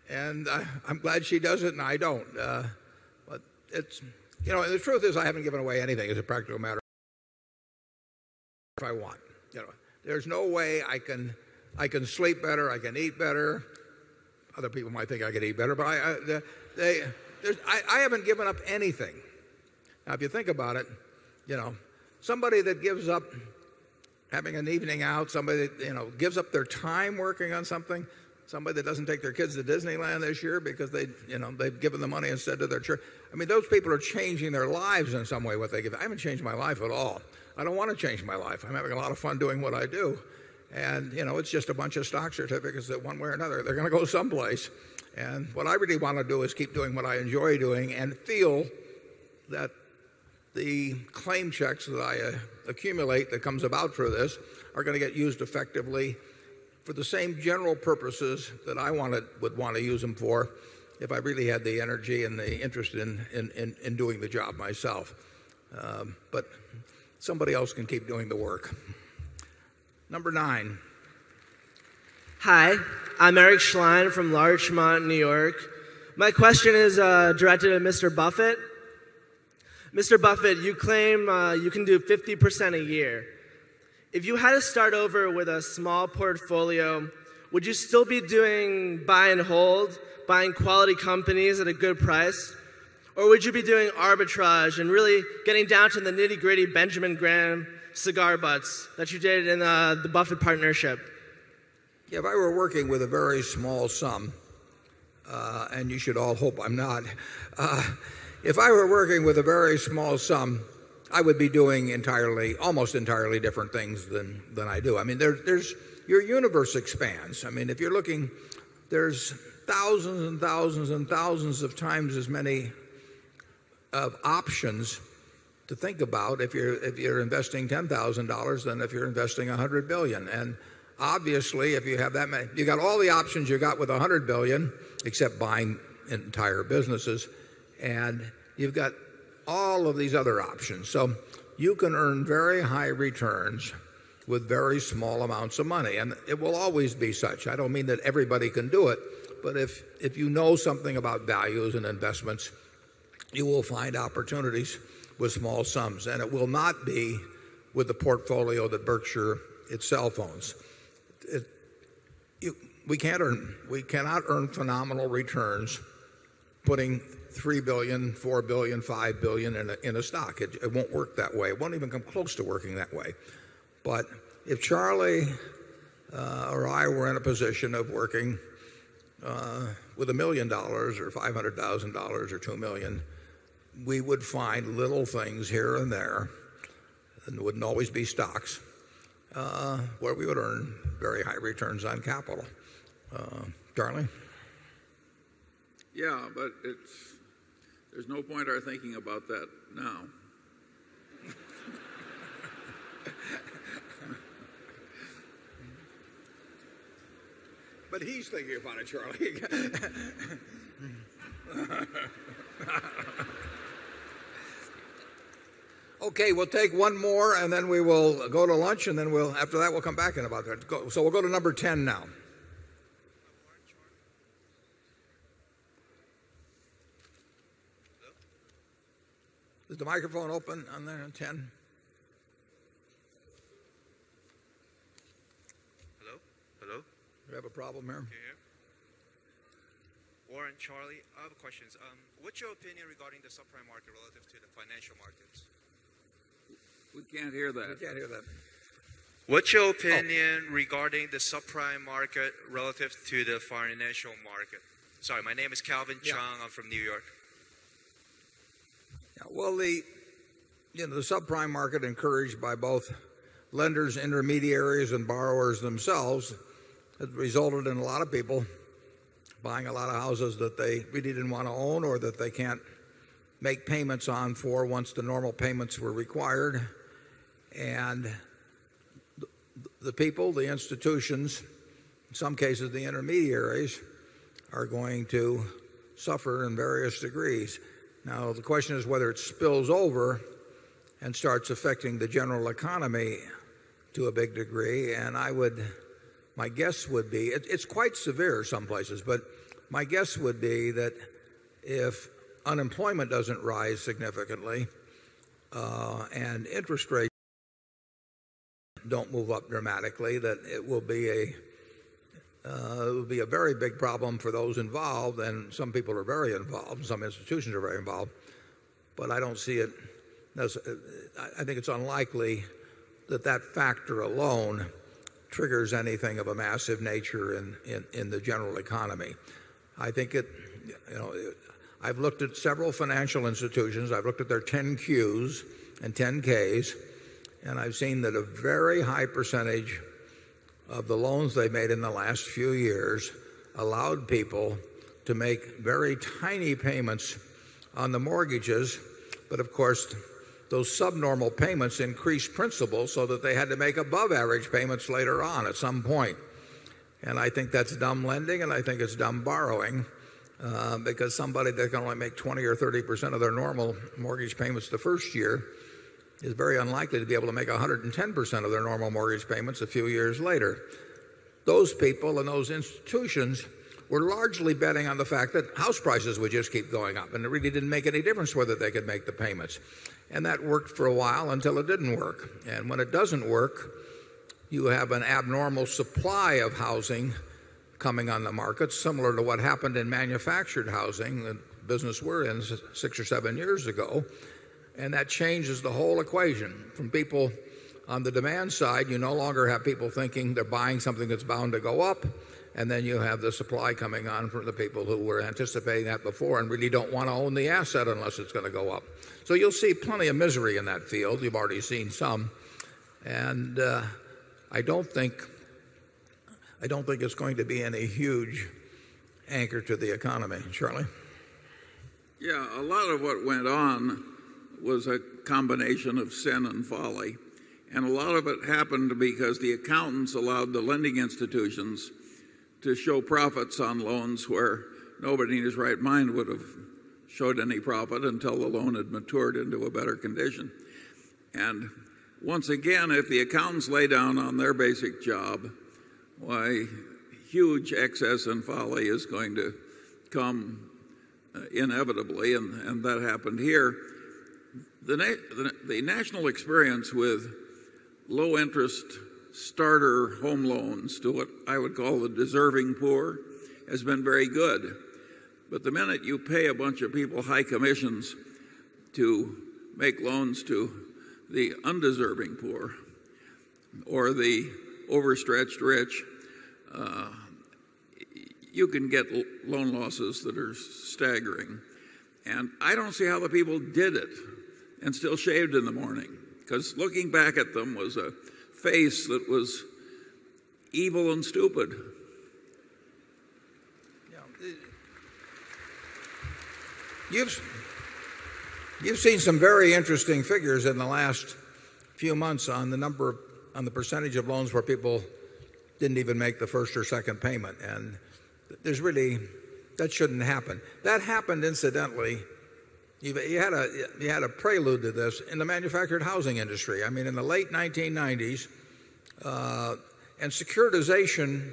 And uh, I'm glad she does it and I don't. Uh, but it's, you know, the truth is I haven't given away anything as a practical matter if I want. You know, there's no way I can I can sleep better, I can eat better. Other people might think I could eat better, but I, I, they, I, I haven't given up anything. Now, if you think about it, you know, somebody that gives up having an evening out, somebody that, you know, gives up their time working on something, somebody that doesn't take their kids to Disneyland this year because they, you know, they've given the money instead to their church. I mean, those people are changing their lives in some way what they give. I haven't changed my life at all. I don't want to change my life. I'm having a lot of fun doing what I do. And, you know, it's just a bunch of stock certificates that one way or another, they're going to go someplace. And what I really want to do is keep doing what I enjoy doing and feel that the claim checks that I accumulate that comes about for this are going to get used effectively for the same general purposes that I wanted, would want to use them for if I really had the energy and the interest in, in, in, doing the job myself. Um, but somebody else can keep doing the work. Number 9. Hi, I'm Eric Schlein from Larchmont, New York. My question is uh, directed at Mr. Buffett. Mr. Buffett, you claim uh, you can do 50% a year. If you had to start over with a small portfolio, would you still be doing buy and hold, buying quality companies at a good price? Or would you be doing arbitrage and really getting down to the nitty gritty Benjamin Graham cigar butts that you did in uh, the Buffett partnership? Yeah, if I were working with a very small sum, uh, and you should all hope I'm not, uh, if I were working with a very small sum, I would be doing entirely, almost entirely different things than, than I do. I mean, there, there's, your universe expands. I mean, if you're looking, there's thousands and thousands and thousands of times as many of options to think about if you're, if you're investing $10,000 than if you're investing 100 billion. And obviously, if you have that many, you got all the options you got with 100 billion, except buying entire businesses, and you've got all of these other options. So you can earn very high returns with very small amounts of money. And it will always be such. I don't mean that everybody can do it, but if, if you know something about values and investments, you will find opportunities with small sums. And it will not be with the portfolio that Berkshire itself owns. We, can't earn, we cannot earn phenomenal returns putting 3 billion, 4 billion, 5 billion in a, in a stock. It, it won't work that way. It won't even come close to working that way. But if Charlie uh, or I were in a position of working uh, with a million dollars or $500,000 or 2 million, we would find little things here and there, and it wouldn't always be stocks, uh, where we would earn very high returns on capital. Uh, Charlie? Yeah, but it's, there's no point our thinking about that now. but he's thinking about it, Charlie. Okay, we'll take one more and then we will go to lunch and then we'll after that we'll come back in about that. So we'll go to number 10 now. Is the microphone open on there on 10? Hello? Hello? We have a problem here. Warren, Charlie, I have questions. Um, what's your opinion regarding the subprime market relative to the financial markets? We can't hear that. We can't hear that. What's your opinion oh. regarding the subprime market relative to the financial market? Sorry, my name is Calvin yeah. Chung. I'm from New York. Well, the subprime market, encouraged by both lenders, intermediaries, and borrowers themselves, has resulted in a lot of people buying a lot of houses that they really didn't want to own or that they can't make payments on for once the normal payments were required and the people, the institutions, in some cases the intermediaries, are going to suffer in various degrees. Now, the question is whether it spills over and starts affecting the general economy to a big degree. And I would my guess would be it's quite severe some places, but my guess would be that if unemployment doesn't rise significantly uh, and interest rates don't move up dramatically, that it will be a Uh, it would be a very big problem for those involved and some people are very involved, and some institutions are very involved. But I don't see it I think it's unlikely that that factor alone triggers anything of a massive nature in in the general economy. I think it you know, I've looked at several financial institutions. I've looked at their 10 Qs and 10 Ks and I've seen that a very high percentage of the loans they made in the last few years allowed people to make very tiny payments on the mortgages. But of course, those subnormal payments increased principal so that they had to make above average payments later on at some point. And I think that's dumb lending and I think it's dumb borrowing uh, because somebody that can only make 20 or 30% of their normal mortgage payments the 1st year is very unlikely to be able to make 110% of their normal mortgage payments a few years later. Those people and those institutions were largely betting on the fact that house prices would just keep going up and it really didn't make any difference whether they could make the payments. And that worked for a while until it didn't work. And when it doesn't work, you have an abnormal supply of housing coming on the market similar to what happened in manufactured housing, the business we're in 6 or 7 years ago. And that changes the whole equation. From people on the demand side, you no longer have people thinking they're buying something that's bound to go up. And then you have the supply coming on from the people who were anticipating that before and really don't want to own the asset unless it's going to go up. So you'll see plenty of misery in that field. You've already seen some. And uh, I don't think I don't think it's going to be any huge anchor to the economy. Charlie? Yeah, A lot of what went on was a combination of sin and folly. And a lot of it happened because the accountants allowed the lending institutions to show profits on loans where nobody in his right mind would have showed any profit until the loan had matured into a better condition. And once again, if the accountants lay down on their basic job, why huge excess and folly is going to come uh, inevitably and and that happened here. The national experience with low interest starter home loans to what I would call the deserving poor has been very good. But the minute you pay a bunch of people high commissions to make loans to the undeserving poor or the overstretched rich, uh, you can get loan losses that are staggering. And I don't see how the people did it and still shaved in the morning because looking back at them was a face that was evil and stupid. You've you've seen some very interesting figures in the last few months on the number on the percentage of loans where people didn't even make the 1st or second payment. And there's really that shouldn't happen. That happened incidentally. You had a you had a prelude to this in the manufactured housing industry. I mean, in the late 1990s, uh, and securitization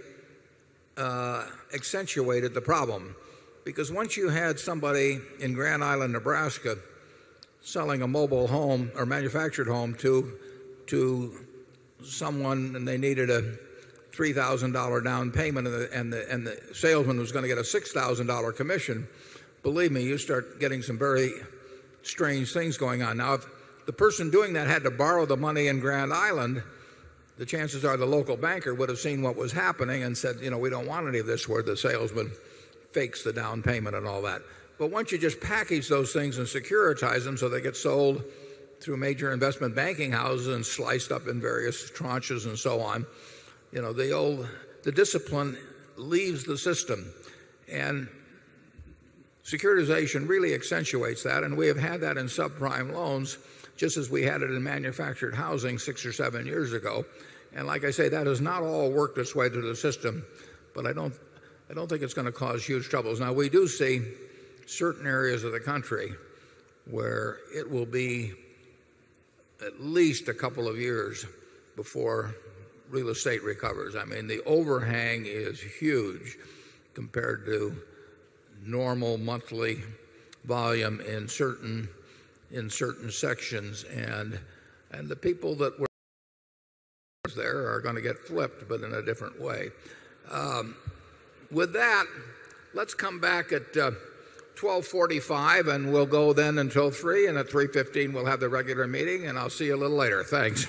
uh, accentuated the problem because once you had somebody in Grand Island, Nebraska selling a mobile home or manufactured home to to someone and they needed a $3,000 down payment and the and the salesman was going to get a $6,000 commission, believe me, you start getting some very strange things going on. Now if the person doing that had to borrow the money in Grand Island, the chances are the local banker would have seen what was happening and said, you know, we don't want any of this where the salesman fakes the down payment and all that. But once you just package those things and securitize them so they get sold through major investment banking houses and sliced up in various tranches and so on, you know, the old the discipline leaves the system. And securitization really accentuates that and we have had that in subprime loans just as we had it in manufactured housing 6 or 7 years ago. And like I say, that has not all worked its way through the system, but I don't think it's going to cause huge troubles. Now we do see certain areas of the country where it will be at least a couple of years before real estate recovers. I mean, the overhang is huge compared to normal monthly volume in certain in certain sections and and the people that were there are going to get flipped but in a different way. Um, with that, let's come back at uh, 12:45 and we'll go then until 3 and at 3:15 we'll have the regular meeting and I'll see you a little later. Thanks.